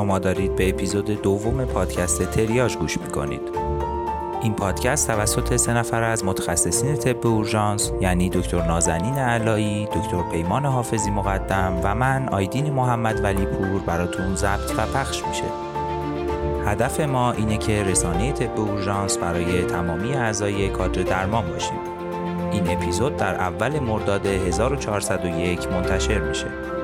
شما دارید به اپیزود دوم پادکست تریاج گوش می‌کنید. این پادکست توسط سه نفر از متخصصین طب اورژانس یعنی دکتر نازنین علایی، دکتر پیمان حافظی مقدم و من آیدین محمد ولی پور براتون ضبط و پخش میشه. هدف ما اینه که رسانه طب اورژانس برای تمامی اعضای کادر درمان باشیم. این اپیزود در اول مرداد 1401 منتشر میشه.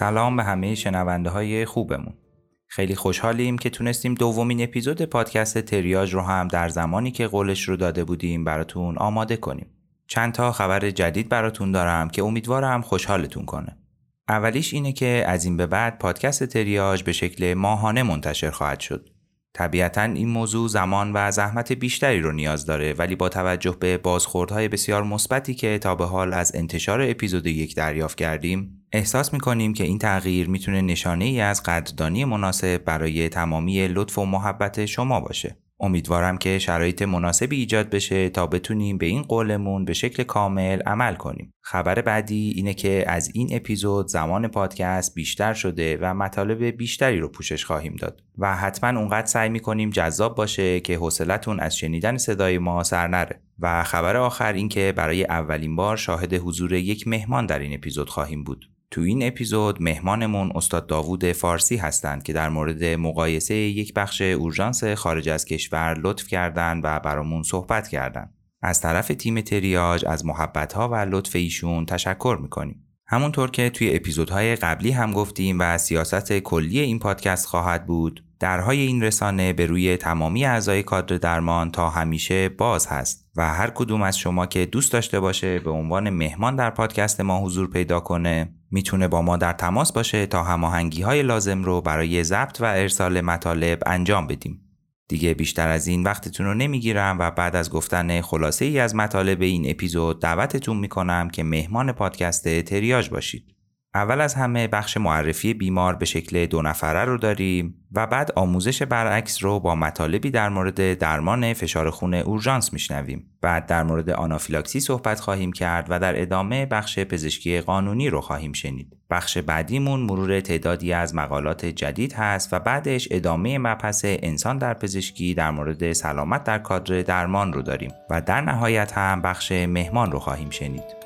سلام به همه شنونده های خوبمون. خیلی خوشحالیم که تونستیم دومین اپیزود پادکست تریاج رو هم در زمانی که قولش رو داده بودیم براتون آماده کنیم. چند تا خبر جدید براتون دارم که امیدوارم خوشحالتون کنه. اولیش اینه که از این به بعد پادکست تریاج به شکل ماهانه منتشر خواهد شد. طبیعتا این موضوع زمان و زحمت بیشتری رو نیاز داره ولی با توجه به بازخوردهای بسیار مثبتی که تا به حال از انتشار اپیزود یک دریافت کردیم احساس می‌کنیم که این تغییر می‌تونه نشانه ای از قدردانی مناسب برای تمامی لطف و محبت شما باشه. امیدوارم که شرایط مناسبی ایجاد بشه تا بتونیم به این قولمون به شکل کامل عمل کنیم. خبر بعدی اینه که از این اپیزود زمان پادکست بیشتر شده و مطالب بیشتری رو پوشش خواهیم داد و حتما اونقدر سعی می‌کنیم جذاب باشه که حوصلتون از شنیدن صدای ما سر نره. و خبر آخر اینکه برای اولین بار شاهد حضور یک مهمان در این اپیزود خواهیم بود. تو این اپیزود مهمانمون استاد داوود فارسی هستند که در مورد مقایسه یک بخش اورژانس خارج از کشور لطف کردند و برامون صحبت کردند. از طرف تیم تریاج از محبتها و لطف ایشون تشکر می‌کنیم. همونطور که توی اپیزودهای قبلی هم گفتیم و سیاست کلی این پادکست خواهد بود درهای این رسانه به روی تمامی اعضای کادر درمان تا همیشه باز هست و هر کدوم از شما که دوست داشته باشه به عنوان مهمان در پادکست ما حضور پیدا کنه می‌تونه با ما در تماس باشه تا هماهنگی های لازم رو برای ضبط و ارسال مطالب انجام بدیم. دیگه بیشتر از این وقتتون رو نمی‌گیرم و بعد از گفتن خلاصه ای از مطالب این اپیزود دعوتتون می‌کنم که مهمان پادکست تریاج باشید. اول از همه بخش معرفی بیمار به شکل دو نفره رو داریم و بعد آموزش برعکس رو با مطالبی در مورد درمان فشار خون اورژانس میشنویم. بعد در مورد آنافیلاکسی صحبت خواهیم کرد و در ادامه بخش پزشکی قانونی رو خواهیم شنید. بخش بعدیمون مرور تعدادی از مقالات جدید هست و بعدش ادامه مبحث انسان در پزشکی در مورد سلامت در کادر درمان رو داریم و در نهایت هم بخش مهمان رو خواهیم شنید.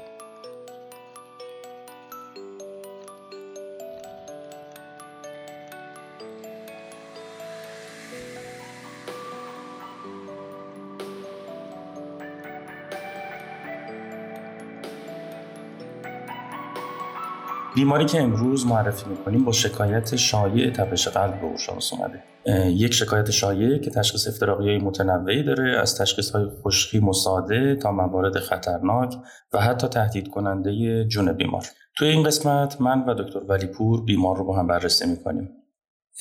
بیماری که امروز معرفی می‌کنیم با شکایت شایع تپش قلب به اورژانس اومده. یک شکایت شایع که تشخیص افتراقی های متنوعی داره از تشخیص های خشکی مساعده تا موارد خطرناک و حتی تهدید کننده جون بیمار. توی این قسمت من و دکتر ولی پور بیمار رو با هم بررسی می‌کنیم.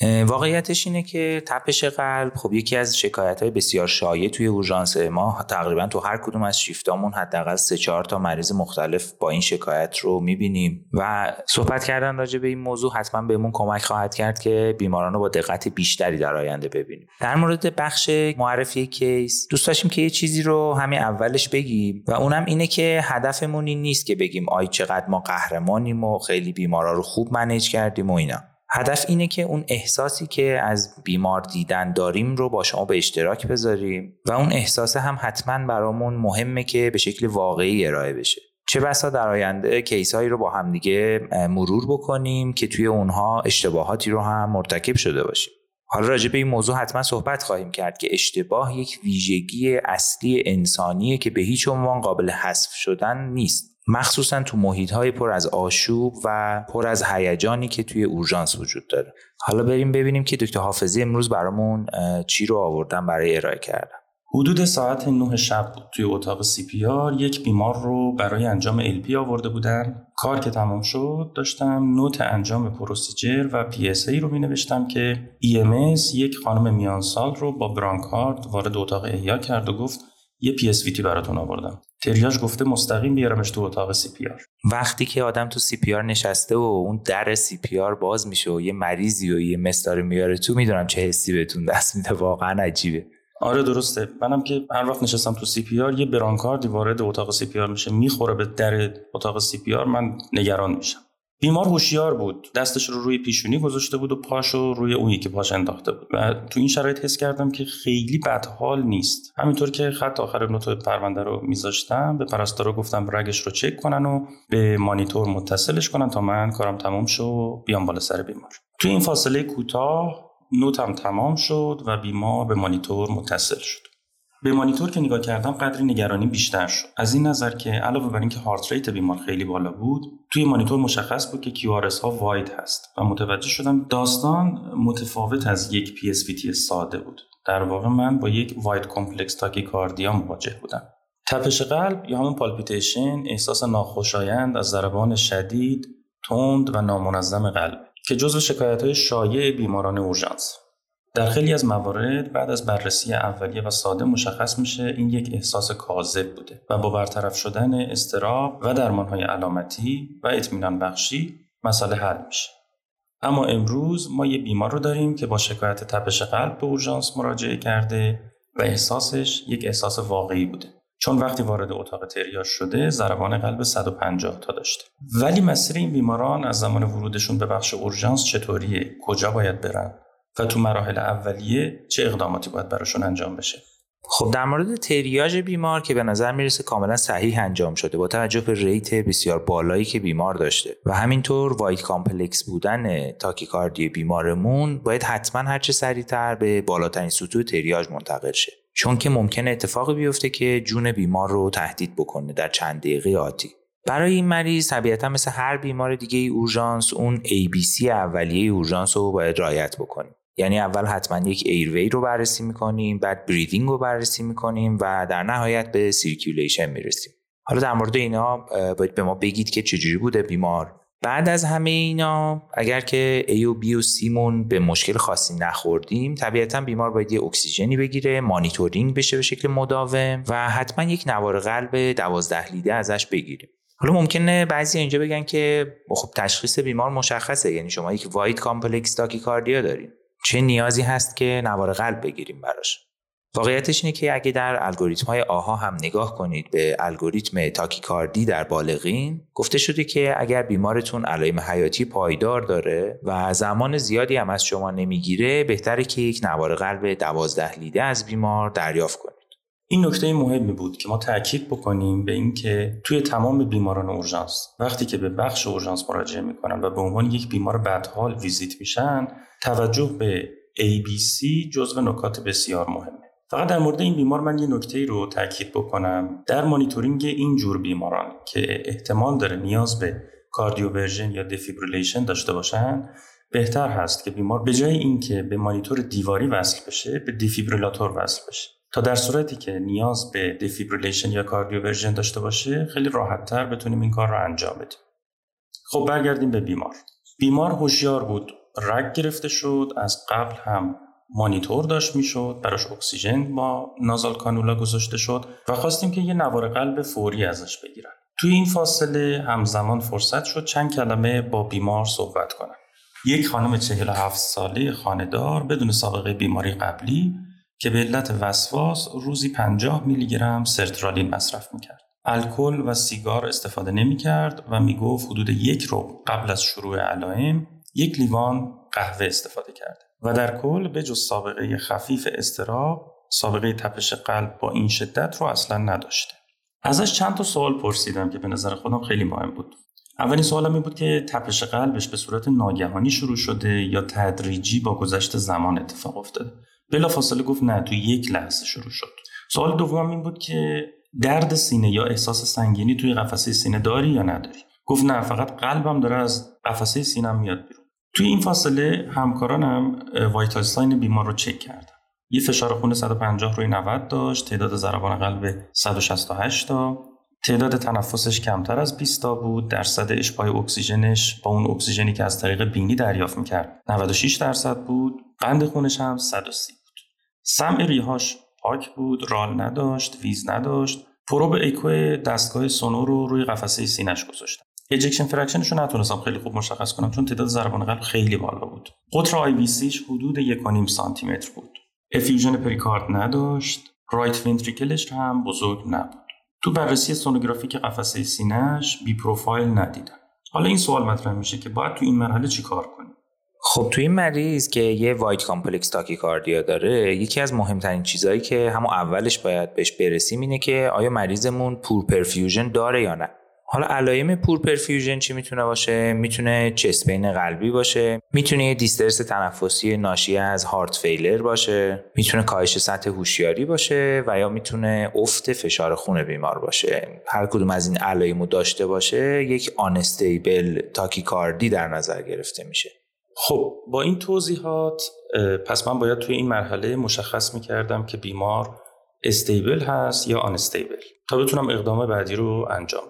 واقعیتش اینه که تپش قلب خب یکی از شکایت های بسیار شایع توی اورژانس ما تقریبا تو هر کدوم از شیفتامون حداقل سه چهار تا مریض مختلف با این شکایت رو می‌بینیم. و صحبت کردن راجع به این موضوع حتما بهمون کمک خواهد کرد که بیماران رو با دقت بیشتری در آینده ببینیم. در مورد بخش معرفی case دوست داشتیم که یه چیزی رو همین اولش بگیم و اونم اینه که هدفمون این نیست که بگیم آی چقدر ما قهرمانیم و خیلی بیمارا رو خوب manage کردیم و اینا. هدف اینه که اون احساسی که از بیمار دیدن داریم رو با شما به اشتراک بذاریم و اون احساس هم حتما برامون مهمه که به شکل واقعی ارائه بشه. چه بسا در آینده case هایی رو با همدیگه مرور بکنیم که توی اونها اشتباهاتی رو هم مرتکب شده باشیم. حالا راجع به این موضوع حتما صحبت خواهیم کرد که اشتباه یک ویژگی اصلی انسانیه که به هیچ عنوان قابل حذف شدن نیست. مخصوصا تو محیط های پر از آشوب و پر از هیجانی که توی اورژانس وجود داره. حالا بریم ببینیم که دکتر حافظی امروز برامون چی رو آوردن برای ارائه کردن. حدود ساعت 9 شب بود توی اتاق CPR یک بیمار رو برای انجام LP آورده بودن. کار که تمام شد داشتم note انجام procedure و PSA رو می نوشتم که EMS یک خانم میان سال رو با برانکارد وارد اتاق احیا کرد و گفت یه PSVT براتون آوردم. تریاج گفته مستقیم بیارمش تو اتاق CPR. وقتی که آدم تو CPR نشسته و اون در CPR باز میشه و یه مریضی و یه پرستاری میاره تو می‌دونم چه حسی بهتون دست میده. واقعا عجیبه. آره درسته. منم که هر وقت نشستم تو CPR یه برانکاردی وارد اتاق CPR میشه می‌خوره به در اتاق CPR من نگران میشم. بیمار هوشیار بود. دستش رو روی پیشونی گذاشته بود و پاشو روی اون یکی پاش انداخته بود. و تو این شرایط حس کردم که خیلی بدحال نیست. همینطور که خط آخر note پرونده رو میذاشتم به پرستارا گفتم رگش رو چک کنن و به مانیتور متصلش کنن تا من کارم تمام شد و بیام بالا سر بیمار. تو این فاصله کوتاه note م تمام شد و بیمار به مانیتور متصل شد. به مانیتور که نگاه کردم قدری نگرانی بیشتر شد. از این نظر که علاوه بر اینکه heart rate بیمار خیلی بالا بود توی مانیتور مشخص بود که QRS ها wide هست و متوجه شدم داستان متفاوت از یک PSVT ساده بود. در واقع من با یک wide complex tachycardia مواجه بودم. تپش قلب یا همون palpitation احساس ناخوشایند از ضربان شدید تند و نامنظم قلب که جزو شکایت های شایع بیماران اورژانس. در خیلی از موارد بعد از بررسی اولیه و ساده مشخص میشه این یک احساس کاذب بوده و با برطرف شدن استراب و درمانهای علامتی و اطمینان بخشی مسئله حل میشه. اما امروز ما یه بیمار رو داریم که با شکایت تپش قلب به اورژانس مراجعه کرده و احساسش یک احساس واقعی بوده. چون وقتی وارد اتاق تریاج شده ضربان قلب 150 تا داشته. ولی مسیر این بیماران از زمان ورودشون به بخش اورژانس چطوریه؟ کجا باید برن؟ و تو مراحل اولیه چه اقداماتی باید براشون انجام بشه؟ خب در مورد تریاج بیمار که به نظر می‌رسه کاملا صحیح انجام شده با توجه به rate بسیار بالایی که بیمار داشته و همینطور wide complex بودن تاکیکاردی بیمارمون باید حتما هرچه سریعتر به بالاترین سطوح تریاج منتقل شه. چون که ممکنه اتفاقی بیفته که جون بیمار رو تهدید بکنه در چند دقیقه آتی. برای این مریض طبیعتا مثل هر بیمار دیگه ای اورژانس اون ABC اولیه اورژانس رو باید رعایت بکنیم. یعنی اول حتما یک airway رو بررسی می‌کنیم بعد breathing رو بررسی می‌کنیم و در نهایت به circulation می‌رسیم. حالا در مورد اینا باید به ما بگید که چجوری بوده بیمار. بعد از همه اینا اگر که A و B و C مون به مشکل خاصی نخوردیم طبیعتا بیمار باید یه اکسیژنی بگیره مانیتورینگ بشه به شکل مداوم و حتما یک نوار قلب دوازده lead ه ازش بگیریم. حالا ممکنه بعضی اینجا بگن که خب تشخیص بیمار مشخصه یعنی شما یک wide complex tachycardia دارین. چه نیازی هست که نوار قلب بگیریم براش. واقعیتش اینه که اگه در الگوریتم های AHA هم نگاه کنید به الگوریتم تاکیکاردی در بالغین گفته شده که اگر بیمارتون علائم حیاتی پایدار داره و زمان زیادی هم از شما نمی‌گیره بهتره که یک نوار قلب دوازده lead ه از بیمار دریافت کنید. این نکته مهمی بود که ما تاکید بکنیم به اینکه توی تمام بیماران اورژانس وقتی که به بخش اورژانس مراجعه می‌کنن و به عنوان یک بیمار بدحال ویزیت میشن توجه به ABC جزو نکات بسیار مهمه. فقط در مورد این بیمار من یه نکته رو تاکید بکنم. در مانیتورینگ این جور بیماران که احتمال داره نیاز به cardioversion یا defibrillation داشته باشن بهتر هست که بیمار به جای اینکه به مانیتور دیواری وصل بشه به defibrillator وصل بشه. تا در صورتی که نیاز به defibrillation یا cardioversion داشته باشه خیلی راحتتر بتونیم این کار رو انجام بدیم. خب برگردیم به بیمار. بیمار هوشیار بود. رگ گرفته شد از قبل هم مانیتور داشت می‌شد براش اکسیژن با نازال کانولا گذاشته شد و خواستیم که یه نوار قلب فوری ازش بگیرن توی این فاصله همزمان فرصت شد چند کلمه با بیمار صحبت کنن یک خانم 47 ساله خاندار بدون سابقه بیماری قبلی که به علت وسواس روزی 50 میلی گرم سرترالین مصرف می‌کرد. الکل و سیگار استفاده نمی‌کرد و می‌گفت حدود یک رو قبل از شروع علائم یک لیوان قهوه استفاده کرد و در کل به جز سابقه خفیف استراب سابقه تپش قلب با این شدت رو اصلا نداشته. ازش چند تا سوال پرسیدم که به نظر خودم خیلی مهم بود. اولین سوالم این بود که تپش قلبش به صورت ناگهانی شروع شده یا تدریجی با گذشت زمان اتفاق افتاده. فاصله گفت نه تو یک لحظه شروع شد سوال دوم این بود که درد سینه یا احساس سنگینی توی قفسه سینه داری یا نداری گفت نه فقط قلبم داره از قفسه سینم میاد بیرون توی این فاصله همکارانم vital sign بیمار رو چک کردن یه فشار خون 150 روی 90 داشت تعداد ضربان قلب 168 تا. تعداد تنفسش کمتر از 20 تا بود درصد اشباع اکسیژنش با اون اکسیژنی که از طریق بینی دریافت می‌کرد 96 درصد بود قند خونش هم 130 بود. سمع ریهاش پاک بود rale نداشت wheeze نداشت. probe echo دستگاه سونو رو روی قفسه سینش گذاشتم. ejection fraction ش رو نتونستم خیلی خوب مشخص کنم چون تعداد ضربان قلب خیلی بالا بود. قطر IVC ش حدود 1.5 سانتی متر بود. effusion پریکارد نداشت right ventricle ش هم بزرگ نبود. تو بررسی سونوگرافیک قفسه سینهش B profile ندیدم. حالا این سوال مطرح میشه که باید تو این مرحله چیکار کنیم؟ خب تو این مریض که یه wide complex tachycardia داره یکی از مهمترین چیزهایی که همون اولش باید بهش برسیم اینه که آیا مریضمون poor perfusion داره یا نه. حالا علائم پور پرفیوژن چی می‌تونه باشه؟ می‌تونه چسبین قلبی باشه. می‌تونه یه دیسترس تنفسی ناشی از هارت فیلر باشه. می‌تونه کاهش سطح هوشیاری باشه و یا می‌تونه افت فشار خون بیمار باشه. هر کدوم از این علائم داشته باشه یک آنستیبل تاکیکاردی در نظر گرفته میشه. خب با این توضیحات پس من باید توی این مرحله مشخص می‌کردم که بیمار stable هست یا unstable تا بتونم اقدام بعدی رو انجام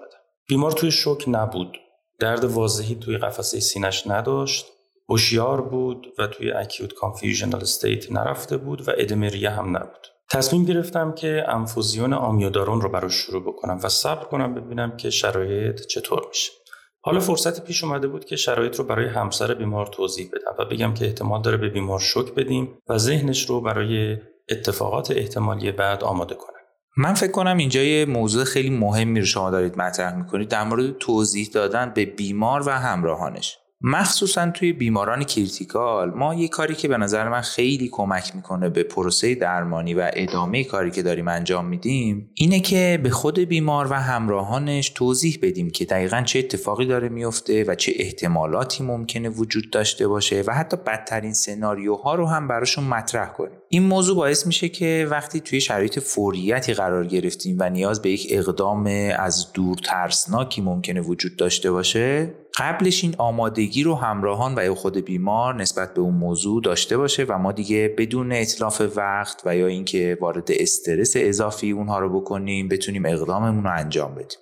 بیمار توی شوک نبود. درد واضحی توی قفسه سینش نداشت. هوشیار بود و توی acute confusional state نرفته بود و ادم ریه هم نبود. تصمیم گرفتم که انفوزیون آمیودارون رو براش شروع بکنم و صبر کنم ببینم که شرایط چطور میشه. حالا فرصت پیش اومده بود که شرایط رو برای همسر بیمار توضیح بدم و بگم که احتمال داره به بیمار شوک بدیم و ذهنش رو برای اتفاقات احتمالی بعد آماده کنم. من فکر کنم اینجا یه موضوع خیلی مهمی رو شما دارید مطرح می‌کنید در مورد توضیح دادن به بیمار و همراهانش. مخصوصا توی بیماران critical ما یه کاری که به نظر من خیلی کمک می‌کنه به پروسه درمانی و ادامه کاری که داریم انجام میدیم اینه که به خود بیمار و همراهانش توضیح بدیم که دقیقا چه اتفاقی داره میفته و چه احتمالاتی ممکنه وجود داشته باشه و حتی بدترین سناریوها رو هم براشون مطرح کنیم. این موضوع باعث میشه که وقتی توی شرایط فوریتی قرار گرفتیم و نیاز به یک اقدام از دور ترسناکی ممکنه وجود داشته باشه قبلش این آمادگی رو همراهان و یا خود بیمار نسبت به اون موضوع داشته باشه و ما دیگه بدون اطلاف وقت و یا اینکه وارد استرس اضافی اونها رو بکنیم بتونیم اقداممون رو انجام بدیم.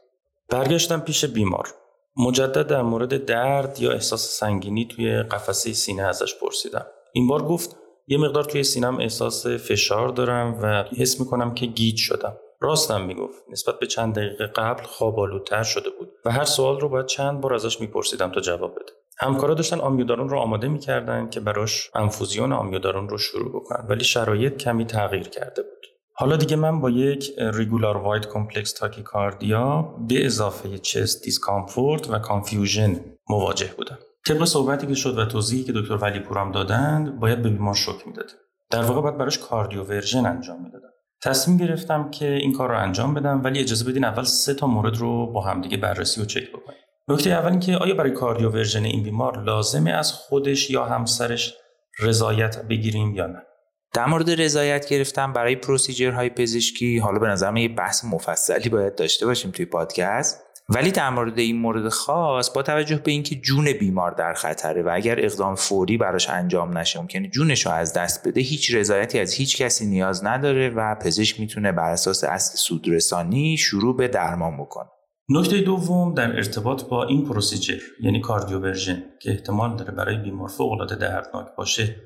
برگشتم پیش بیمار. مجدد در مورد درد یا احساس سنگینی توی قفسه سینه ازش پرسیدم. این بار گفت یه مقدار توی سینم احساس فشار دارم و حس می‌کنم که گیج شدم. راستم می‌گفت. نسبت به چند دقیقه قبل خواب شده بود و هر سوال رو باید چند بار ازش میپرسیدم تا جواب بده. همکارا داشتن آمیودارون رو آماده می‌کردن که براش انفوزیون آمیودارون رو شروع بکنن ولی شرایط کمی تغییر کرده بود. حالا دیگه من با یک regular wide complex tachycardia به اضافه chest discomfort و confusion مواجه بودم. طبق صحبتی که شد و توضیحی که دکتر ولی پورم دادند باید به بیمار شوک می‌دادیم. در واقع باید براش cardioversion انجام می‌دادم. تصمیم گرفتم که این کار رو انجام بدم ولی اجازه بدین اول سه تا مورد رو با همدیگه بررسی و چک بکنیم. نکته اول اینکه آیا برای cardioversion این بیمار لازمه از خودش یا همسرش رضایت بگیریم یا نه؟ در مورد رضایت گرفتن برای procedure های پزشکی حالا به نظر یه بحث مفصلی باید داشته باشیم توی پادکست. ولی در مورد این مورد خاص با توجه به اینکه جون بیمار در خطره و اگر اقدام فوری براش انجام نشه ممکنه جونش رو از دست بده هیچ رضایتی از هیچ کسی نیاز نداره و پزشک می‌تونه بر اساس اصل سودرسانی شروع به درمان بکنه. نکته دوم در ارتباط با این procedure یعنی cardioversion که احتمال داره برای بیمار فوق العاده دردناک باشه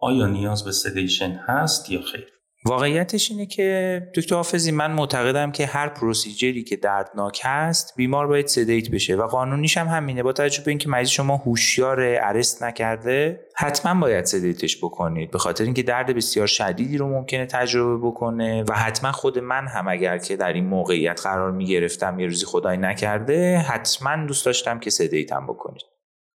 آیا نیاز به sedation هست یا خیر؟ واقعیتش اینه که دکتر حافظی من معتقدم که هر procedure ی که دردناک هست بیمار باید sedate بشه و قانونیش هم همینه. با توجه به اینکه مریض شما هوشیار arrest نکرده حتما باید sedate ش بکنید. به خاطر اینکه درد بسیار شدیدی رو ممکنه تجربه بکنه و حتما خود من هم اگر که در این موقعیت قرار می گرفتم یه روزی خدای نکرده حتما دوست داشتم که sedate م بکنید.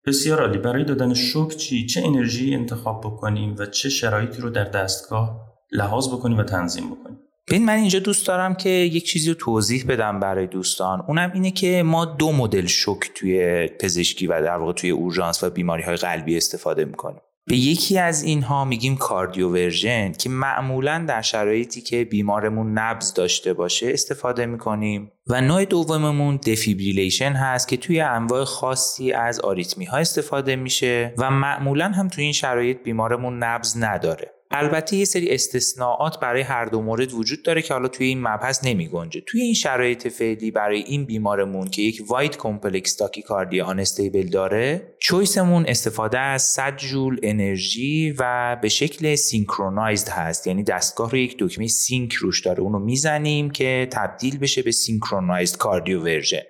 بسیار عالی. برای دادن شوک چی؟ چه انرژی انتخاب بکنیم و چه شرایطی رو در دستگاه لحاظ بکنیم و تنظیم بکنیم. ببین من اینجا دوست دارم که یک چیزی رو توضیح بدم برای دوستان. اونم اینه که ما دو مدل شوک توی پزشکی و در واقع توی اورژانس و بیماری های قلبی استفاده می‌کنیم. به یکی از اینها میگیم cardioversion که معمولا در شرایطی که بیمارمون نبض داشته باشه استفاده می‌کنیم. و نوع دوممون defibrillation هست که توی انواع خاصی از آریتمی ها استفاده میشه و معمولا هم توی این شرایط بیمارمون نبض نداره. البته یه سری استثناءات برای هر دو مورد وجود داره که حالا توی این مبحث نمی گنجه توی این شرایط فعلی برای این بیمارمون که یک wide complex تاکیکاردی unstable داره choice مون استفاده از 100 جول انرژی و به شکل synchronized هست. یعنی دستگاه رو یک دکمه sync روش داره. اونو می‌زنیم که تبدیل بشه به synchronized cardioversion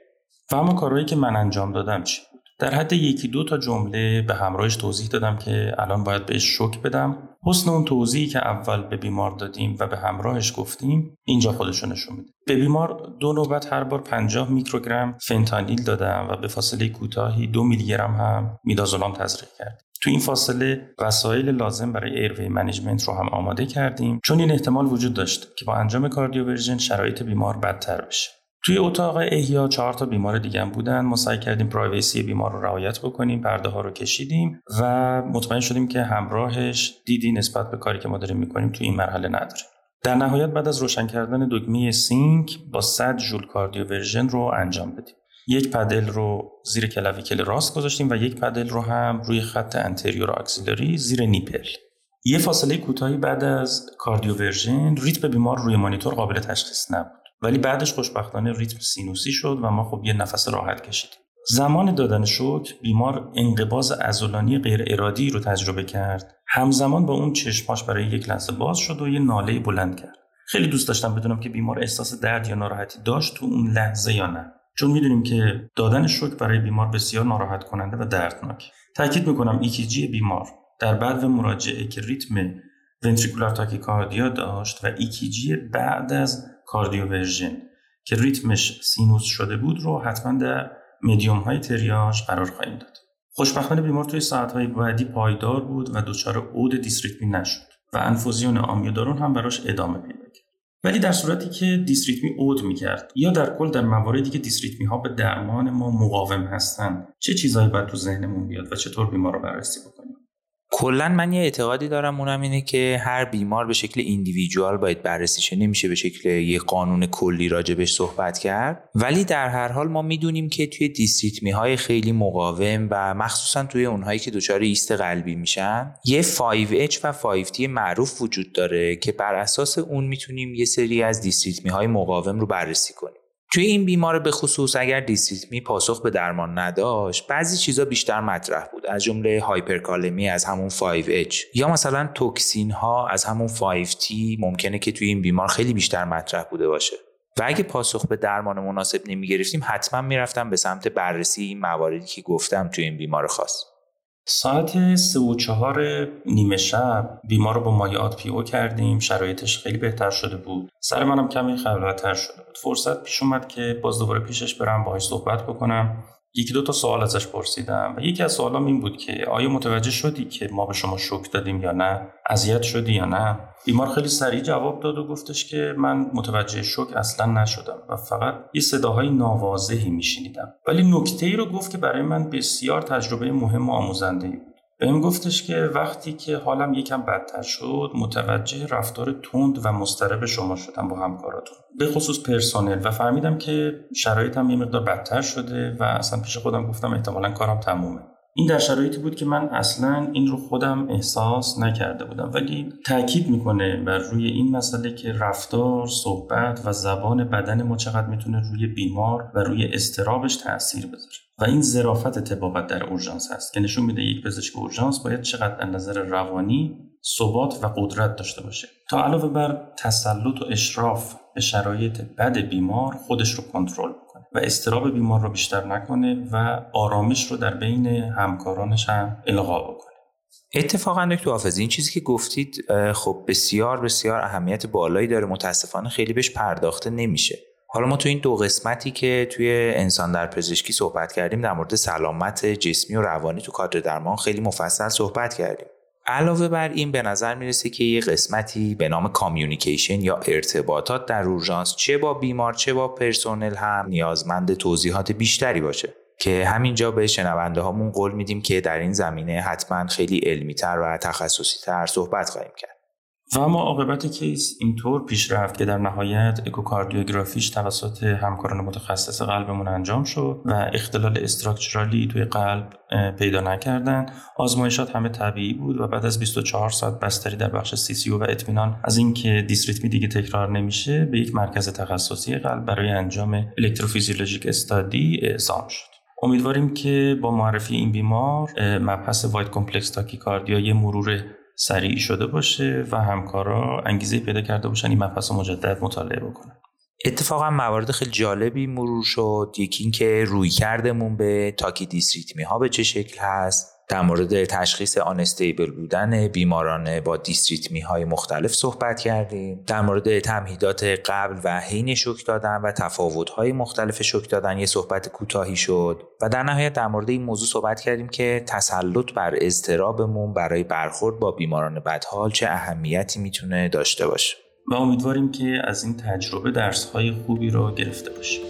و اما کارهایی که من انجام دادم چی در حد یکی دو تا جمله به همراهش توضیح دادم که الان باید بهش شوک بدم. حسن اون توضیحی که اول به بیمار دادیم و به همراهش گفتیم اینجا خودشو نشون میده. به بیمار دو نوبت هر بار 50 میکروگرم فنتانیل دادم و به فاصله کوتاهی دو میلی گرم هم میدازولام تزریق کرد. تو این فاصله وسایل لازم برای airway management رو هم آماده کردیم چون این احتمال وجود داشت که با انجام cardioversion شرایط بیمار بدتر بشه. توی اتاق احیا چهار تا بیمار دیگه هم بودن. ما سعی کردیم privacy بیمار رو رعایت بکنیم پرده ها رو کشیدیم و مطمئن شدیم که همراهش دیدی نسبت به کاری که ما داریم می‌کنیم توی این مرحله نداره. در نهایت بعد از روشن کردن دکمه sync با 100 جول cardioversion رو انجام بدیم. یک paddle رو زیر clavicle راست گذاشتیم و یک paddle رو هم روی خط anterior axillary زیر nipple. یه فاصله کوتاهی بعد از cardioversion ریتم بیمار روی مانیتور قابل تشخیص نبود. ولی بعدش خوشبختانه ریتم سینوسی شد و ما خب یه نفس راحت کشیدیم. زمان دادن شوک بیمار انقباض عضلانی غیر ارادی رو تجربه کرد. همزمان با اون چشماش برای یک لحظه باز شد و یه ناله بلند کرد. خیلی دوست داشتم بدونم که بیمار احساس درد یا ناراحتی داشت تو اون لحظه یا نه. چون می‌دونیم که دادن شوک برای بیمار بسیار ناراحت کننده و دردناک. تاکید می‌کنم EKG بیمار در بدو مراجعه که ریتم ventricular tachycardia داشت و EKG بعد از cardioversion که ریتمش سینوس شده بود رو حتما در مدیوم های تریاژ قرار خواهیم داد. خوشبختانه بیمار توی ساعت های بعدی پایدار بود و دچار عود dysrhythmia نشد و انفوزیون آمیودارون هم براش ادامه پیدا کرد. ولی در صورتی که dysrhythmia عود می‌کرد یا در کل در مواردی که dysrhythmia ها به درمان ما مقاوم هستند چه چیزهایی باید تو ذهنمون بیاد و چطور بیمار رو بررسی بکنیم کلا من یه اعتقادی دارم اونم اینه که هر بیمار به شکل ایندیویدوال باید بررسی شه نمیشه به شکل یه قانون کلی راجبش صحبت کرد. ولی در هر حال ما می‌دونیم که توی دیستریتمی های خیلی مقاوم و مخصوصا توی اونهایی که دچار ایست قلبی میشن یه 5H و 5T معروف وجود داره که بر اساس اون می‌تونیم یه سری از دیستریتمی های مقاوم رو بررسی کنیم. توی این بیمار به خصوص اگر دیستریتمی پاسخ به درمان نداشت بعضی چیزا بیشتر مطرح بود از جمله هایپرکالمی از همون 5H یا مثلا توکسین ها از همون 5T ممکنه که توی این بیمار خیلی بیشتر مطرح بوده باشه. و اگه پاسخ به درمان مناسب نمی گرفتیم حتما می‌رفتم به سمت بررسی این مواردی که گفتم توی این بیمار خاص. ساعت سه و چهار نیمه شب بیمار رو با مایعات او کردیم. شرایطش خیلی بهتر شده بود. سر منم کمی خلوتتر شده بود. فرصت پیش اومد که باز دوباره پیشش برم باهاش صحبت بکنم. یکی دو تا سوال ازش پرسیدم و یکی از سوالام این بود که آیا متوجه شدی که ما به شما شک دادیم یا نه؟ اذیت شدی یا نه؟ بیمار خیلی سریع جواب داد و گفتش که من متوجه شک اصلا نشدم و فقط یه صداهای ناواضحی میشنیدم. ولی نکته ای رو گفت که برای من بسیار تجربه مهم و آموزنده ای بود. بهم گفتش که وقتی که حالم یکم بدتر شد متوجه رفتار تند و مضطرب شما شدم با همکاراتون. به خصوص پرسنل و فهمیدم که شرایطم یه مقدار بدتر شده و اصلا پیش خودم گفتم احتمالا کارم تمومه. این در شرایطی بود که من اصلا این رو خودم احساس نکرده بودم. ولی تاکید می‌کنه بر روی این مسئله که رفتار، صحبت و زبان بدن ما چقدر می‌تونه روی بیمار و روی استرابش تاثیر بذاره. و این ظرافت تبابت در اورژانس هست که نشون میده یک پزشک اورژانس باید چقدر از نظر روانی ثبات و قدرت داشته باشه. تا علاوه بر تسلط و اشراف به شرایط بد بیمار خودش رو کنترل و استراب بیمار رو بیشتر نکنه و آرامش رو در بین همکارانش هم القا بکنه. اتفاقا دکتر حافظ این چیزی که گفتید خب بسیار بسیار اهمیت بالایی داره. متاسفانه خیلی بهش پرداخته نمیشه. حالا ما تو این دو قسمتی که توی انسان در پزشکی صحبت کردیم در مورد سلامت جسمی و روانی تو کادر درمان خیلی مفصل صحبت کردیم. علاوه بر این به نظر می‌رسه که یه قسمتی به نام کامیونیکیشن یا ارتباطات در اورژانس چه با بیمار چه با پرسنل هم نیازمند توضیحات بیشتری باشه. که همینجا به شنونده هامون قول میدیم که در این زمینه حتما خیلی علمی تر و تخصصی تر صحبت خواهیم کرد. و اما عاقبت case اینطور پیش رفت که در نهایت اکوکاردیوگرافیش توسط همکاران متخصص قلبمون انجام شد و اختلال structural ی توی قلب پیدا نکردن. آزمایشات همه طبیعی بود و بعد از 24 ساعت بستری در بخش سی و اطمینان از اینکه dysrhythmia دیگه تکرار نمیشه به یک مرکز تخصصی قلب برای انجام electrophysiologic study اعزام شد. امیدواریم که با معرفی این بیمار مبحث wide complex tachycardia یه مرور سریعی شده باشه و همکارا انگیزه پیدا کرده باشن این مبحث مجدد مطالعه بکنن. اتفاقا موارد خیلی جالبی مرور شد. یکی اینکه روی کردمون به تاکی دیستریتمی ها به چه شکل هست. در مورد تشخیص آنستیبل بودن بیماران با دیستریتمی های مختلف صحبت کردیم. در مورد تمهیدات قبل و حین شک دادن و تفاوت های مختلف شک دادن یه صحبت کوتاهی شد. و در نهایت در مورد این موضوع صحبت کردیم که تسلط بر اضطرابمون برای برخورد با بیماران بدحال چه اهمیتی می‌تونه داشته باشه. و امیدواریم که از این تجربه درس های خوبی رو گرفته باشیم.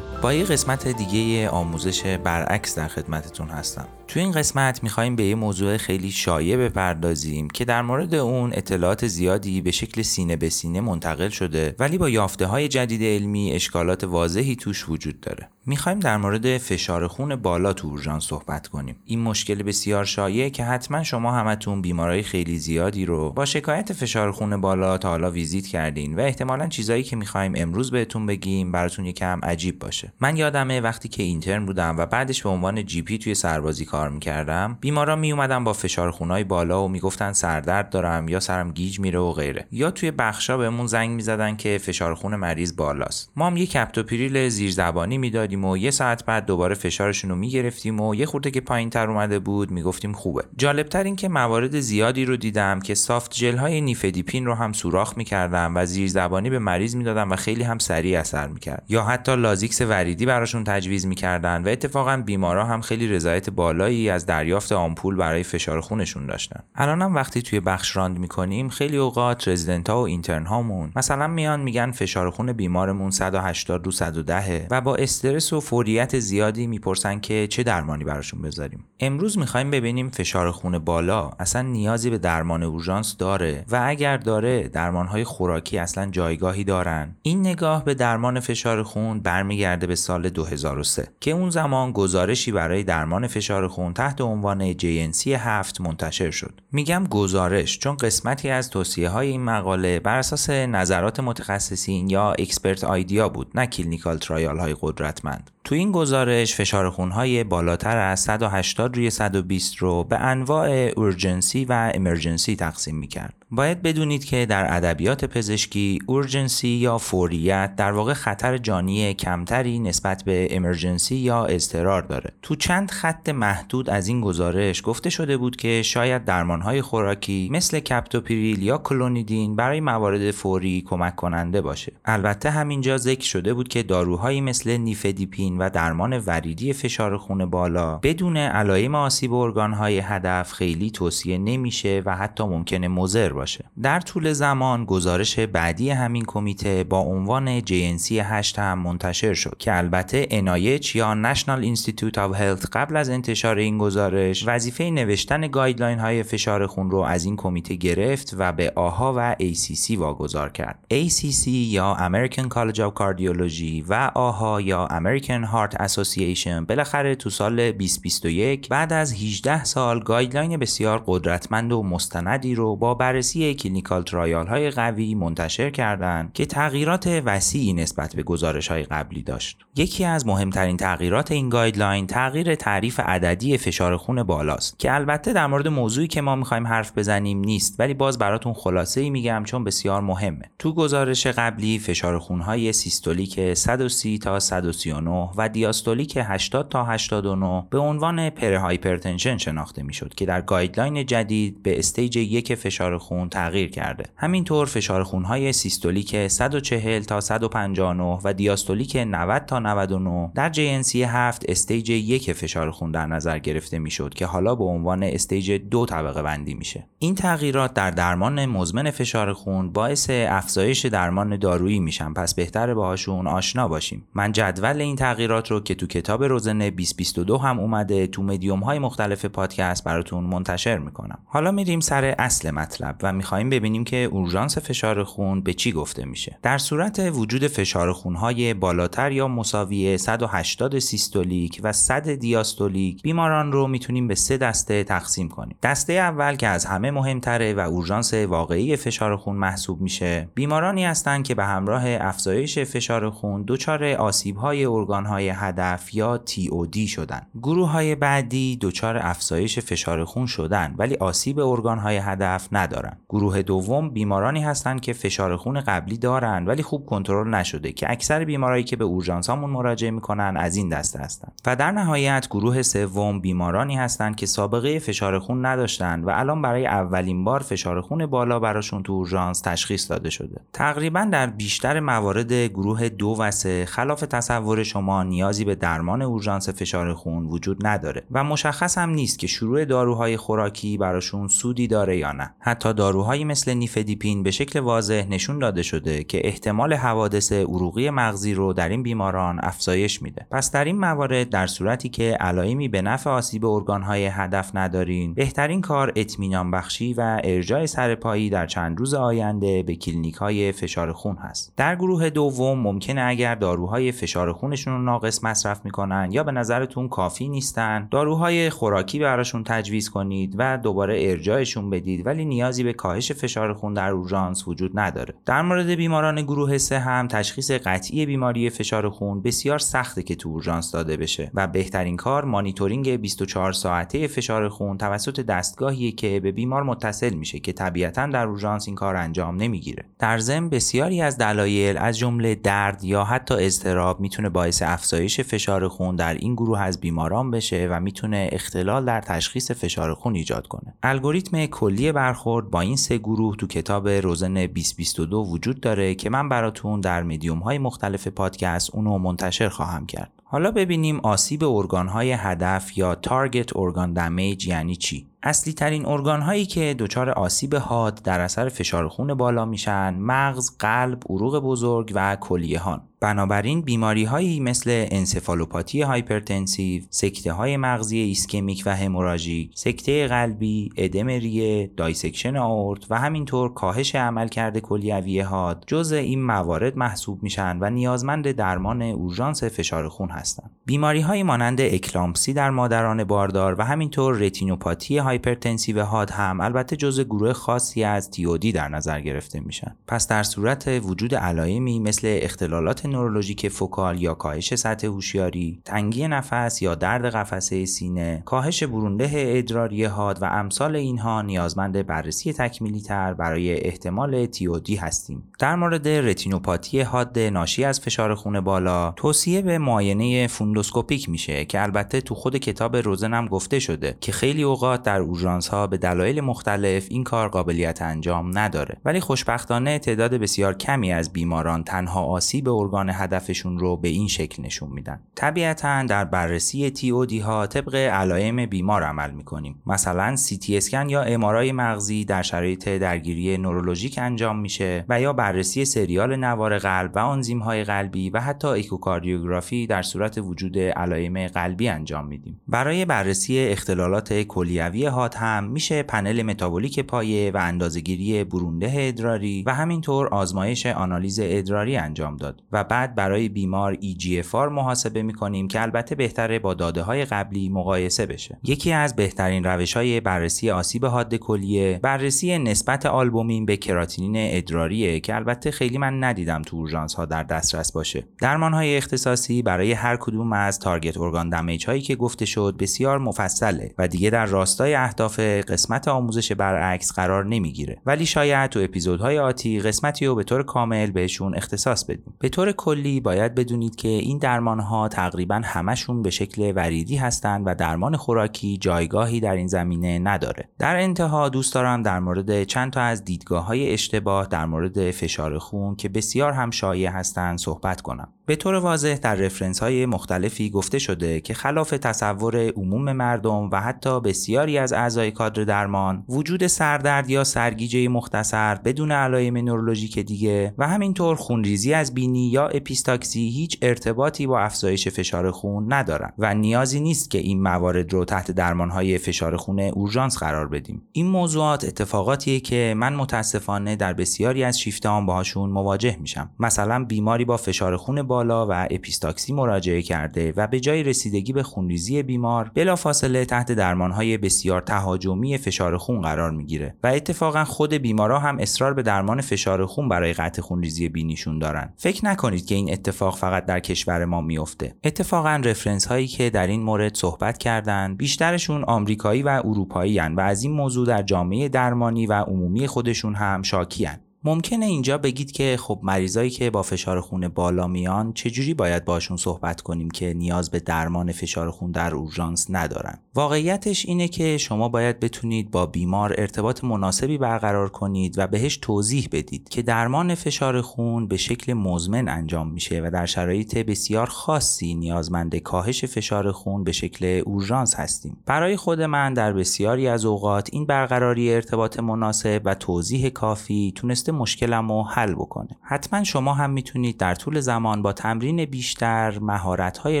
با یه قسمت دیگه آموزش برعکس در خدمتتون هستم. تو این قسمت می‌خوایم به یه موضوع خیلی شایع بپردازیم که در مورد اون اطلاعات زیادی به شکل سینه به سینه منتقل شده ولی با یافته های جدید علمی اشکالات واضحی توش وجود داره. می‌خوایم در مورد فشار خون بالا تو اورژانس صحبت کنیم. این مشکل بسیار شایع که حتما شما همتون بیمارای خیلی زیادی رو با شکایت فشار خون بالا تا حالا ویزیت کردین و احتمالا چیزایی که می‌خوایم امروز بهتون بگیم براتون یکم عجیب باشه. من یادمه وقتی که اینترن بودم و بعدش به عنوان GP توی سربازی کار می‌کردم بیمارا میومدن با فشار خونای بالا و می‌گفتن سردرد دارم یا سرم گیج میره و غیره. یا توی بخشا بهمون زنگ می‌زدن که فشار خون مریض بالاست. ما هم یه کپتوپریل زیرزبانی می‌دادیم و یه ساعت بعد دوباره فشارشون رو می‌گرفتیم و یه خورده که پایین تر اومده بود می‌گفتیم خوبه. جالبتر این که موارد زیادی رو دیدم که soft gel های نیفدیپین رو هم سوراخ می‌کردم و زیرزبانی به مریض می‌دادم و خیلی هم سریع اثر می‌کرد. یا حتی لازیکس وریدی براشون تجویز می‌کردن و اتفاقا بیمارا هم خیلی رضایت بالایی از دریافت آمپول برای فشار خونشون داشتن. الانم وقتی توی بخش round می‌کنیم خیلی اوقات رزیدنت ها و اینترن هامون مثلا میان میگن فشار خون بیمارمون 180 رو 110 و با استرس و فوریت زیادی می‌پرسن که چه درمانی براشون بذاریم. امروز می‌خوایم ببینیم فشار خون بالا اصلا نیازی به درمان اورژانس داره و اگر داره درمانهای خوراکی اصلا جایگاهی دارن. این نگاه به درمان فشار خون برمیگرده به سال 2003 که اون زمان گزارشی برای درمان فشار خون تحت عنوان JNC 7 منتشر شد. میگم گزارش چون قسمتی از توصیه های این مقاله بر اساس نظرات متخصصین یا expert idea بود نه clinical trial های قدرتمند. تو این گزارش فشار خونهای بالاتر از 180 روی 120 رو به انواع urgency و emergency تقسیم می‌کرد. باید بدونید که در ادبیات پزشکی urgency یا فوریت در واقع خطر جانی کمتری نسبت به emergency یا اضطرار داره. تو چند خط محدود از این گزارش گفته شده بود که شاید درمانهای خوراکی مثل کپتوپریل یا کلونیدین برای موارد فوری کمک کننده باشه. البته همینجا ذکر شده بود که داروهایی مثل نیفدیپین و درمان وریدی فشار خون بالا بدون علائم آسیب ارگانهای هدف خیلی توصیه نمیشه و حتی ممکنه مضر باشه. در طول زمان گزارش بعدی همین کمیته با عنوان JNC 8 هم منتشر شد که البته NIH یا National Institute of Health قبل از انتشار این گزارش وظیفه نوشتن guideline های فشار خون رو از این کمیته گرفت و به AHA و ACC واگذار کرد. ACC یا American College of Cardiology و AHA یا American Heart Association بالاخره تو سال 2021 بعد از 18 سال guideline بسیار قدرتمند و مستندی رو با بررسی clinical trial های قوی منتشر کردند که تغییرات وسیعی نسبت به گزارش های قبلی داشت. یکی از مهمترین تغییرات این guideline تغییر تعریف عددی فشار خون بالاست که البته در مورد موضوعی که ما می‌خوایم حرف بزنیم نیست ولی باز براتون خلاصه ای میگم چون بسیار مهمه. تو گزارش قبلی فشار خونهای سیستولیک 130 تا 139 و دیاستولیک 80 تا 89 به عنوان pre-hypertension شناخته می‌شد که در guideline جدید به stage یک فشار خون خون تغییر کرده. همینطور فشار خونهای سیستولیک 140 تا 159 و دیاستولیک 90 تا 99 در JNC 7 stage یک فشار خون در نظر گرفته می‌شد که حالا به عنوان stage دو طبقه بندی میشه. این تغییرات در درمان مزمن فشار خون باعث افزایش درمان دارویی میشن. پس بهتره باهاشون آشنا باشیم. من جدول این تغییرات رو که تو کتاب Rosen 2022 هم اومده تو مدیوم های مختلف پادکست براتون منتشر می‌کنم. حالا میریم سر اصل مطلب و می‌خوایم ببینیم که اورژانس فشار خون به چی گفته میشه. در صورت وجود فشار خونهای بالاتر یا مساوی 180 سیستولیک و 100 دیاستولیک بیماران رو می‌تونیم به سه دسته تقسیم کنیم. دسته اول که از همه مهمتره و اورژانس واقعی فشار خون محسوب میشه بیمارانی هستند که به همراه افزایش فشار خون دچار آسیب های ارگان های هدف یا TOD شدن. گروه های بعدی دچار افزایش فشار خون شدن ولی آسیب ارگان های هدف ندارن. گروه دوم بیمارانی هستند که فشار خون قبلی دارن ولی خوب کنترل نشده که اکثر بیمارایی که به اورژانس هامون مراجعه می‌کنن از این دسته هستند. و در نهایت گروه سوم بیمارانی هستند که سابقه فشار خون نداشتن و الان برای اولین بار فشار خون بالا براشون تو اورژانس تشخیص داده شده. تقریبا در بیشتر موارد گروه دو و سه خلاف تصور شما نیازی به درمان اورژانس فشار خون وجود نداره و مشخص هم نیست که شروع داروهای خوراکی براشون سودی داره یا نه. حتی داروهایی مثل نیفدیپین به شکل واضح نشون داده شده که احتمال حوادث عروقی مغزی رو در این بیماران افزایش میده. پس در این موارد در صورتی که علائمی به نفع آسیب ارگانهای هدف ندارین بهترین کار اطمینان بخشی و ارجاع سرپایی در چند روز آینده به کلینیک های فشار خون هست. در گروه دوم ممکنه اگر داروهای فشار خونشون رو ناقص مصرف می‌کنن یا به نظرتون کافی نیستن داروهای خوراکی براشون تجویز کنید و دوباره ارجاعشون بدید ولی نیازی به کاهش فشار خون در اورژانس وجود نداره. در مورد بیماران گروه سه هم تشخیص قطعی بیماری فشار خون بسیار سخته که تو اورژانس داده بشه و بهترین کار مانیتورینگ 24 ساعته فشار خون توسط دستگاهیه که به بیمار متصل میشه که طبیعتا در اورژانس این کار انجام نمی‌گیره. در ضمن بسیاری از دلایل از جمله درد یا حتی اضطراب می‌تونه باعث افزایش فشار خون در این گروه از بیماران بشه و می‌تونه اختلال در تشخیص فشار خون ایجاد کنه. الگوریتم کلی برخورد با این سه گروه تو کتاب روزن 2022 وجود داره که من براتون در میدیوم های مختلف پادکست اونو منتشر خواهم کرد حالا ببینیم آسیب ارگانهای هدف یا target organ damage یعنی چی اصلی ترین ارگان هایی که دچار آسیب حاد در اثر فشار خون بالا میشن مغز، قلب، عروق بزرگ و کلیه هان. بنابراین بیماری هایی مثل انسفالوپاتی hypertensive، سکته های مغزی ایسکمیک و هموراژیک، سکته قلبی، ادم ریه، dissection آورت و همینطور کاهش عملکرد کلیوی حاد جزء این موارد محسوب میشن و نیازمند درمان اورژانس فشار خون هستند. بیماری های مانند اکلامپسی در مادران باردار و همینطور رتینوپاتی hypertensive حاد هم البته جزء گروه خاصی از TOD در نظر گرفته میشن. پس در صورت وجود علائمی مثل اختلالات نورولوژیک فوکال یا کاهش سطح هوشیاری، تنگی نفس یا درد قفسه سینه، کاهش برونده ادراری حاد و امثال اینها نیازمند بررسی تکمیلی تر برای احتمال TOD هستیم. در مورد رتینوپاتی حاد ناشی از فشار خون بالا، توصیه به معاینه فوندوسکوپیک میشه که البته تو خود کتاب روزن هم گفته شده که خیلی اوقات در اورژانس ها به دلایل مختلف این کار قابلیت انجام نداره ولی خوشبختانه تعداد بسیار کمی از بیماران تنها آسیب ارگان هدفشون رو به این شکل نشون میدن. طبیعتا در بررسی TOD ها طبق علائم بیمار عمل می‌کنیم. مثلا سی تی اسکن یا MRI مغزی در شرایط درگیری نورولوژیک انجام میشه و یا بررسی سریال نوار قلب و آنزیم های قلبی و حتی اکوکاردیوگرافی در صورت وجود علائم قلبی انجام میدیم. برای بررسی اختلالات کلیوی حاد هم میشه پنل متابولیک پایه و اندازهگیری برونده ادراری و همینطور آزمایش آنالیز ادراری انجام داد و بعد برای بیمار EGFR محاسبه می‌کنیم که البته بهتره با داده های قبلی مقایسه بشه. یکی از بهترین روش های بررسی آسیب حاد کلیه بررسی نسبت آلبومین به کراتینین ادراریه که البته خیلی من ندیدم تو اورژانس ها در دسترس باشه. درمان های اختصاصی برای هر کدوم از تارگت ارگان دمیج هایی که گفته شد بسیار مفصله و دیگه در راستای اهداف قسمت آموزش برعکس قرار نمی‌گیره. ولی شاید تو اپیزودهای آتی قسمتی رو به طور کامل بهشون اختصاص بدیم. به طور کلی باید بدونید که این درمان ها تقریبا همشون به شکل وریدی هستند و درمان خوراکی جایگاهی در این زمینه نداره. در انتها دوست دارم در مورد چند تا از دیدگاه های اشتباه در مورد فشار خون که بسیار هم شایع هستند صحبت کنم. به طور واضح در رفرنس های مختلفی گفته شده که خلاف تصور عموم مردم و حتی بسیاری از اعضای کادر درمان وجود سردرد یا سرگیجه مختصر بدون علائم نورولوژیک دیگه و همینطور خونریزی از بینی یا اپیستاکسی هیچ ارتباطی با افزایش فشار خون ندارن و نیازی نیست که این موارد رو تحت درمانهای فشار خون اورژانس قرار بدیم. این موضوعات اتفاقاتیه که من متاسفانه در بسیاری از شیفتهام باهاشون مواجه میشم. مثلا بیماری با فشار خون بالا و اپیستاکسی مراجعه کرده و به جای رسیدگی به خونریزی بیمار بلافاصله تحت درمانهای بسیار تهاجمی فشار خون قرار می‌گیره و اتفاقا خود بیمارا هم اصرار به درمان فشار خون برای قطع خونریزی بینیشون دارن. فکر نکنید که این اتفاق فقط در کشور ما میفته اتفاقا رفرنس هایی که در این مورد صحبت کردن بیشترشون آمریکایی و اروپایی و از این موضوع در جامعه درمانی و عمومی خودشون هم شاکیان ممکنه اینجا بگید که خب مریضایی که با فشار خون بالا میان چجوری باید باشون صحبت کنیم که نیاز به درمان فشار خون در اورژانس ندارن؟ واقعیتش اینه که شما باید بتونید با بیمار ارتباط مناسبی برقرار کنید و بهش توضیح بدید که درمان فشار خون به شکل مزمن انجام میشه و در شرایط بسیار خاصی نیازمند کاهش فشار خون به شکل اورژانس هستیم. برای خود من در بسیاری از اوقات این برقراری ارتباط مناسب و توضیح کافی تونسته مشکلم رو حل بکنه. حتما شما هم می‌تونید در طول زمان با تمرین بیشتر مهارت های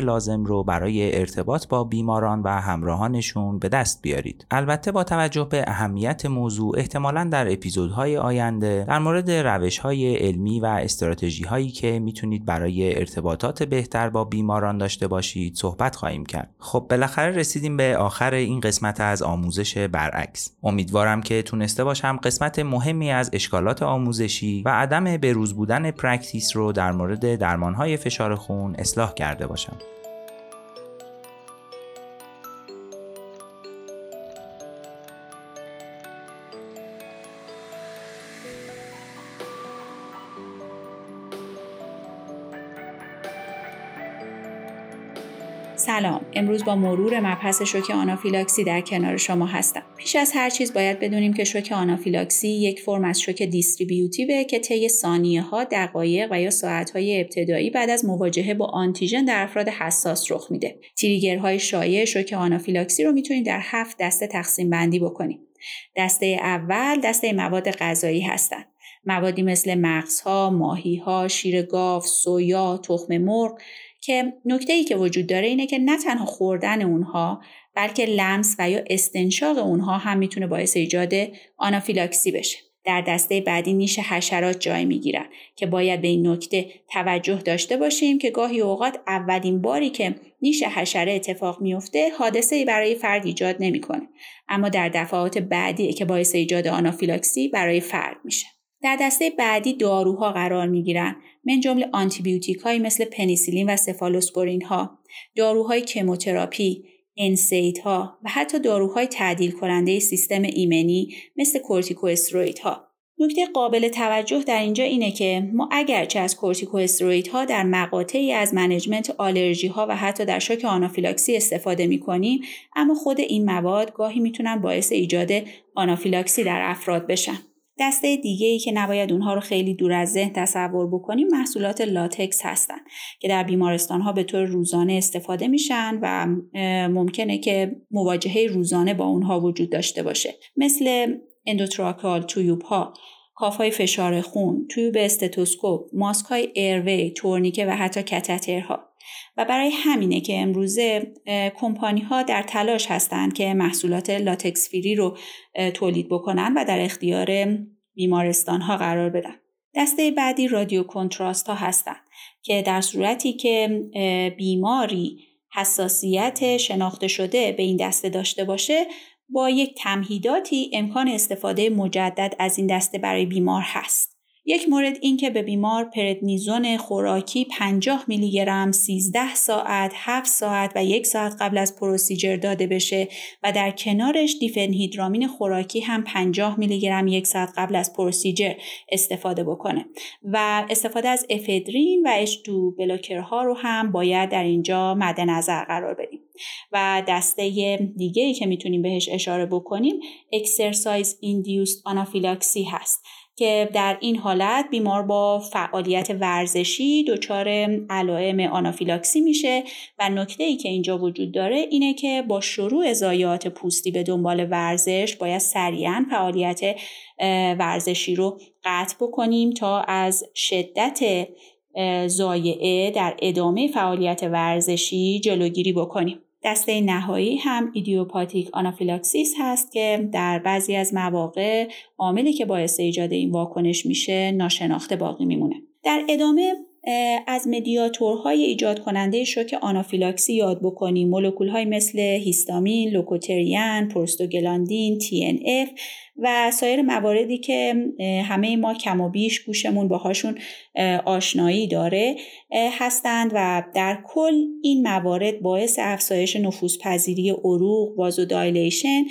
لازم رو برای ارتباط با بیماران و همراهانشون به دست بیارید. البته با توجه به اهمیت موضوع احتمالا در اپیزودهای آینده در مورد روش های علمی و استراتژی هایی که می‌تونید برای ارتباطات بهتر با بیماران داشته باشید صحبت خواهیم کرد. خب بالاخره رسیدیم به آخر این قسمت از آموزش برعکس. امیدوارم که تونسته باشم قسمت مهمی از اشکالات آموزشی و عدم بروز بودن practice رو در مورد درمانهای فشار خون اصلاح کرده باشم. سلام. امروز با مرور مبحث شوک آنافیلاکسی در کنار شما هستم. پیش از هر چیز باید بدونیم که شوک آنافیلاکسی یک فرم از شوک دیستریبیوتیوه که طی ثانیه ها دقایق و یا ساعت های ابتدایی بعد از مواجهه با آنتیژن در افراد حساس رخ میده. تریگرهای شایع شوک آنافیلاکسی رو می‌تونید در هفت دسته تقسیم بندی بکنیم. دسته اول دسته مواد غذایی هستند موادی مثل مغزها، ماهیها، شیر گاو، سویا، تخم مرغ که نکته ای که وجود داره اینه که نه تنها خوردن اونها بلکه لمس و یا استنشاق اونها هم می‌تونه باعث ایجاد آنافیلاکسی بشه. در دسته بعدی نیش حشرات جای می‌گیرن که باید به این نکته توجه داشته باشیم که گاهی اوقات اولین باری که نیش حشره اتفاق میفته حادثه برای فرد ایجاد نمی‌کنه اما در دفعات بعدی که باعث ایجاد آنافیلاکسی برای فرد میشه در دسته بعدی داروها قرار می گیرن من جمله آنتیبیوتیک های مثل پنیسیلین و سفالوسپورین ها داروهای chemotherapy، NSAID ها و حتی داروهای تعدیل کننده سیستم ایمنی مثل کورتیکوستروید ها نکته قابل توجه در اینجا اینه که ما اگرچه از کورتیکوستروید ها در مقاطعی از management آلرژی ها و حتی در شوک آنافیلاکسی استفاده می کنیم اما خود این مواد گاهی می‌تونن باعث ایجاد آنافیلاکسی در افراد بشن. دسته دیگه ای که نباید اونها رو خیلی دور از ذهن تصور بکنیم محصولات لاتکس هستن که در بیمارستان ها به طور روزانه استفاده میشن و ممکنه که مواجهه روزانه با اونها وجود داشته باشه. مثل endotracheal tube ها cuff های فشار خون، tube stethoscope، ماسک های airway، تورنیکه و حتی کتترها. و برای همینه که امروزه کمپانی ها در تلاش هستند که محصولات latex free رو تولید بکنن و در اختیار بیمارستان ها قرار بدن. دسته بعدی رادیو کنتراست ها هستند که در صورتی که بیماری حساسیت شناخته شده به این دسته داشته باشه با یک تمهیداتی امکان استفاده مجدد از این دسته برای بیمار هست. یک مورد این که به بیمار پردنیزون خوراکی 50 میلی گرم 13 ساعت 7 ساعت و یک ساعت قبل از پروسیجر داده بشه و در کنارش دیفنهیدرامین خوراکی هم 50 میلی گرم یک ساعت قبل از پروسیجر استفاده بکنه و استفاده از افدرین و H2 بلاکرها رو هم باید در اینجا مد نظر قرار بدیم. و دسته دیگه ای که می‌تونیم بهش اشاره بکنیم اکسرسایز ایندیوست آنافیلاکسی هست. که در این حالت بیمار با فعالیت ورزشی دچار علائم آنافیلاکسی میشه و نکته ای که اینجا وجود داره اینه که با شروع ضایعات پوستی به دنبال ورزش باید سریعا فعالیت ورزشی رو قطع بکنیم تا از شدت زایعه در ادامه فعالیت ورزشی جلوگیری بکنیم. دسته نهایی هم ایدیوپاتیک آنافیلاکسیس هست که در بعضی از مواقع عاملی که باعث ایجاد این واکنش میشه ناشناخته باقی میمونه. در ادامه از مدیاتورهای ایجاد کننده شوک آنافیلاکسی یاد بکنیم مولکول های مثل هیستامین، لوکوتریان، پروستوگلاندین، TNF و سایر مواردی که همه ما کم و بیش گوشمون باهاشون آشنایی داره هستند و در کل این موارد باعث افزایش نفوذپذیری عروق، وازودایلیشن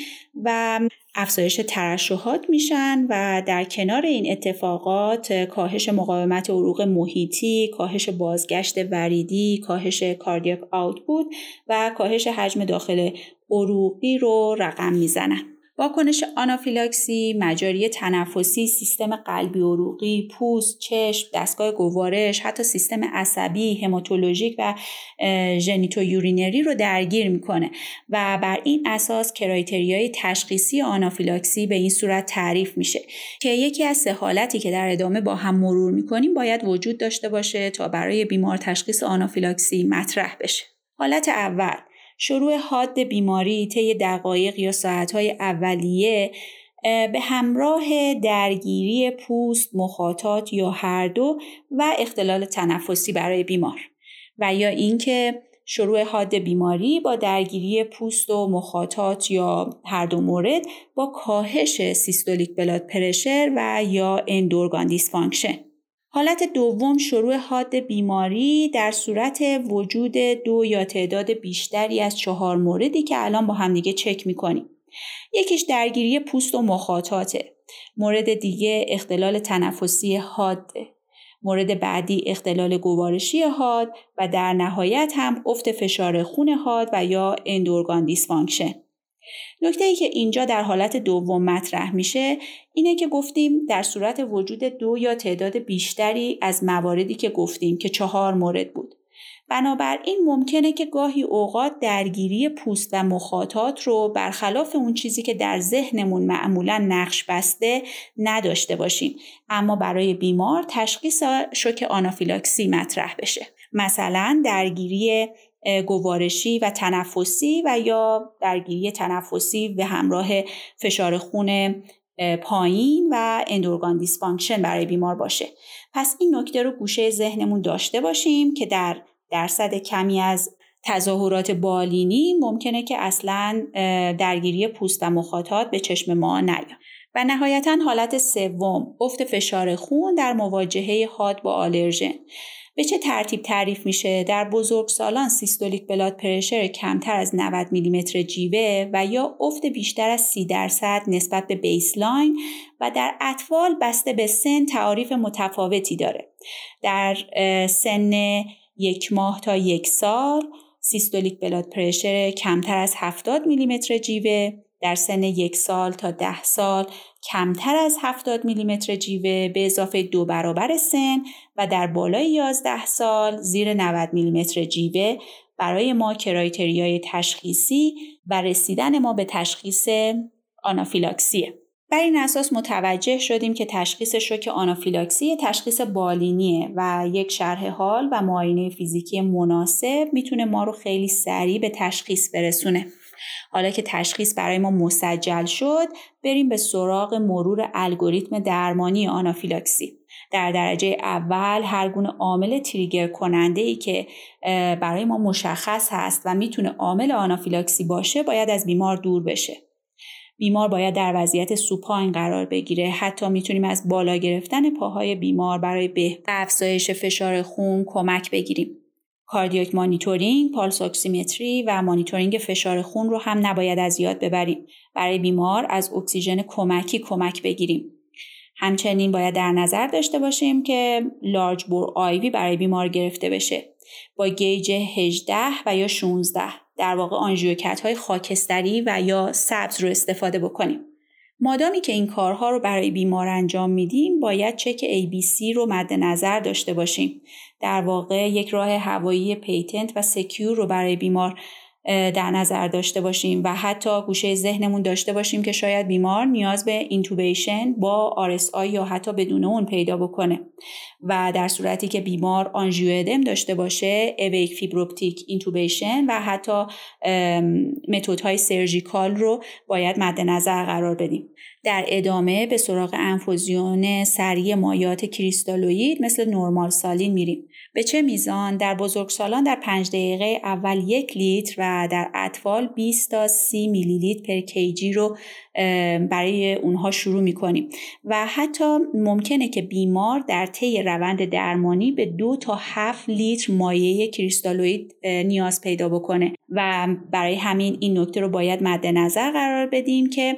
و افزایش ترشحات میشن و در کنار این اتفاقات کاهش مقاومت عروق محیطی، کاهش بازگشت وریدی، کاهش کاردیاک آوتپوت و کاهش حجم داخل عروقی رو رقم می‌زنن. واکنش آنافیلاکسی، مجاری تنفسی، سیستم قلبی عروقی، پوست، چشم، دستگاه گوارش، حتی سیستم عصبی، هماتولوژیک و ژنیتو یورینری رو درگیر می‌کنه و بر این اساس کرایتریای تشخیصی آنافیلاکسی به این صورت تعریف میشه که یکی از سه حالتی که در ادامه با هم مرور می‌کنیم باید وجود داشته باشه تا برای بیمار تشخیص آنافیلاکسی مطرح بشه. حالت اول شروع حاد بیماری طی دقایق یا ساعتهای اولیه به همراه درگیری پوست، مخاطات یا هر دو و اختلال تنفسی برای بیمار و یا اینکه شروع حاد بیماری با درگیری پوست و مخاطات یا هر دو مورد با کاهش systolic blood pressure و یا end-organ dysfunction. حالت دوم شروع حاد بیماری در صورت وجود دو یا تعداد بیشتری از چهار موردی که الان با همدیگه چک می‌کنیم. یکیش درگیری پوست و مخاطاته. مورد دیگه اختلال تنفسی حاده. مورد بعدی اختلال گوارشی حاد و در نهایت هم افت فشار خون حاد و یا end-organ dysfunction. نکته ای که اینجا در حالت دوم مطرح میشه اینه که گفتیم در صورت وجود دو یا تعداد بیشتری از مواردی که گفتیم که چهار مورد بود. بنابراین ممکنه که گاهی اوقات درگیری پوست و مخاطات رو برخلاف اون چیزی که در ذهنمون معمولا نقش بسته نداشته باشیم اما برای بیمار تشخیص شوک آنافیلاکسی مطرح بشه مثلا درگیری گوارشی و تنفسی و یا درگیری تنفسی به همراه فشار خون پایین و end-organ dysfunction برای بیمار باشه. پس این نکته رو گوشه ذهنمون داشته باشیم که در درصد کمی از تظاهرات بالینی ممکنه که اصلا درگیری پوست و مخاطات به چشم ما نیاد. و نهایتا حالت سوم افت فشار خون در مواجهه حاد با آلرژن. به چه ترتیب تعریف میشه؟ در بزرگسالان systolic blood pressure کمتر از 90 میلیمتر جیوه و یا افت بیشتر از 30 درصد نسبت به baseline و در اطفال بسته به سن تعاریف متفاوتی داره. در سن یک ماه تا یک سال سیستولیک بلاد پرشر کمتر از 70 میلیمتر جیوه در سن یک سال تا ده سال کمتر از 70 میلیمتر جیوه به اضافه دو برابر سن و در بالای 11 سال زیر 90 میلیمتر جیوه برای ما کرایتریای تشخیصی و رسیدن ما به تشخیص آنافیلاکسیه. بر این اساس متوجه شدیم که تشخیص شوک آنافیلاکسی تشخیص بالینیه و یک شرح حال و معاینه فیزیکی مناسب می‌تونه ما رو خیلی سریع به تشخیص برسونه. حالا که تشخیص برای ما مسجل شد بریم به سراغ مرور الگوریتم درمانی آنافیلاکسی. در درجه اول هر گونه عامل تریگر کننده ای که برای ما مشخص هست و می‌تونه عامل آنافیلاکسی باشه باید از بیمار دور بشه. بیمار باید در وضعیت supine قرار بگیره. حتی می‌تونیم از بالا گرفتن پاهای بیمار برای به افزایش فشار خون کمک بگیریم. cardiac monitoring، pulse oximetry و مانیتورینگ فشار خون رو هم نباید از یاد ببریم. برای بیمار از اکسیژن کمکی کمک بگیریم. همچنین باید در نظر داشته باشیم که large bore IV برای بیمار گرفته بشه با gauge 18 و یا 16 در واقع آنژیوکت های خاکستری و یا سبز رو استفاده بکنیم. مادامی که این کارها رو برای بیمار انجام میدیم باید چک ABC رو مد نظر داشته باشیم. در واقع یک راه هوایی patent و secure رو برای بیمار در نظر داشته باشیم و حتی گوشه ذهنمون داشته باشیم که شاید بیمار نیاز به intubation با RSI یا حتی بدون اون پیدا بکنه. و در صورتی که بیمار آنژیو داشته باشه awake fiberoptic intubation و حتی متدهای surgical رو باید مد نظر قرار بدیم. در ادامه به سراغ انفوزیون سریع مایات کریستالوید مثل normal saline میریم. به چه میزان؟ در بزرگسالان در پنج دقیقه اول یک لیتر و در اطفال 20 تا 30 میلی لیتر per kg رو برای اونها شروع می‌کنیم. و حتی ممکنه که بیمار در طی روند درمانی به دو تا هفت لیتر مایع کریستالوید نیاز پیدا بکنه. و برای همین این نکته رو باید مد نظر قرار بدیم که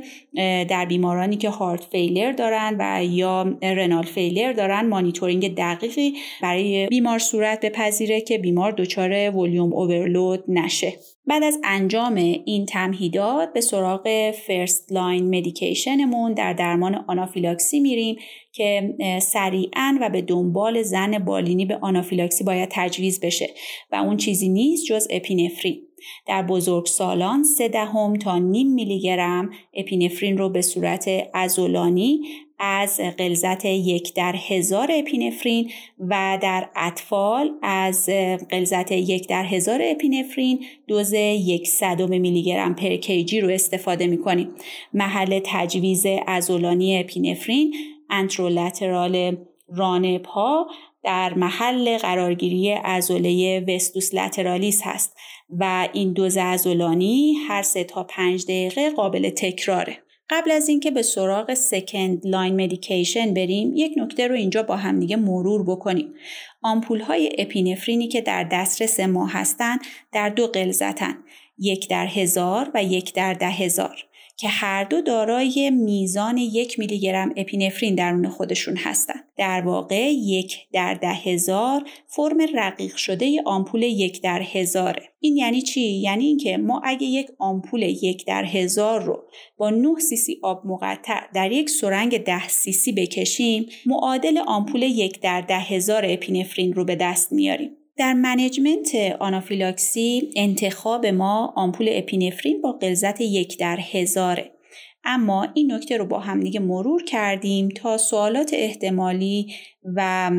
در بیمارانی که هارت فیلر دارن و یا رنال فیلر دارن مانیتورینگ دقیقی برای بیمار صورت بپذیره که بیمار دچار ولیوم اوورلود نشه. بعد از انجام این تمهیدات به سراغ first line medication مون در درمان آنافیلاکسی میریم که سریعا و به دنبال ظن بالینی به آنافیلاکسی باید تجویز بشه و اون چیزی نیست جز اپینفرین. در بزرگ سالان سه دهم تا نیم میلی گرم اپینفرین رو به صورت عضلانی از غلظت یک در هزار اپینفرین و در اطفال از غلظت یک در هزار اپینفرین دوز یک صدم میلی گرم per kg رو استفاده می کنیم. محل تجویز عضلانی اپینفرین anterolateral ران پا در محل قرارگیری عضله vastus lateralis هست و این دوز عضلانی هر سه تا پنج دقیقه قابل تکراره. قبل از اینکه به سراغ second line medication بریم یک نکته رو اینجا با همدیگه مرور بکنیم. آمپول های اپینفرینی که در دسترس ما هستند در دو غلظتن یک در هزار و یک در ده هزار. که هر دو دارای میزان یک میلی گرم اپینفرین درون خودشون هستند. در واقع یک در ده هزار فرم رقیق شده آمپول یک در هزاره. این یعنی چی؟ یعنی اینکه ما اگه یک آمپول یک در هزار رو با 9 سی‌سی آب مقطر در یک سرنگ 10 سی‌سی بکشیم معادل آمپول یک در ده هزار اپینفرین رو به دست میاریم. در management آنافیلاکسی انتخاب ما آمپول اپینفرین با غلظت یک در هزاره اما این نکته رو با همدیگه مرور کردیم تا سوالات احتمالی و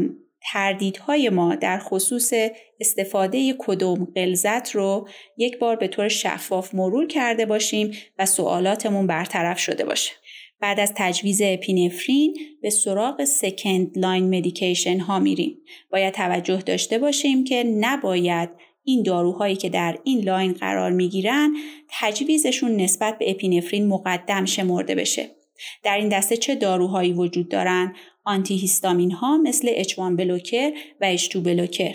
تردیدهای ما در خصوص استفاده کدوم غلظت رو یک بار به طور شفاف مرور کرده باشیم و سوالاتمون برطرف شده باشه. بعد از تجویز اپینفرین به سراغ second line medication ها میریم. باید توجه داشته باشیم که نباید این داروهایی که در این line قرار می‌گیرن تجویزشون نسبت به اپینفرین مقدم شمرده بشه. در این دسته چه داروهایی وجود دارن؟ آنتی هیستامین ها مثل H1 blocker و H2 blocker.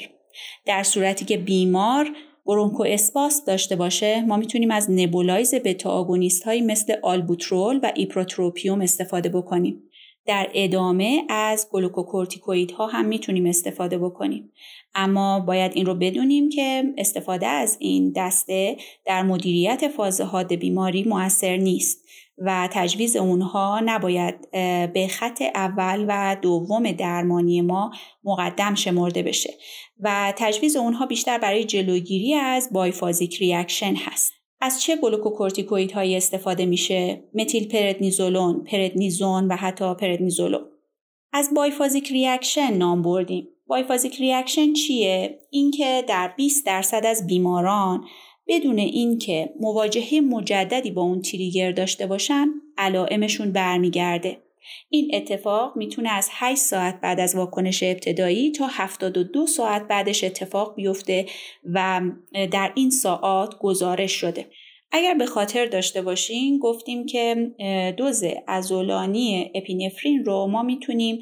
در صورتی که بیمار bronchospasm داشته باشه ما می‌تونیم از nebulize بتا آگونیست هایی مثل آلبوترول و ایپروتروپیوم استفاده بکنیم. در ادامه از گلوکوکورتیکوید ها هم می‌تونیم استفاده بکنیم. اما باید این رو بدونیم که استفاده از این دسته در مدیریت فاز حاد بیماری موثر نیست و تجویز اونها نباید به خط اول و دوم درمانی ما مقدم شمرده بشه و تجویز اونها بیشتر برای جلوگیری از biphasic reaction هست. از چه گلوکوکورتیکوید هایی استفاده میشه؟ متیل پردنیزولون، پردنیزون و حتی پردنیزولون. از biphasic reaction نام بردیم. biphasic reaction چیه؟ اینکه در 20 درصد از بیماران بدون اینکه مواجهه مجددی با اون trigger داشته باشن علائمشون برمیگرده. این اتفاق می‌تونه از 8 ساعت بعد از واکنش ابتدایی تا 72 ساعت بعدش اتفاق بیفته و در این ساعات گزارش شده. اگر به خاطر داشته باشین گفتیم که دوز عضلانی اپینفرین رو ما می‌تونیم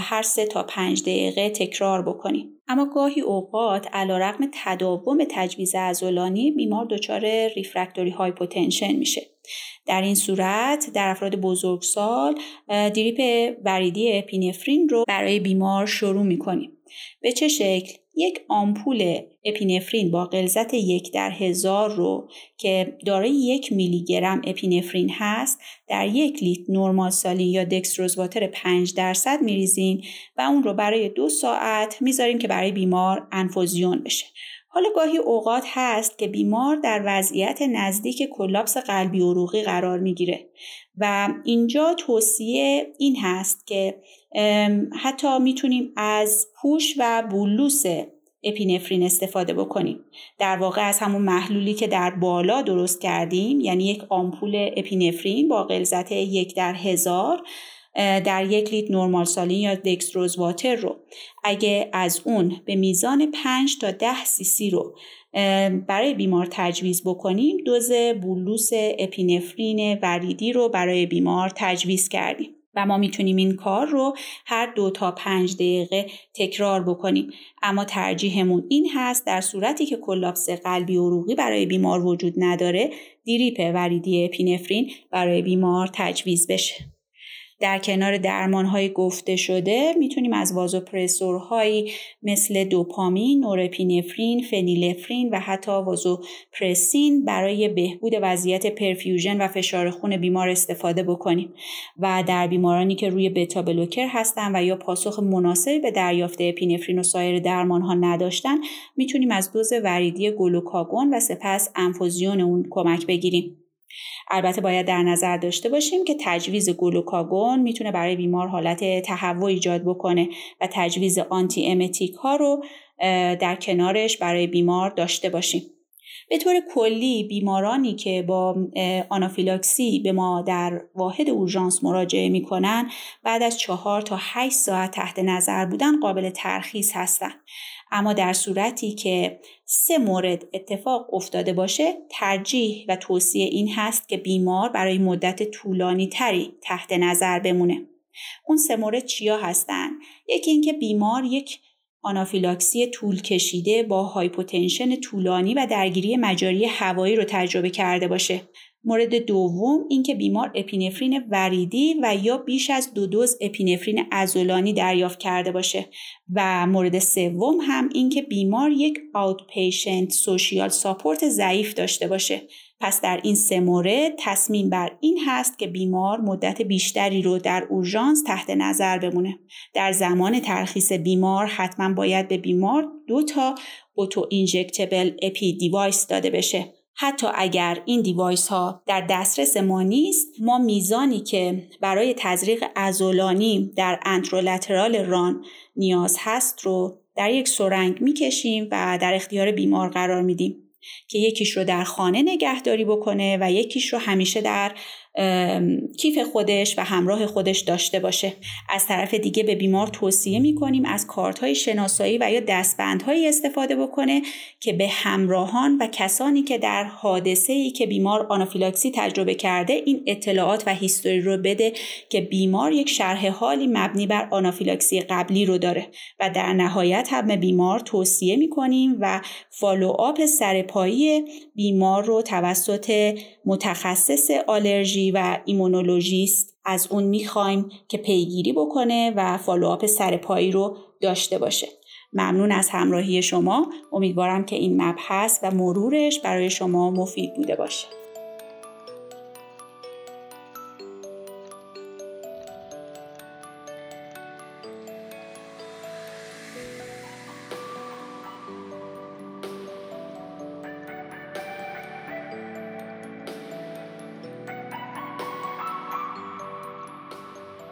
هر سه تا پنج دقیقه تکرار بکنیم. اما گاهی اوقات علیرغم تداوم تجویز عضلانی بیمار دچار refractory hypotension میشه. در این صورت در افراد بزرگسال drip وریدی اپینفرین رو برای بیمار شروع می‌کنیم. به چه شکل؟ یک آمپول اپینفرین با غلظت یک در هزار رو که دارای یک میلی گرم اپینفرین هست در یک لیتر نرمال سالین یا دکستروز واتر 5 درصد میریزیم و اون رو برای دو ساعت می‌ذاریم که برای بیمار انفوزیون بشه. حالا گاهی اوقات هست که بیمار در وضعیت نزدیک کلاپس قلبی عروقی قرار می‌گیره و اینجا توصیه این هست که حتی می‌تونیم از پوش و بولوس اپینفرین استفاده بکنیم. در واقع از همون محلولی که در بالا درست کردیم یعنی یک آمپول اپینفرین با غلظت یک در هزار در یک لیتر نرمال سالین یا دکستروز واتر رو. اگه از اون به میزان 5 تا 10 سی سی رو برای بیمار تجویز بکنیم دوز بولوس اپینفرین وریدی رو برای بیمار تجویز کردیم. و ما می‌تونیم این کار رو هر دو تا پنج دقیقه تکرار بکنیم. اما ترجیحمون این هست در صورتی که کلاپس قلبی عروقی برای بیمار وجود نداره دیریپ وریدی اپینفرین برای بیمار تجویز بشه. در کنار درمان های گفته شده می‌تونیم از وازوپرسورهایی مثل دوپامین، نورپینفرین، فنیلفرین و حتی وازوپرسین برای بهبود وضعیت پرفیوژن و فشار خون بیمار استفاده بکنیم و در بیمارانی که روی بتا بلوکر هستن و یا پاسخ مناسبی به دریافت اپینفرین و سایر درمان ها نداشتن می‌تونیم از دوز وریدی گلوکاگون و سپس انفوزیون اون کمک بگیریم. البته باید در نظر داشته باشیم که تجویز گلوکاگون می‌تونه برای بیمار حالت تهوع ایجاد بکنه و تجویز آنتی امتیک ها رو در کنارش برای بیمار داشته باشیم. به طور کلی بیمارانی که با آنافیلاکسی به ما در واحد اورژانس مراجعه می‌کنن بعد از چهار تا هشت ساعت تحت نظر بودن قابل ترخیص هستند اما در صورتی که سه مورد اتفاق افتاده باشه ترجیح و توصیه این هست که بیمار برای مدت طولانی تری تحت نظر بمونه. اون سه مورد چیا هستن؟ یکی اینکه بیمار یک آنافیلاکسی طول کشیده با hypotension طولانی و درگیری مجاری هوایی رو تجربه کرده باشه. مورد دوم اینکه بیمار اپینفرین وریدی و یا بیش از دو دوز اپینفرین ازولانی دریافت کرده باشه. و مورد سوم هم اینکه بیمار یک آوت پیشنت سوشیال ساپورت ضعیف داشته باشه. پس در این سه مورد تصمیم بر این هست که بیمار مدت بیشتری رو در اورژانس تحت نظر بمونه. در زمان ترخیص بیمار حتما باید به بیمار دو تا auto injectable epi device داده بشه. حتی اگر این device ها در دسترس ما نیست ما میزانی که برای تزریق عضلانی در anterolateral ران نیاز هست رو در یک سرنگ می‌کشیم و در اختیار بیمار قرار میدیم که یکیش رو در خانه نگهداری بکنه و یکیش رو همیشه در کیف خودش و همراه خودش داشته باشه. از طرف دیگه به بیمار توصیه می‌کنیم از کارت های شناسایی و یا دستبندهایی استفاده بکنه که به همراهان و کسانی که در حادثه ای که بیمار آنافیلاکسی تجربه کرده این اطلاعات و history رو بده که بیمار یک شرح حالی مبنی بر آنافیلاکسی قبلی رو داره. و در نهایت هم به بیمار توصیه می‌کنیم و follow-up سرپایی بیمار رو توسط متخصص آلرژی و ایمونولوژیست از اون می‌خوایم که پیگیری بکنه و follow-up سرپایی رو داشته باشه. ممنون از همراهی شما. امیدوارم که این مبحث و مرورش برای شما مفید بوده باشه.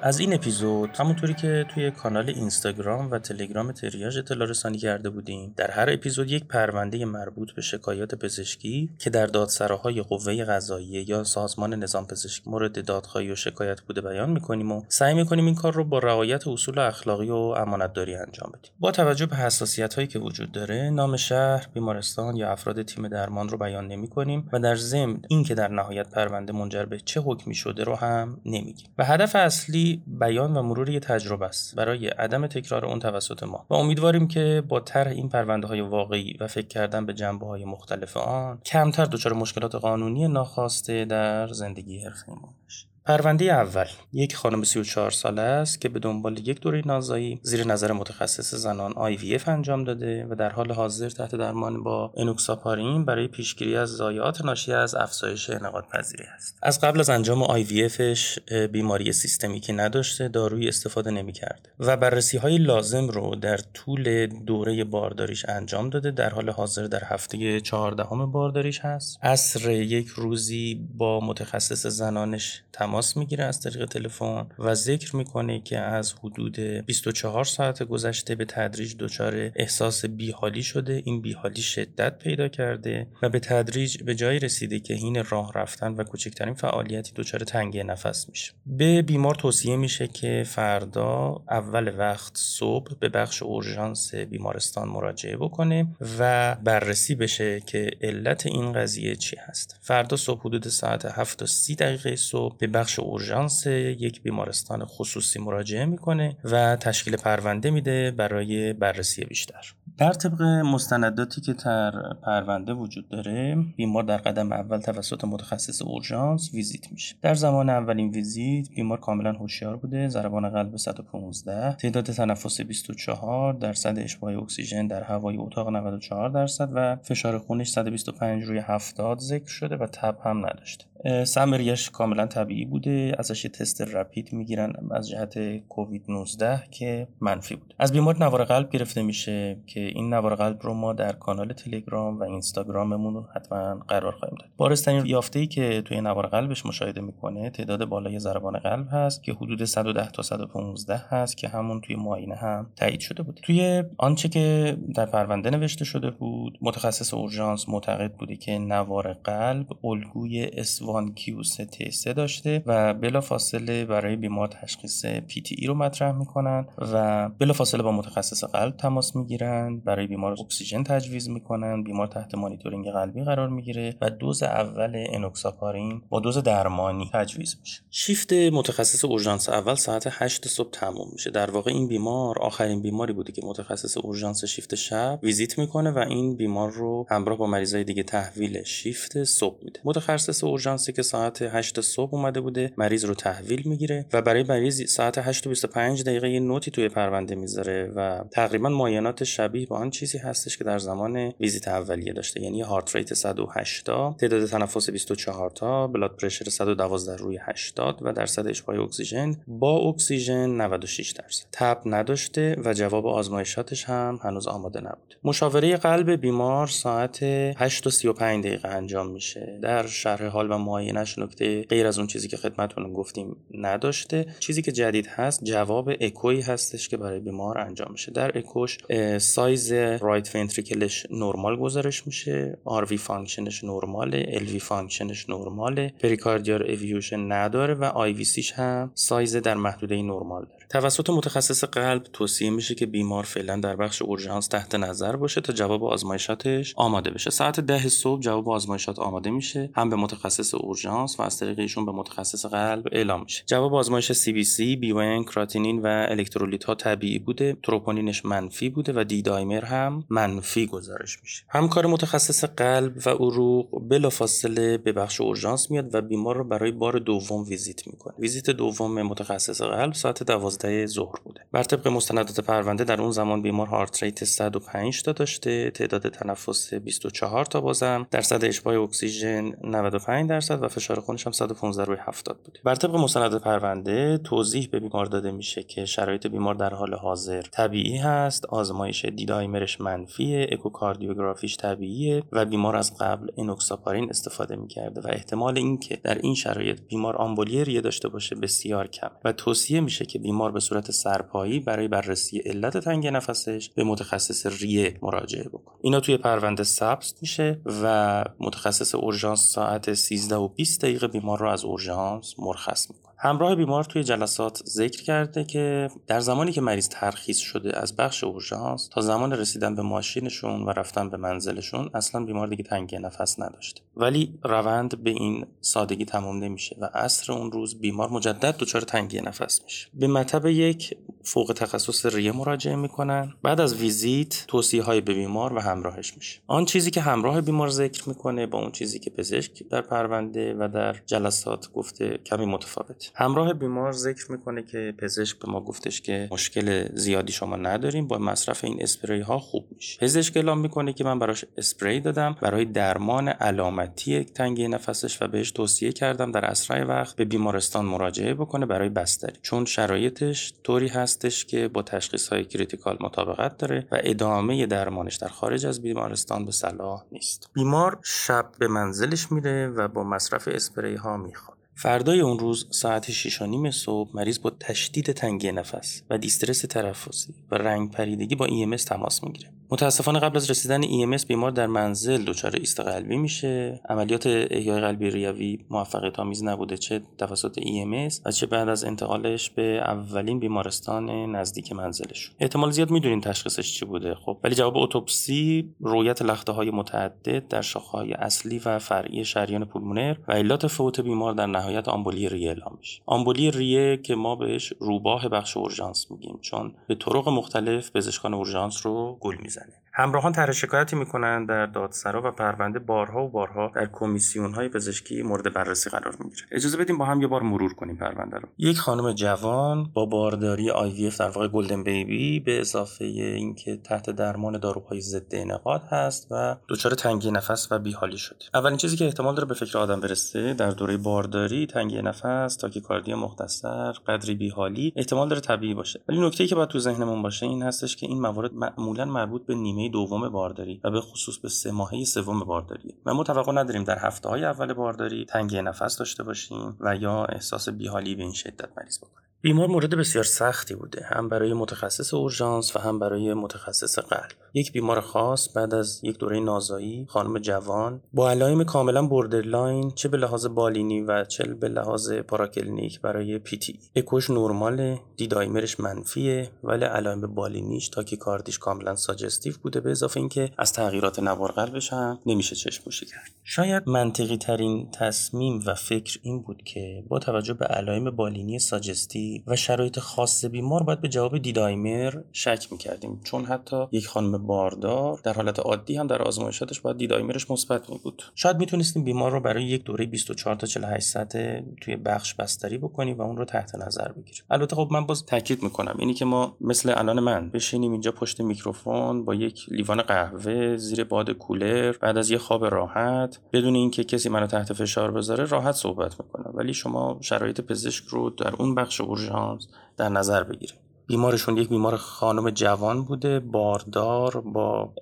از این اپیزود همونطوری که توی کانال اینستاگرام و تلگرام تریاج اطلاع رسانی کرده بودیم در هر اپیزود یک پرونده مربوط به شکایات پزشکی که در دادسراهای قوه قضاییه یا سازمان نظام پزشکی مورد دادخواهی و شکایت بوده بیان می‌کنیم و سعی می‌کنیم این کار رو با رعایت اصول اخلاقی و امانتداری انجام بدیم. با توجه به حساسیت هایی که وجود داره نام شهر بیمارستان یا افراد تیم درمان رو بیان نمی کنیم و در ضمن اینکه در نهایت پرونده منجر به چه حکمی شده رو هم نمیگیم. و هدف اصلی بیان و مرور یه تجربه است برای عدم تکرار اون توسط ما. و امیدواریم که با طرح این پرونده های واقعی و فکر کردن به جنبه های مختلف آن کمتر دچار مشکلات قانونی ناخواسته در زندگی حرفه ما بشیم پرونده اول یک خانم 34 ساله است که به دنبال یک دوره نازایی زیر نظر متخصص زنان IVF انجام داده و در حال حاضر تحت درمان با انوکساپارین برای پیشگیری از ضایعات ناشی از افزایش انعقاد پذیری است. از قبل از انجام IVFش بیماری سیستمیکی نداشته داروی استفاده نمی‌کرد و بررسی های لازم رو در طول دوره بارداریش انجام داده. در حال حاضر در هفته 14 بارداریش هست. عصر یک روزی با متخصص زنانش تماس تماس می‌گیره از طریق تلفن و ذکر می‌کنه که از حدود 24 ساعت گذشته به تدریج دچار احساس بیحالی شده. این بیحالی شدت پیدا کرده و به تدریج به جایی رسیده که این راه رفتن و کوچکترین فعالیتی دچار تنگی نفس میشه. به بیمار توصیه میشه که فردا اول وقت صبح به بخش اورژانس بیمارستان مراجعه بکنه و بررسی بشه که علت این قضیه چی هست. فردا صبح حدود ساعت 7 تا 30 دقیقه صبح به بخش اورژانس یک بیمارستان خصوصی مراجعه می‌کنه و تشکیل پرونده میده برای بررسی بیشتر. در طبق مستنداتی که در پرونده وجود داره بیمار در قدم اول توسط متخصص اورژانس ویزیت میشه. در زمان اولین ویزیت بیمار کاملا هوشیار بوده ضربان قلب 115 تعداد تنفس 24 درصد اشباع اکسیژن در هوای اتاق 94 درصد و فشار خونش 125 روی 70 ذکر شده و تب هم نداشته. سمع ریه‌ش کاملا طبیعی بوده. ازش تست rapid می‌گیرن از جهت کووید 19 که منفی بود. از بیمار نوار قلب گرفته میشه که این نوار قلب رو ما در کانال تلگرام و اینستاگراممون حتما قرار خواهیم داد. بارزترین یافته ای که توی نوار قلبش مشاهده می‌کنه تعداد بالای ضربان قلب هست که حدود 110 تا 115 هست که همون توی معاینه هم تایید شده بود. توی آنچه که در پرونده نوشته شده بود متخصص اورژانس معتقد بوده که نوار قلب الگوی S1 Q3 داشته و بلافاصله برای بیمار تشخیص PTE رو مطرح می‌کنن و بلافاصله با متخصص قلب تماس می‌گیرن برای بیمار اکسیژن تجویز می‌کنن بیمار تحت مانیتورینگ قلبی قرار می‌گیره و دوز اول انوکساپارین با دوز درمانی تجویز میشه. شیفت متخصص اورژانس اول ساعت 8 صبح تموم میشه. در واقع این بیمار آخرین بیماری بوده که متخصص اورژانس شیفت شب ویزیت می‌کنه و این بیمار رو همراه با مریضای دیگه تحویل شیفت صبح میده. متخصص اورژانسی که ساعت 8 صبح اومده بوده مریض رو تحویل می‌گیره و برای مریض ساعت 8 و 25 دقیقه یه note ی توی پرونده می‌ذاره و تقریبا معاینات شبیه با آن چیزی هستش که در زمان ویزیت اولیه داشته. یعنی heart rate 180 تعداد تنفس 24 تا blood pressure 112 روی 80 و درصد اشباع اکسیژن با اکسیژن 96 درصد. تب نداشته و جواب آزمایشاتش هم هنوز آماده نبود. مشاوره قلب بیمار ساعت 8 و 35 دقیقه انجام میشه. در شرح حال و معاینش نکته غیر از اون چیزی که خدمتتون گفتیم نداشته. چیزی که جدید هست جواب اکوی هستش که برای بیمار انجام میشه. در اکوش سایز right ventricle ش نرمال گزارش میشه RV function ش نرماله LV function ش نرماله pericardial effusion نداره و IVC ش هم سایز در محدوده نرمال داره. توسط متخصص قلب توصیه میشه که بیمار فعلا در بخش اورژانس تحت نظر باشه تا جواب آزمایشاتش آماده بشه. ساعت ده صبح جواب آزمایشات آماده میشه. هم به متخصص اورژانس و از طریق ایشون به متخصص قلب اعلام میشه. جواب آزمایش CBC بی کراتینین و الکترولیت ها طبیعی بوده. تروپونینش منفی بوده و D-dimer هم منفی گزارش میشه. همکار متخصص قلب و عروق بلافاصله به بخش اورژانس میاد و بیمار رو برای بار دوم ویزیت می‌کنه. ویزیت دوم متخصص قلب ساعت 12 12 ظهر بوده. بر طبق مستندات پرونده در اون زمان بیمار هارت ریت 105 تا داشته تعداد تنفس 24 تا بازم درصد اشباع اکسیژن 95 درصد و فشار خونش هم 115 روی 70 بوده. بر طبق مستندات پرونده توضیح به بیمار داده میشه که شرایط بیمار در حال حاضر طبیعی هست آزمایش D-dimer ش منفیه اکوکاردیوگرافیش طبیعیه و بیمار از قبل انوکساپارین استفاده می‌کرده و احتمال اینکه در این شرایط بیمار آمبولی ریه داشته باشه بسیار کم و توصیه میشه که بیمار به صورت سرپایی برای بررسی علت تنگ نفسش به متخصص ریه مراجعه بکنه اینا توی پرونده ثبت میشه و متخصص اورژانس ساعت 13 و 20 دقیقه بیمار رو از اورژانس مرخص می‌کنه. همراه بیمار توی جلسات ذکر کرده که در زمانی که مریض ترخیص شده از بخش اورژانس تا زمان رسیدن به ماشینشون و رفتن به منزلشون اصلا بیمار دیگه تنگی نفس نداشته. ولی روند به این سادگی تمام نمیشه و عصر اون روز بیمار مجدد دچار تنگی نفس میشه. به مطب یک فوق تخصص ریه مراجعه می‌کنن. بعد از ویزیت توصیه های به بیمار و همراهش میشه. آن چیزی که همراه بیمار ذکر می‌کنه با اون چیزی که پزشک در پرونده و در جلسات گفته کمی متفاوت. همراه بیمار ذکر می‌کنه که پزشک به ما گفتش که مشکل زیادی شما نداریم با مصرف این اسپری ها خوب میشه. پزشک اعلام می‌کنه که من براش اسپری دادم. برای درمان علامتی تنگی نفسش و بهش توصیه کردم در اسرع وقت به بیمارستان مراجعه بکنه برای بستری. چون شرایطش طوری هستش که با تشخیص های critical مطابقت داره و ادامه درمانش در خارج از بیمارستان به صلاح نیست بیمار شب به منزلش میره و با مصرف اسپری ها می‌خواد فردای اون روز ساعت 6 نیم صبح مریض با تشدید تنگی نفس و distress تنفسی و رنگ پریدگی با EMS تماس می‌گیره. متاسفانه قبل از رسیدن EMS بیمار در منزل دچار ایست قلبی میشه. عملیات احیای قلبی ریوی موفقیت آمیز نبوده چه توسط EMS و چه بعد از انتقالش به اولین بیمارستان نزدیک منزلش. احتمال زیاد می‌دونین تشخیصش چی بوده. خب ولی جواب اتوپسی رویت لخته های متعدد در شاخه‌های اصلی و فرعی شریان پولمونر و علت فوت بیمار در نهایت آمبولی ریه اعلام میشه آمبولی ریه که ما بهش روباه بخش اورژانس میگیم چون به طرق مختلف پزشکان اورژانس رو گل ね。همراهان طرح شکایتی می‌کنند در دادسرا و پرونده بارها و بارها در کمیسیون های پزشکی مورد بررسی قرار می‌گیره اجازه بدیم با هم یه بار مرور کنیم پرونده رو. یک خانم جوان با بارداری آی در واقع گلدن بیبی به اضافه اینکه تحت درمان داروهای ضد انعقاد هست و دچار تنگی نفس و بیحالی شده. اولین چیزی که احتمال داره به فکر آدم برسه در دوره بارداری تنگی نفس تاکیکاردی مختصر قدری بیحالی احتمال داره طبیعی باشه. ولی نکته که باید تو ذهنمون باشه این هستش که این موارد معمولا مربوط به نیمه دوم بارداری و به خصوص به سه ماهه سوم بارداری. و ما توقع نداریم در هفته های اول بارداری تنگی نفس داشته باشیم و یا احساس بیحالی به این شدت مریض بکنیم. بیمار مورد بسیار سختی بوده هم برای متخصص اورژانس و هم برای متخصص قلب. یک بیمار خاص بعد از یک دوره نازایی خانم جوان با علائم کاملا borderline چه به لحاظ بالینی و چه به لحاظ پاراکلینیک برای PTE اکوش نرمال D-dimer ش منفیه ولی علائم بالینیش تاکیکاردیش کاملا suggestive بوده به اضافه اینکه از تغییرات نوار قلبش هم نمیشه چشم پوشی کرد. شاید منطقی ترین تصمیم و فکر این بود که با توجه به علائم بالینی suggestive و شرایط خاص بیمار باید به جواب D-dimer شک می‌کردیم. چون حتی یک خانم باردار در حالت عادی هم در آزمایشاتش باید D-dimer ش مثبت می بود شاید می‌تونستیم بیمار رو برای یک دوره 24 تا 48 ساعته توی بخش بستری بکنیم و اون رو تحت نظر بگیریم. البته خب من باز تاکید می‌کنم. اینی که ما مثل الان من بشینیم اینجا پشت میکروفون با یک لیوان قهوه زیر باد کولر بعد از یه خواب راحت بدون اینکه کسی منو تحت فشار بذاره راحت صحبت می‌کنم. ولی شما شرایط پزشک رو در اون بخش اورژانس در نظر بگیرید بیمارشون یک بیمار خانم جوان بوده باردار با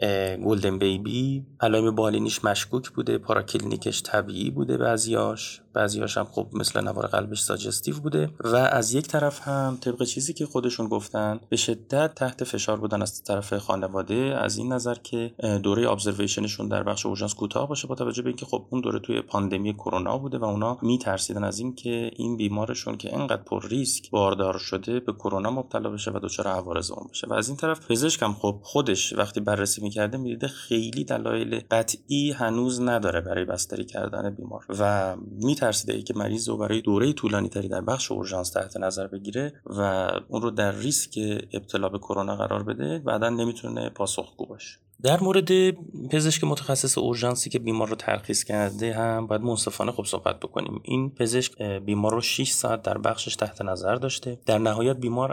golden baby. علائم بالینیش مشکوک بوده پاراکلینیکش طبیعی بوده بعضیاش. بعضیاش هم خب مثل نوار قلبش suggestive بوده و از یک طرف هم طبق چیزی که خودشون گفتن به شدت تحت فشار بودن از طرف خانواده از این نظر که دوره observation شون در بخش اورژانس کوتاه باشه با توجه به اینکه خب اون دوره توی پاندمی کرونا بوده و اونا میترسیدن از اینکه این بیمارشون که انقدر پر ریسک باردار شده به کرونا مبتلا بشه و دچار عوارض اون بشه. و از این طرف پزشک هم خب خودش وقتی بررسی می‌کرده می‌دیده خیلی دلایل قطعی هنوز نداره برای بستری کردن بیمار و میترسیده اینکه مریض رو برای دوره طولانی تری در بخش اورژانس تحت نظر بگیره و اون رو در ریسک ابتلا به کرونا قرار بده بعدا نمی‌تونه پاسخگو باشه. در مورد پزشک متخصص اورژانسی که بیمار رو ترخیص کرده هم باید منصفانه خوب صحبت بکنیم. این پزشک بیمار رو 6 ساعت در بخشش تحت نظر داشته. در نهایت بیمار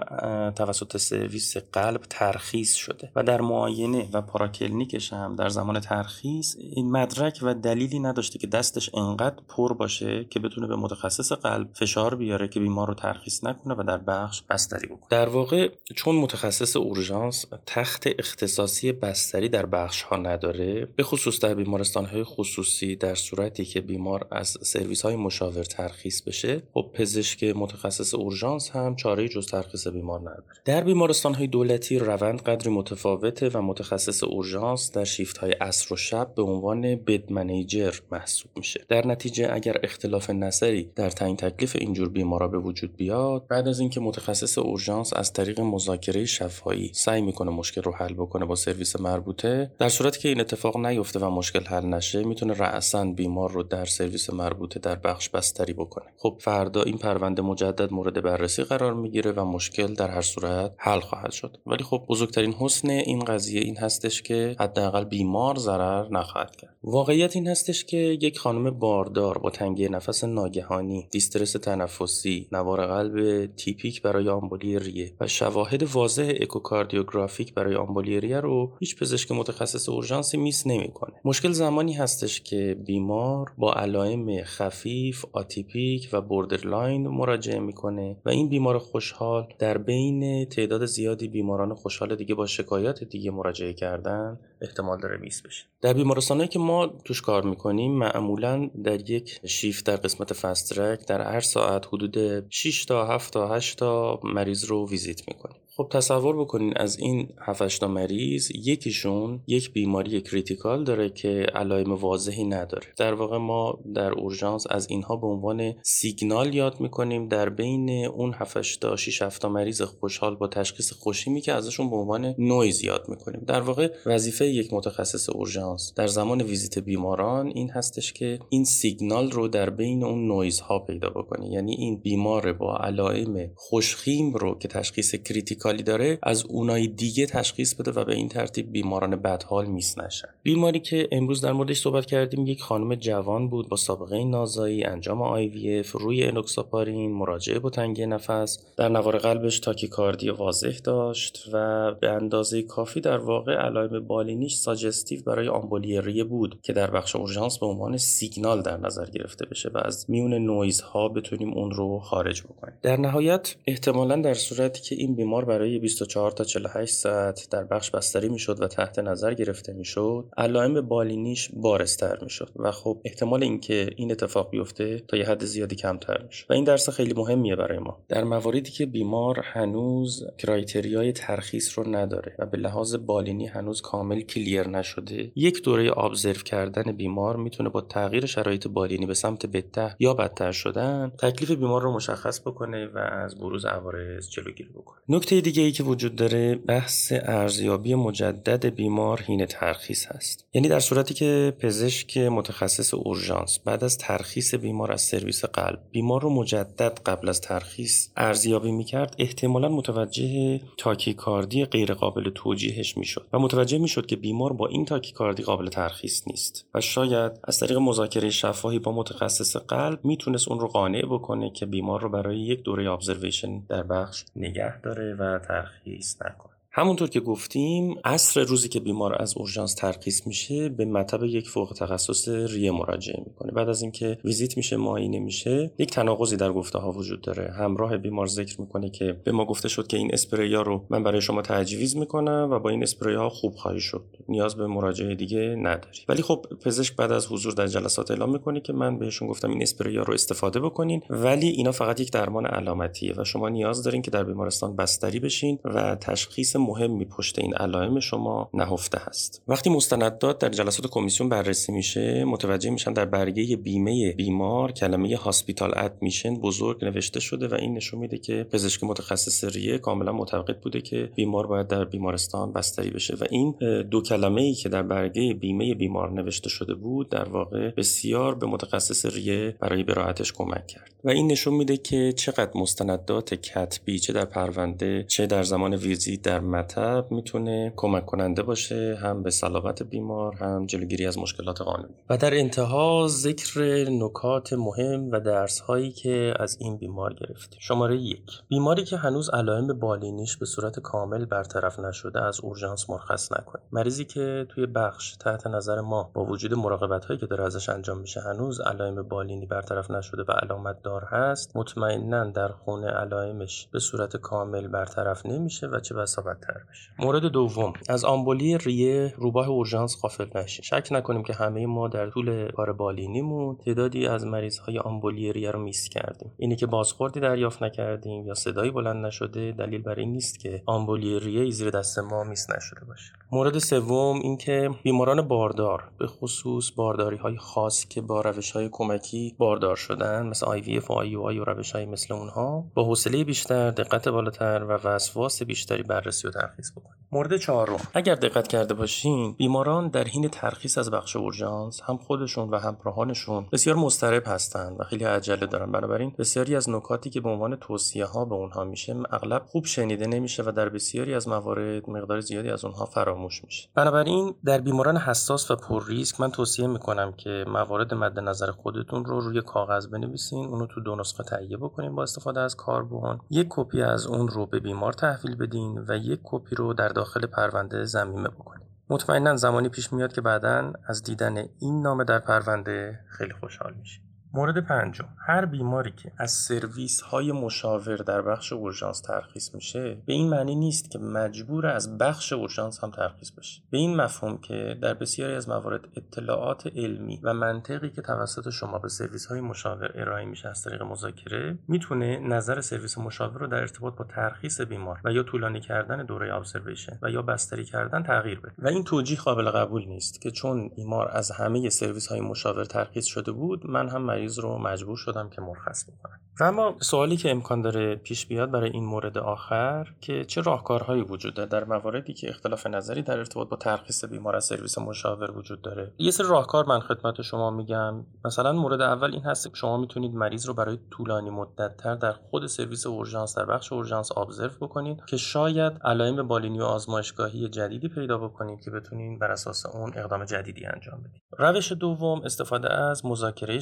توسط سرویس قلب ترخیص شده و در معاینه و پاراکلینیکش هم در زمان ترخیص این مدرک و دلیلی نداشته که دستش انقدر پر باشه که بتونه به متخصص قلب فشار بیاره که بیمار رو ترخیص نکنه و در بخش بستری بکنه. در واقع چون متخصص اورژانس تخت اختصاصی بستری در بخش ها نداره به خصوص در بیمارستان های خصوصی در صورتی که بیمار از سرویس های مشاور ترخیص بشه خب پزشک متخصص اورژانس هم چاره جز ترخیص بیمار نداره. در بیمارستان های دولتی روند قدری متفاوته و متخصص اورژانس در شیفت های عصر و شب به عنوان bed manager محسوب میشه. در نتیجه اگر اختلاف نظری در تعیین تکلیف اینجور بیمارا به وجود بیاد بعد از اینکه متخصص اورژانس از طریق مذاکره شفاهی سعی می‌کنه مشکل رو حل بکنه با سرویس مربوطه در صورتی که این اتفاق نیفته و مشکل حل نشه می‌تونه رأسا بیمار رو در سرویس مربوطه در بخش بستری بکنه. خب فردا این پرونده مجدد مورد بررسی قرار می‌گیره و مشکل در هر صورت حل خواهد شد. ولی خب بزرگترین حسن این قضیه این هستش که حداقل بیمار ضرر نخواهد کرد. واقعیت این هستش که یک خانم باردار با تنگی نفس ناگهانی دیسترس تنفسی نوار قلب typical برای آمبولی ریه و شواهد واضح اکوکاردیوگرافیک برای آمبولی ریه رو هیچ پزشک متخصص اورژانسی miss نمی‌کنه. مشکل زمانی هستش که بیمار با علائم خفیف atypical و borderline مراجعه می‌کنه و این بیمار خوشحال در بین تعداد زیادی بیماران خوشحال دیگه با شکایات دیگه مراجعه کردن احتمال داره miss بشه. در بیمارستانهایی که ما توش کار می‌کنیم معمولا در یک شیفت در قسمت fast track در هر ساعت حدود 6 تا 7 تا 8 تا مریض رو ویزیت می‌کنیم. خب تصور بکنین از این 7 تا مریض یکیشون یک بیماری critical داره که علائم واضحی نداره. در واقع ما در اورژانس از اینها به عنوان سیگنال یاد می‌کنیم در بین اون 7 تا 6 تا مریض خوشحال با تشخیص خوش‌خیمی که ازشون به عنوان نویز یاد می‌کنیم. در واقع وظیفه یک متخصص اورژانس در زمان ویزیت بیماران این هستش که این سیگنال رو در بین اون نویز ها پیدا بکنه. یعنی این بیمار با علائم خوشخیم رو که تشخیص critical داره از اونای دیگه تشخیص بده و به این ترتیب بیماران بدحال miss نشن. بیماری که امروز در موردش صحبت کردیم یک خانم جوان بود با سابقه نازایی انجام IVF روی انوکساپارین مراجعه با تنگی نفس. در نوار قلبش تاکیکاردی واضح داشت و به اندازه کافی در واقع علائم بالینیش suggestive برای آمبولی ریه بود که در بخش اورژانس به عنوان سیگنال در نظر گرفته بشه و از میون نویزها بتونیم اون رو خارج بکنیم. در نهایت احتمالا در صورتی که این بیمار برای 24 تا 48 ساعت در بخش بستری می‌شد و تحت نظر گرفته می‌شد علائم بالینیش بارستر می‌شد و خب احتمال اینکه این اتفاق بیفته تا یه حد زیادی کمتر میشه. و این درس خیلی مهمیه برای ما. در مواردی که بیمار هنوز کرایتریای ترخیص رو نداره و به لحاظ بالینی هنوز کامل کلیر نشده یک دوره ابزرو کردن بیمار می‌تونه با تغییر شرایط بالینی به سمت بهتر یا بدتر شدن تکلیف بیمار رو مشخص بکنه و از بروز عوارض جلوگیری بکنه. نکته دیگه ای که وجود داره بحث ارزیابی مجدد بیمار هین ترخیص هست. یعنی در صورتی که پزشک متخصص اورژانس بعد از ترخیص بیمار از سرویس قلب بیمار رو مجدد قبل از ترخیص ارزیابی می‌کرد احتمالا متوجه تاکیکاردی غیر قابل توجیهش می‌شد و متوجه می‌شد که بیمار با این تاکیکاردی قابل ترخیص نیست و شاید از طریق مذاکره شفاهی با متخصص قلب می‌تونست اون رو قانع بکنه که بیمار رو برای یک دوره ابزرویشن در بخش نگه داره و ترخیص نکنه. همونطور که گفتیم عصر روزی که بیمار از اورژانس ترخیص میشه به مطب یک فوق تخصص ریه مراجعه می‌کنه. بعد از اینکه ویزیت میشه معاینه میشه یک تناقضی در گفته ها وجود داره. همراه بیمار ذکر می‌کنه که به ما گفته شد که این اسپریا رو من برای شما تجویز می‌کنم و با این اسپری ها خوب خواهی شد. نیاز به مراجعه دیگه نداری. ولی خب پزشک بعد از حضور در جلسات اعلام می‌کنه که من بهشون گفتم این اسپریا رو استفاده بکنین. ولی اینا فقط یک درمان علامتیه و شما نیاز دارین که در بیمارستان بستری بشین و تشخیص مهمی پشت این علائم شما نهفته هست وقتی مستندات در جلسات کمیسیون بررسی میشه متوجه میشن در برگه بیمه بیمار کلمه هاسپیتال ادمیشن بزرگ نوشته شده و این نشون میده که پزشک متخصص ریه کاملا معتقد بوده که بیمار باید در بیمارستان بستری بشه و این دو کلمه ای که در برگه بیمه بیمار نوشته شده بود در واقع بسیار به متخصص ریه برای براحتش کمک کرد. و این نشون میده که چقدر مستندات کتبی چه در پرونده چه در زمان ویزیت در مطب می‌تونه کمک کننده باشه هم به سلامت بیمار هم جلوگیری از مشکلات قانونی. و در انتها ذکر نکات مهم و درس هایی که از این بیمار گرفتیم. شماره یک. بیماری که هنوز علائم بالینیش به صورت کامل برطرف نشده از اورژانس مرخص نکنید مریضی که توی بخش تحت نظر ما با وجود مراقبت هایی که داره ازش انجام میشه هنوز علائم بالینی برطرف نشده و علامت دار هست مطمئنا در خونه علائمش به صورت کامل برطرف نمیشه و چه بسا بدتر بشه. مورد دوم از آمبولی ریه روباه اورژانس غافل نشین. شک نکنیم که همه ما در طول کار بالینیمون تعدادی از مریض های آمبولی ریه رو میس کردیم. اینی که بازخوردی دریافت نکردیم یا صدایی بلند نشده دلیل بر این نیست که آمبولی ریه زیر دست ما میس نشده باشه. مورد سوم اینکه بیماران باردار به خصوص بارداری های خاص که با روش های کمکی باردار شدن مثل IVF و IUI و روش های مثل اونها با حوصله بیشتر دقت بالاتر و وسواس بیشتری بررسی و ترخیص بکنید مورد چهارم. اگر دقت کرده باشین بیماران در حین ترخیص از بخش اورژانس هم خودشون و همراهانشون بسیار مضطرب هستند و خیلی عجله دارن. بنابراین بسیاری از نکاتی که به عنوان توصیه ها به اونها میشه اغلب خوب شنیده نمیشه و در بسیاری از موارد مقدار زیادی از اونها فراموش میشه. بنابراین در بیماران حساس و پر ریسک من توصیه می‌کنم که موارد مد نظر خودتون رو روی کاغذ بنویسین اونو تو دو نسخه تهیه بکنین با استفاده از کاربن یک کپی از اون رو به بیمار تحویل بدین و یک کپی رو در داخل پرونده ضمیمه بکنید مطمئنا زمانی پیش میاد که بعدا از دیدن این نامه در پرونده خیلی خوشحال میشه مورد پنجم هر بیماری که از سرویس های مشاور در بخش اورژانس ترخیص میشه به این معنی نیست که مجبوره از بخش اورژانس هم ترخیص بشه. به این مفهوم که در بسیاری از موارد اطلاعات علمی و منطقی که توسط شما به سرویس های مشاور ارائه میشه از طریق مذاکره می‌تونه نظر سرویس مشاور رو در ارتباط با ترخیص بیمار و یا طولانی کردن دوره observation و یا بستری کردن تغییر بده. و این توجیه قابل قبول نیست که چون بیمار از همه سرویس های مشاور ترخیص شده بود من هم مریض رو مجبور شدم که مرخص بکنم. و اما سوالی که امکان داره پیش بیاد برای این مورد آخر که چه راهکارهایی وجود داره؟ در مواردی که اختلاف نظری در ارتباط با ترخیص بیمار از سرویس مشاور وجود داره. یه سری راهکار من خدمت شما میگم. مثلا مورد اول این هست که شما می‌تونید مریض رو برای طولانی مدت تر در خود سرویس اورژانس در بخش اورژانس ابزرو بکنید که شاید علائم بالینی و آزمایشگاهی جدیدی پیدا بکنید که بتونید بر اساس اون اقدام جدیدی انجام بدید. روش دوم استفاده از مذاکره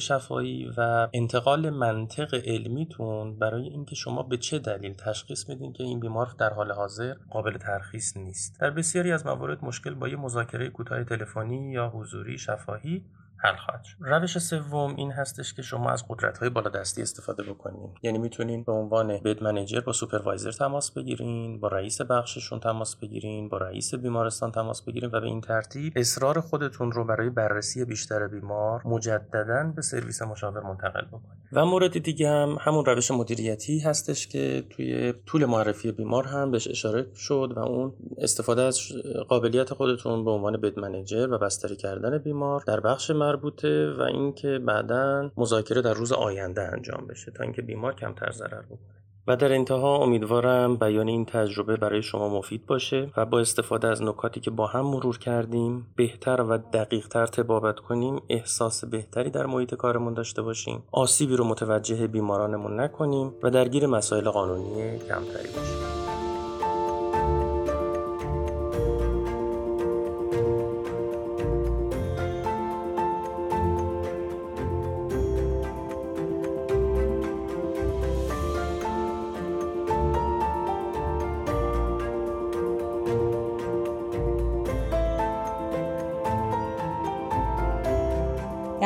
و انتقال منطق علمیتون برای اینکه شما به چه دلیل تشخیص میدین که این بیمار در حال حاضر قابل ترخیص نیست. در بسیاری از موارد مشکل با یه مذاکره کوتاه تلفنی یا حضوری شفاهی حل خواهد شد. روش سوم این هستش که شما از قدرت های بالادستی استفاده بکنین. یعنی می‌تونین به عنوان بد منیجر با سوپروایزر تماس بگیرین با رئیس بخششون تماس بگیرین با رئیس بیمارستان تماس بگیرین و به این ترتیب اصرار خودتون رو برای بررسی بیشتر بیمار مجددا به سرویس مشاور منتقل بکنین. و مورد دیگه هم همون روش مدیریتی هستش که توی طول معرفی بیمار هم بهش اشاره شد و اون استفاده از قابلیت خودتون به عنوان بد منیجر و بستری کردن بیمار در بخش مربوطه و اینکه بعدا مذاکره در روز آینده انجام بشه تا اینکه بیمار کمتر ضرر بکنه و در انتها امیدوارم بیان این تجربه برای شما مفید باشه و با استفاده از نکاتی که با هم مرور کردیم بهتر و دقیقتر تبابت کنیم احساس بهتری در محیط کارمون داشته باشیم آسیبی رو متوجه بیمارانمون نکنیم و درگیر مسائل قانونی کمتری باشیم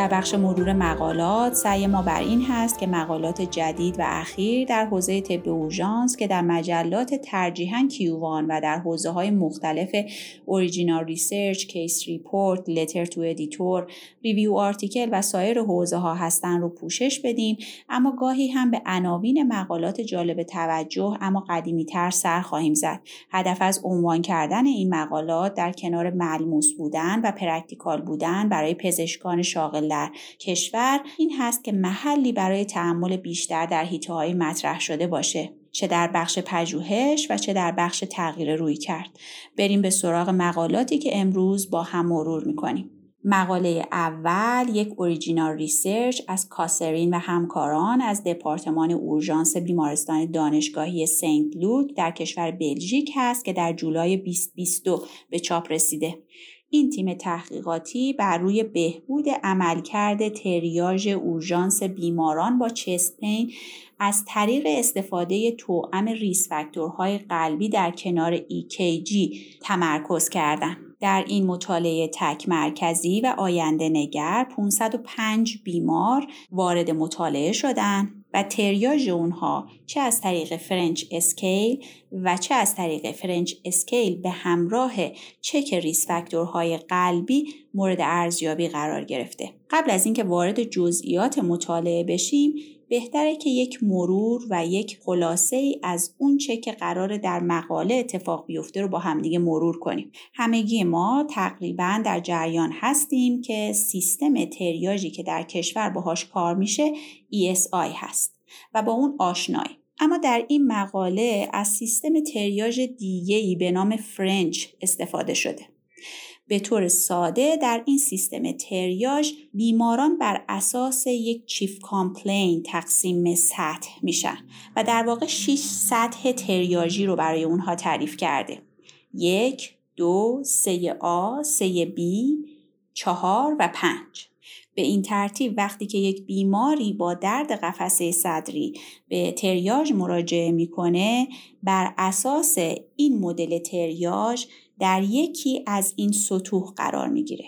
در بخش مرور مقالات سعی ما بر این هست که مقالات جدید و اخیر در حوزه طب اورژانس که در مجلات ترجیحاً Q1 و در حوزه های مختلف original research، case report، letter to editor، review article و سایر حوزه ها هستن رو پوشش بدیم. اما گاهی هم به عناوین مقالات جالب توجه اما قدیمی تر سر خواهیم زد. هدف از عنوان کردن این مقالات در کنار ملموس بودن و practical بودن برای پزشکان شاغل در کشور این هست که محلی برای تأمل بیشتر در حیطه های مطرح شده باشه چه در بخش پژوهش و چه در بخش تغییر رویکرد بریم به سراغ مقالاتی که امروز با هم مرور می‌کنیم مقاله اول یک original research از کاسرین و همکاران از دپارتمان اورژانس بیمارستان دانشگاهی سنت لوک در کشور بلژیک هست که در جولای 2022 به چاپ رسیده. این تیم تحقیقاتی بر روی بهبود عملکرد تریاژ اورژانس بیماران با chest pain از طریق استفاده توأم risk factor های قلبی در کنار EKG تمرکز کردند. در این مطالعه تک مرکزی و آینده نگر 505 بیمار وارد مطالعه شدند و تریاژ اونها چه از طریق French scale و چه از طریق French scale به همراه چک risk factor های قلبی مورد ارزیابی قرار گرفته. قبل از اینکه وارد جزئیات مطالعه بشیم بهتره که یک مرور و یک خلاصه ای از اون چه که قراره در مقاله اتفاق بیفته رو با همدیگه مرور کنیم. همگی ما تقریبا در جریان هستیم که سیستم تریاژی که در کشور باهاش کار میشه ESI هست و با اون آشناییم. اما در این مقاله از سیستم تریاژ دیگه‌ای به نام French استفاده شده. به طور ساده در این سیستم تریاژ بیماران بر اساس یک chief complaint تقسیم سطح میشن و در واقع 6 سطح تریاژی رو برای اونها تعریف کرده. یک، دو، سه آ، سه بی، چهار و پنج. به این ترتیب وقتی که یک بیماری با درد قفسه صدری به تریاژ مراجعه می‌کنه بر اساس این مدل تریاژ در یکی از این سطوح قرار می‌گیره.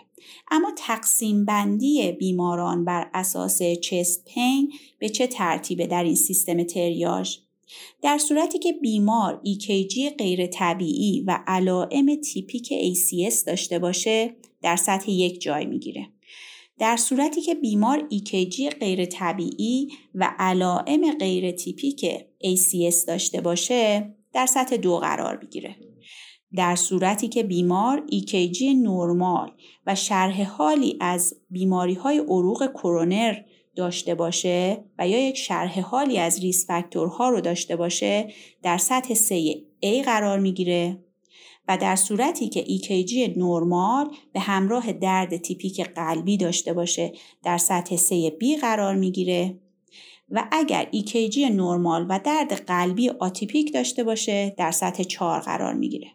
اما تقسیم بندی بیماران بر اساس چست پین به چه ترتیبه در این سیستم تریاژ؟ در صورتی که بیمار EKG غیر طبیعی و علائم تیپیک ACS داشته باشه در سطح یک جای می‌گیره. در صورتی که بیمار EKG غیر طبیعی و علائم غیر تیپیک ACS داشته باشه در سطح دو قرار می‌گیره. در صورتی که بیمار EKG نرمال و شرح حالی از بیماری های عروق کرونر داشته باشه و یا یک شرح حالی از ریس فاکتورها رو داشته باشه در سطح 3A قرار می‌گیره و در صورتی که EKG نرمال به همراه درد تیپیک قلبی داشته باشه در سطح 3B قرار می‌گیره. و اگر EKG نرمال و درد قلبی آتیپیک داشته باشه در سطح 4 قرار می‌گیره.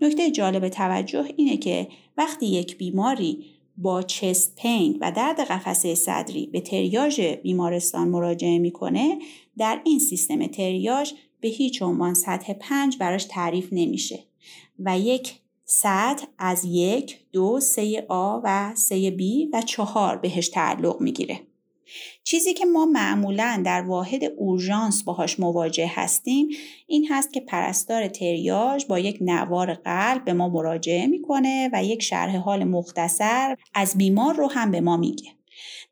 نکته جالب توجه اینه که وقتی یک بیماری با چست پین و درد قفسه صدری به تریاژ بیمارستان مراجعه می‌کنه در این سیستم تریاژ به هیچ عنوان سطح 5 براش تعریف نمیشه و یک سطح از یک، دو، سه آ و سه بی و چهار بهش تعلق می‌گیره. چیزی که ما معمولا در واحد اورژانس باهاش مواجه هستیم این هست که پرستار تریاج با یک نوار قلب به ما مراجعه می‌کنه و یک شرح حال مختصر از بیمار رو هم به ما میگه.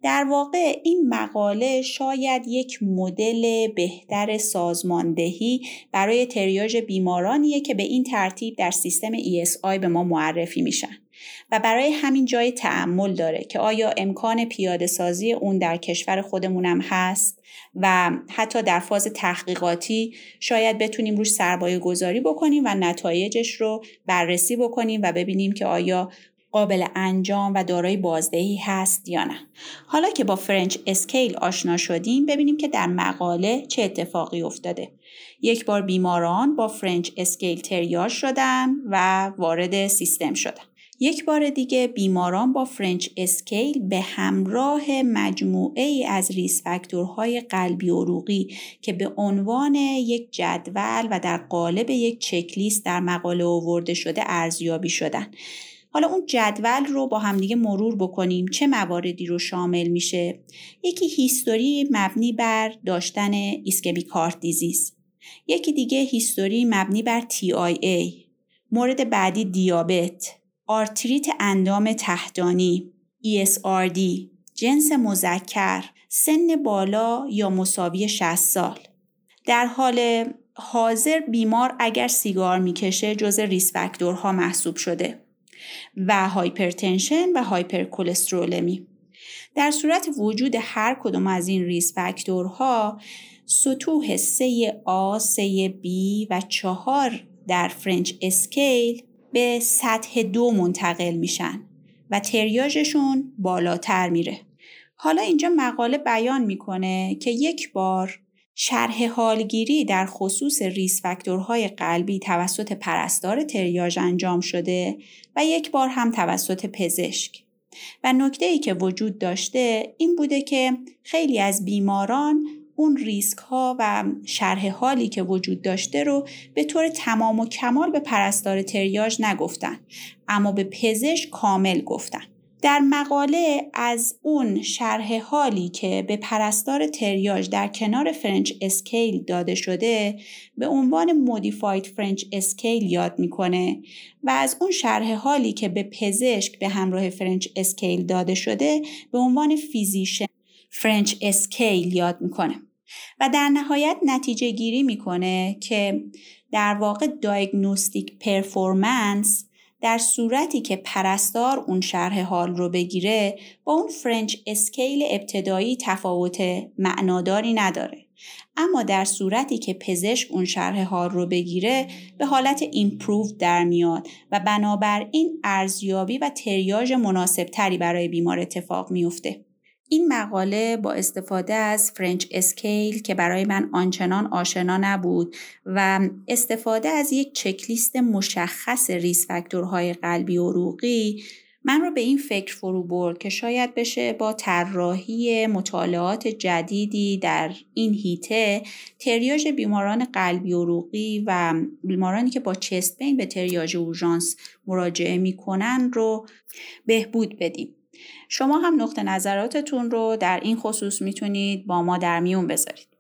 در واقع این مقاله شاید یک مدل بهتر سازماندهی برای تریاژ بیمارانیه که به این ترتیب در سیستم ESI به ما معرفی میشن. و برای همین جای تأمل داره که آیا امکان پیاده سازی اون در کشور خودمونم هست و حتی در فاز تحقیقاتی شاید بتونیم روش سرمایه گذاری بکنیم و نتایجش رو بررسی بکنیم و ببینیم که آیا قابل انجام و دارای بازدهی هست یا نه. حالا که با French scale آشنا شدیم ببینیم که در مقاله چه اتفاقی افتاده. یک بار بیماران با French scale تریاژ شدن و وارد سیستم شدن. یک بار دیگه بیماران با French scale به همراه مجموعه ای از risk factor های قلبی عروقی که به عنوان یک جدول و در قالب یک چکلیست در مقاله آورده شده ارزیابی شدن. حالا اون جدول رو با همدیگه مرور بکنیم. چه مواردی رو شامل میشه؟ یکی history مبنی بر داشتن ischemic heart disease. یکی دیگه history مبنی بر TIA مورد بعدی دیابت. آرتریت اندام تحتانی ESRD جنس مذکر سن بالا یا مساوی 60 سال. در حال حاضر بیمار اگر سیگار می‌کشه جز risk factor ها محسوب شده و hypertension و hypercholesterolemia. در صورت وجود هر کدوم از این risk factor ها سطوح 3 A, 3 B و 4 در French scale به سطح دو منتقل میشن و تریاژشون بالاتر میره. حالا اینجا مقاله بیان می‌کنه که یک بار شرح حال گیری در خصوص risk factor های قلبی توسط پرستار تریاژ انجام شده و یک بار هم توسط پزشک. و نکته ای که وجود داشته این بوده که خیلی از بیماران اون ریسک ها و شرح حالی که وجود داشته رو به طور تمام و کمال به پرستار تریاژ نگفتن اما به پزشک کامل گفتن. در مقاله از اون شرح حالی که به پرستار تریاژ در کنار French scale داده شده به عنوان modified French scale یاد می‌کنه و از اون شرح حالی که به پزشک به همراه French scale داده شده به عنوان physician French scale یاد می‌کنه. و در نهایت نتیجه گیری می‌کنه که در واقع diagnostic performance در صورتی که پرستار اون شرح حال رو بگیره با اون French scale ابتدایی تفاوت معناداری نداره. اما در صورتی که پزشک اون شرح حال رو بگیره به حالت improve در میاد و بنابراین ارزیابی و تریاژ مناسب تری برای بیمار اتفاق میفته این مقاله با استفاده از French scale که برای من آنچنان آشنا نبود و استفاده از یک چکلیست مشخص risk factor های قلبی عروقی من رو به این فکر فرو برد که شاید بشه با طراحی مطالعات جدیدی در این حیطه تریاژ بیماران قلبی عروقی و بیمارانی که با chest pain به تریاژ اورژانس مراجعه می‌کنن رو بهبود بدیم. شما هم نقطه نظراتتون رو در این خصوص می‌تونید با ما در میون بذارید.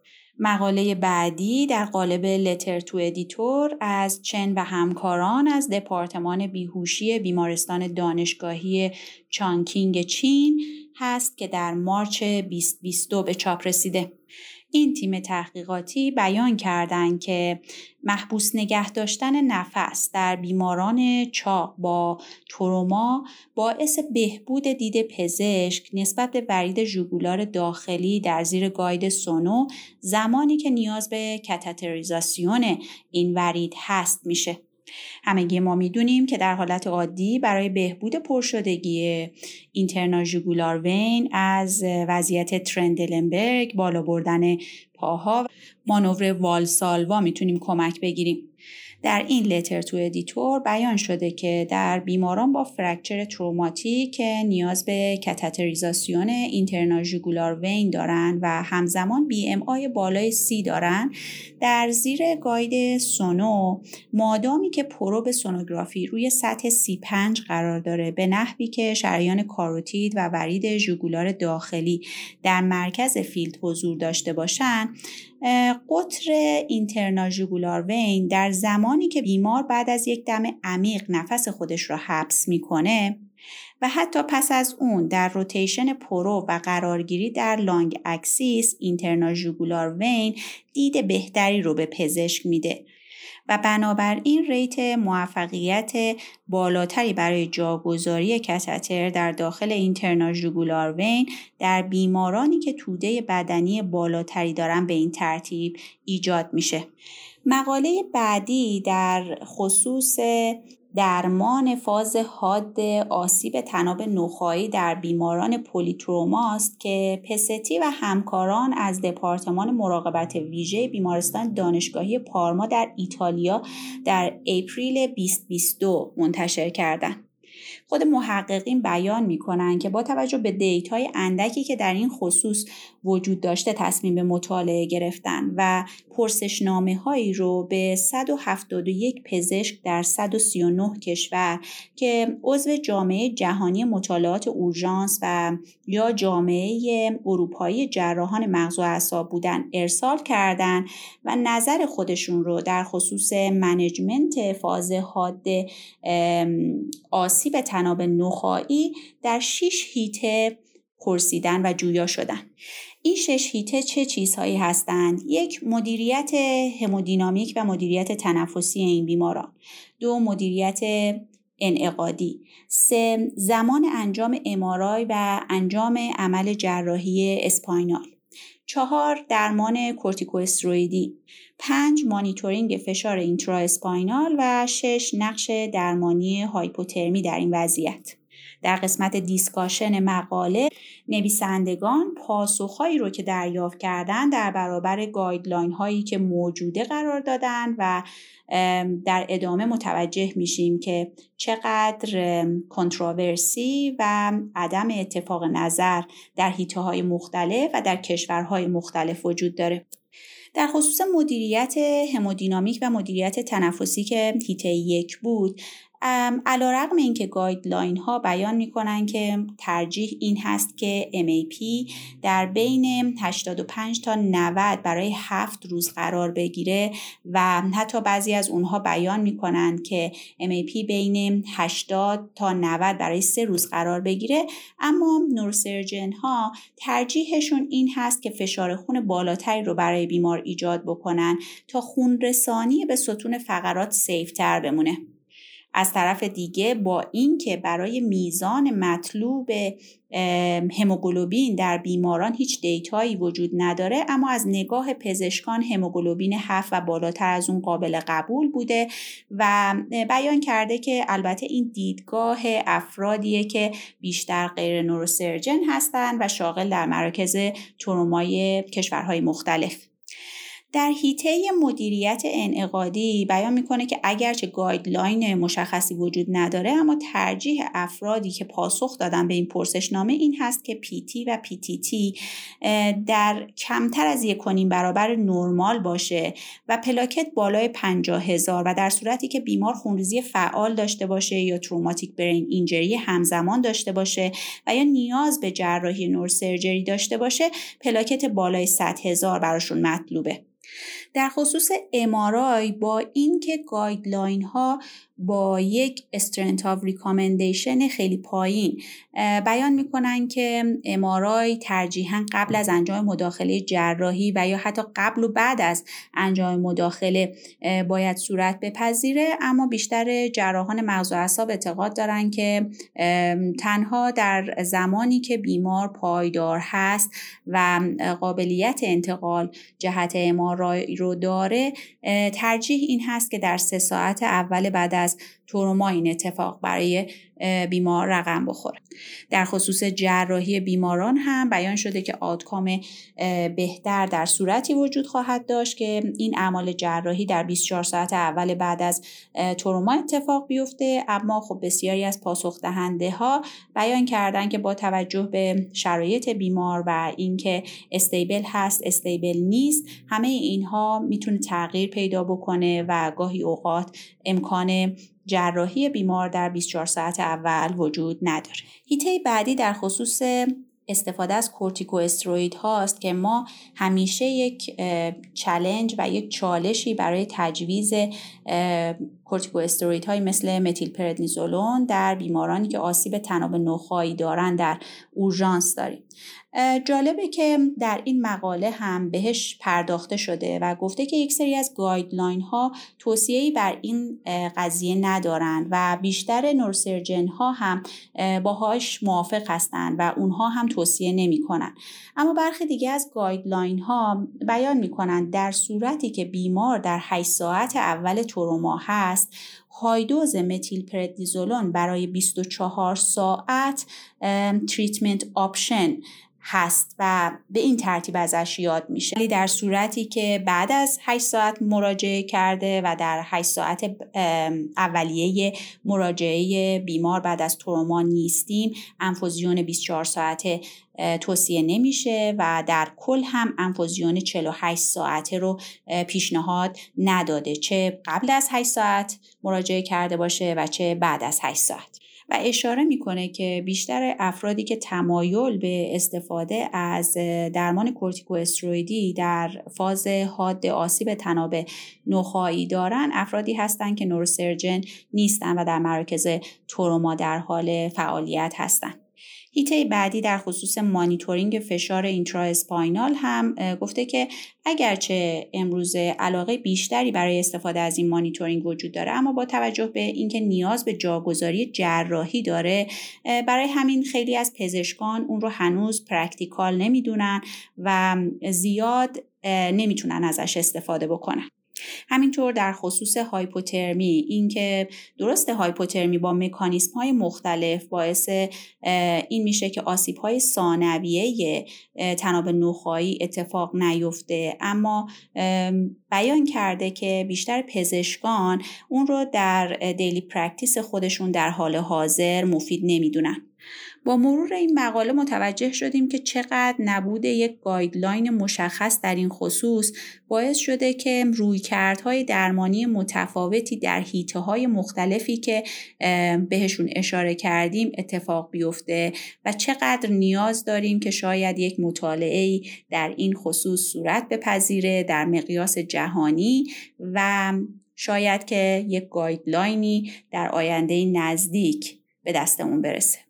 مقاله بعدی در قالب letter to editor از چن و همکاران از دپارتمان بیهوشی بیمارستان دانشگاهی چانکینگ چین هست که در March 2022 به چاپ رسیده. این تیم تحقیقاتی بیان کردند که محبوس نگه داشتن نفس در بیماران چاق با تروما باعث بهبود دید پزشک نسبت به ورید ژوگولار داخلی در زیر گاید سونو زمانی که نیاز به کتتریزاسیون این ورید هست میشه. همگی ما می‌دونیم که در حالت عادی برای بهبود پرشدگی internal jugular vein از وضعیت ترندلنبرگ بالا بردن پاها مانور والسالوا می‌تونیم کمک بگیریم. در این letter to editor بیان شده که در بیماران با fracture traumatic که نیاز به کتتریزاسیون internal jugular vein دارند و همزمان BMI بالای سی دارند در زیر guide سونو مادامی که probe سونوگرافی روی سطح C5 قرار داره به نحوی که شریان کاروتید و ورید ژوگولار داخلی در مرکز field حضور داشته باشند قطر internal jugular vein در زمانی که بیمار بعد از یک دم عمیق نفس خودش را حبس می‌کنه و حتی پس از اون در rotation probe و قرارگیری در long axis internal jugular vein دید بهتری رو به پزشک میده. و بنابراین rate موفقیت بالاتری برای جاگذاری کتتر در داخل internal jugular vein در بیمارانی که توده بدنی بالاتری دارن به این ترتیب ایجاد میشه. مقاله بعدی در خصوص درمان فاز حاد آسیب تناب نخایی در بیماران پولیتروماست که پستی و همکاران از دپارتمان مراقبت ویژه بیمارستان دانشگاهی پارما در ایتالیا در اپریل 2022 منتشر کردند. خود محققین بیان می‌کنن که با توجه به دیتای اندکی که در این خصوص وجود داشته تصمیم به مطالعه گرفتن و پرسشنامه هایی رو به 171 پزشک در 139 کشور که عضو جامعه جهانی مطالعات اورژانس و یا جامعه اروپایی جراحان مغز و اعصاب بودن ارسال کردند و نظر خودشون رو در خصوص منجمنت فاز حاد آسیب تناب نخایی در 6 هیته پرسیدن و جویا شدن. این شش هیته چه چیزهایی هستند؟ یک مدیریت همودینامیک و مدیریت تنفسی این بیماران. دو مدیریت انعقادی. سه زمان انجام امارای و انجام عمل جراحی اسپاینال. چهار درمان کورتیکواستروئیدی پنج مانیتورینگ فشار اینترا اسپاینال و شش نقش درمانی هایپوترمی در این وضعیت. در قسمت discussion مقاله نویسندگان پاسخهایی رو که دریافت کردن در برابر guideline هایی که موجوده قرار دادن و در ادامه متوجه میشیم که چقدر controversy و عدم اتفاق نظر در حیطه های مختلف و در کشورهای مختلف وجود داره. در خصوص مدیریت همودینامیک و مدیریت تنفسی که حیطه یک بود علا رقم این که گایدلاین ها بیان می‌کنن که ترجیح این هست که MAP در بین 85 تا 90 برای 7 روز قرار بگیره و حتی بعضی از اونها بیان می‌کنن که MAP بین 80 تا 90 برای 3 روز قرار بگیره. اما نورسرجن ها ترجیحشون این هست که فشار خون بالاتری رو برای بیمار ایجاد بکنن تا خون رسانی به ستون فقرات سیفتر بمونه. از طرف دیگه با اینکه برای میزان مطلوب هموگلوبین در بیماران هیچ دیتایی وجود نداره اما از نگاه پزشکان هموگلوبین هفت و بالاتر از اون قابل قبول بوده و بیان کرده که البته این دیدگاه افرادیه که بیشتر غیر نوروسرجن هستند و شاغل در مراکز ترومای کشورهای مختلف. در حیطه مدیریت انعقادی بیان می‌کنه که اگرچه guideline مشخصی وجود نداره اما ترجیح افرادی که پاسخ دادن به این پرسشنامه این هست که PT و PTT در کمتر از یک و نیم برابر نرمال باشه و پلاکت بالای پنجاه هزار و در صورتی که بیمار خونریزی فعال داشته باشه یا traumatic brain injury همزمان داشته باشه و یا نیاز به جراحی neurosurgery داشته باشه پلاکت بالای 100 هزار براشون مطلوبه. در خصوص MRI با اینکه guideline ها با یک strength of recommendation خیلی پایین بیان می‌کنن که MRI ترجیحا قبل از انجام مداخله جراحی و یا حتی قبل و بعد از انجام مداخله باید صورت بپذیره. اما بیشتر جراحان مغز و اعصاب اعتقاد دارن که تنها در زمانی که بیمار پایدار هست و قابلیت انتقال جهت امارای رو داره ترجیح این هست که در سه ساعت اول بعد از تروما این اتفاق برای بیمار رقم بخوره. در خصوص جراحی بیماران هم بیان شده که آدکام بهتر در صورتی وجود خواهد داشت که این اعمال جراحی در 24 ساعت اول بعد از تروما اتفاق بیفته. اما خب بسیاری از پاسخ دهنده ها بیان کردن که با توجه به شرایط بیمار و اینکه استیبل هست استیبل نیست همه اینها می‌تونه تغییر پیدا بکنه و گاهی اوقات امکان جراحی بیمار در 24 ساعت اول وجود نداره. هیته بعدی در خصوص استفاده از کورتیکو استروید هاست که ما همیشه یک challenge و یک چالشی برای تجویز کورتیکو استروید های مثل متیل پردنیزولون در بیمارانی که آسیب طناب نخاعی دارن در اورژانس داریم جالبه که در این مقاله هم بهش پرداخته شده و گفته که یک سری از guideline ها توصیه‌ای بر این قضیه ندارند و بیشتر neurosurgeon ها هم باهاش موافق هستند و اونها هم توصیه نمی‌کنن. اما برخی دیگه از guideline ها بیان می‌کنند در صورتی که بیمار در 8 ساعت اول تروما هست high dose متیل پردنیزولون برای 24 ساعت treatment option هست و به این ترتیب ازش یاد میشه. ولی در صورتی که بعد از 8 ساعت مراجعه کرده و در 8 ساعت اولیه مراجعه بیمار بعد از تروما نیستیم انفوزیون 24 ساعته توصیه نمیشه و در کل هم انفوزیون 48 ساعته رو پیشنهاد نداده. چه قبل از 8 ساعت مراجعه کرده باشه و چه بعد از 8 ساعت. و اشاره می‌کنه که بیشتر افرادی که تمایل به استفاده از درمان کورتیکو استرویدی در فاز حاد آسیب تناب نخایی دارن افرادی هستند که نوروسرجن نیستن و در مراکز تروما در حال فعالیت هستند. حیطه بعدی در خصوص مانیتورینگ فشار intraspinal هم گفته که اگرچه امروز علاقه بیشتری برای استفاده از این مانیتورینگ وجود داره اما با توجه به اینکه نیاز به جاگذاری جراحی داره برای همین خیلی از پزشکان اون رو هنوز practical نمی‌دونن و زیاد نمی‌تونن ازش استفاده بکنن. همینطور در خصوص هایپوترمی اینکه درست هایپوترمی با مکانیسم های مختلف باعث این میشه که آسیب های ثانویه طناب نخاعی اتفاق نیفته. اما بیان کرده که بیشتر پزشکان اون رو در daily practice خودشون در حال حاضر مفید نمی‌دونن. با مرور این مقاله متوجه شدیم که چقدر نبود یک guideline مشخص در این خصوص باعث شده که رویکردهای درمانی متفاوتی در حیطه های مختلفی که بهشون اشاره کردیم اتفاق بیفته و چقدر نیاز داریم که شاید یک مطالعه در این خصوص صورت بپذیره در مقیاس جهانی و شاید که یک گایدلاینی در آینده نزدیک به دستمون برسه.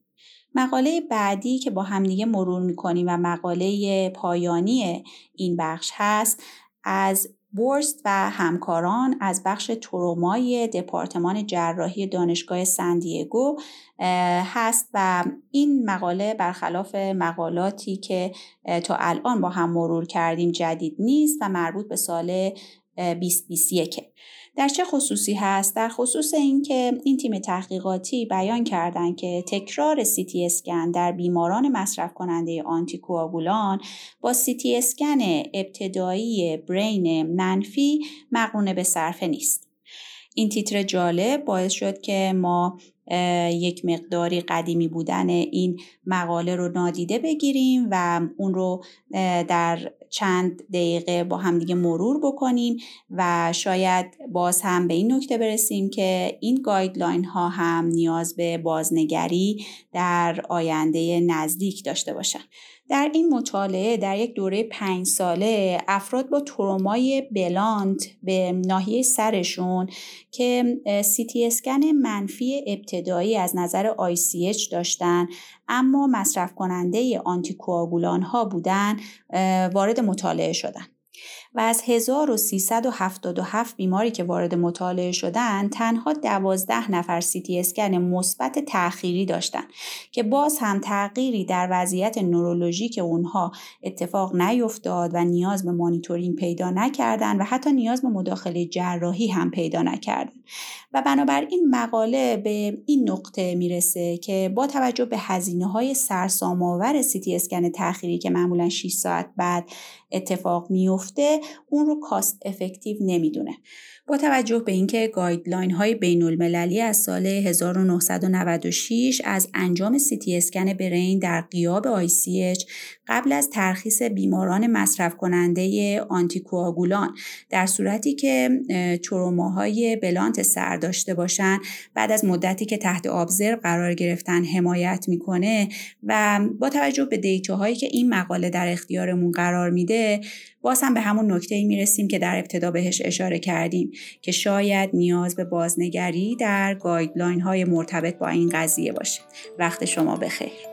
مقاله بعدی که با همدیگه مرور می‌کنیم و مقاله پایانی این بخش هست از بورست و همکاران از بخش ترومای دپارتمان جراحی دانشگاه سندیگو هست و این مقاله برخلاف مقالاتی که تا الان با هم مرور کردیم جدید نیست و مربوط به سال 2021 در چه خصوصی هست؟ در خصوص اینکه این تیم تحقیقاتی بیان کردند که تکرار سیتی اسکن در بیماران مصرف کننده آنتیکواگولان با سیتی اسکن ابتدایی brain منفی مقرون به صرفه نیست. این تیتر جالب باعث شد که ما یک مقداری قدیمی بودن این مقاله رو نادیده بگیریم و اون رو در چند دقیقه با همدیگه مرور بکنیم و شاید باز هم به این نکته برسیم که این guideline ها هم نیاز به بازنگری در آینده نزدیک داشته باشن. در این مطالعه در یک دوره پنج ساله افراد با ترومای بلانت به ناحیه سرشون که سیتی اسکن منفی ابتدایی از نظر ICH داشتن اما مصرف کننده آنتیکواگولان ها بودن وارد مطالعه شدن. و از 1377 بیماری که وارد مطالعه شدن تنها 12 نفر سیتی اسکن مثبت تأخیری داشتن که باز هم تغییری در وضعیت نورولوژیک اونها اتفاق نیفتاد و نیاز به مانیتورینگ پیدا نکردن و حتی نیاز به مداخله جراحی هم پیدا نکردن. و بنابراین مقاله به این نقطه می‌رسه که با توجه به هزینه های سرسام‌آور سیتی اسکن تأخیری که معمولا 6 ساعت بعد اتفاق میفته اون رو cost effective نمی‌دونه. با توجه به اینکه guideline های بین المللی از سال 1996 از انجام سیتی اسکن brain در غیاب ICH قبل از ترخیص بیماران مصرف کننده آنتیکواگولان در صورتی که تروماهای blunt سر داشته باشن بعد از مدتی که تحت observe قرار گرفتن حمایت می‌کنه و با توجه به data هایی که این مقاله در اختیارمون قرار میده باز هم به همون نکته ای می‌رسیم که در ابتدا بهش اشاره کردیم که شاید نیاز به بازنگری در guideline های مرتبط با این قضیه باشه. وقت شما بخیر.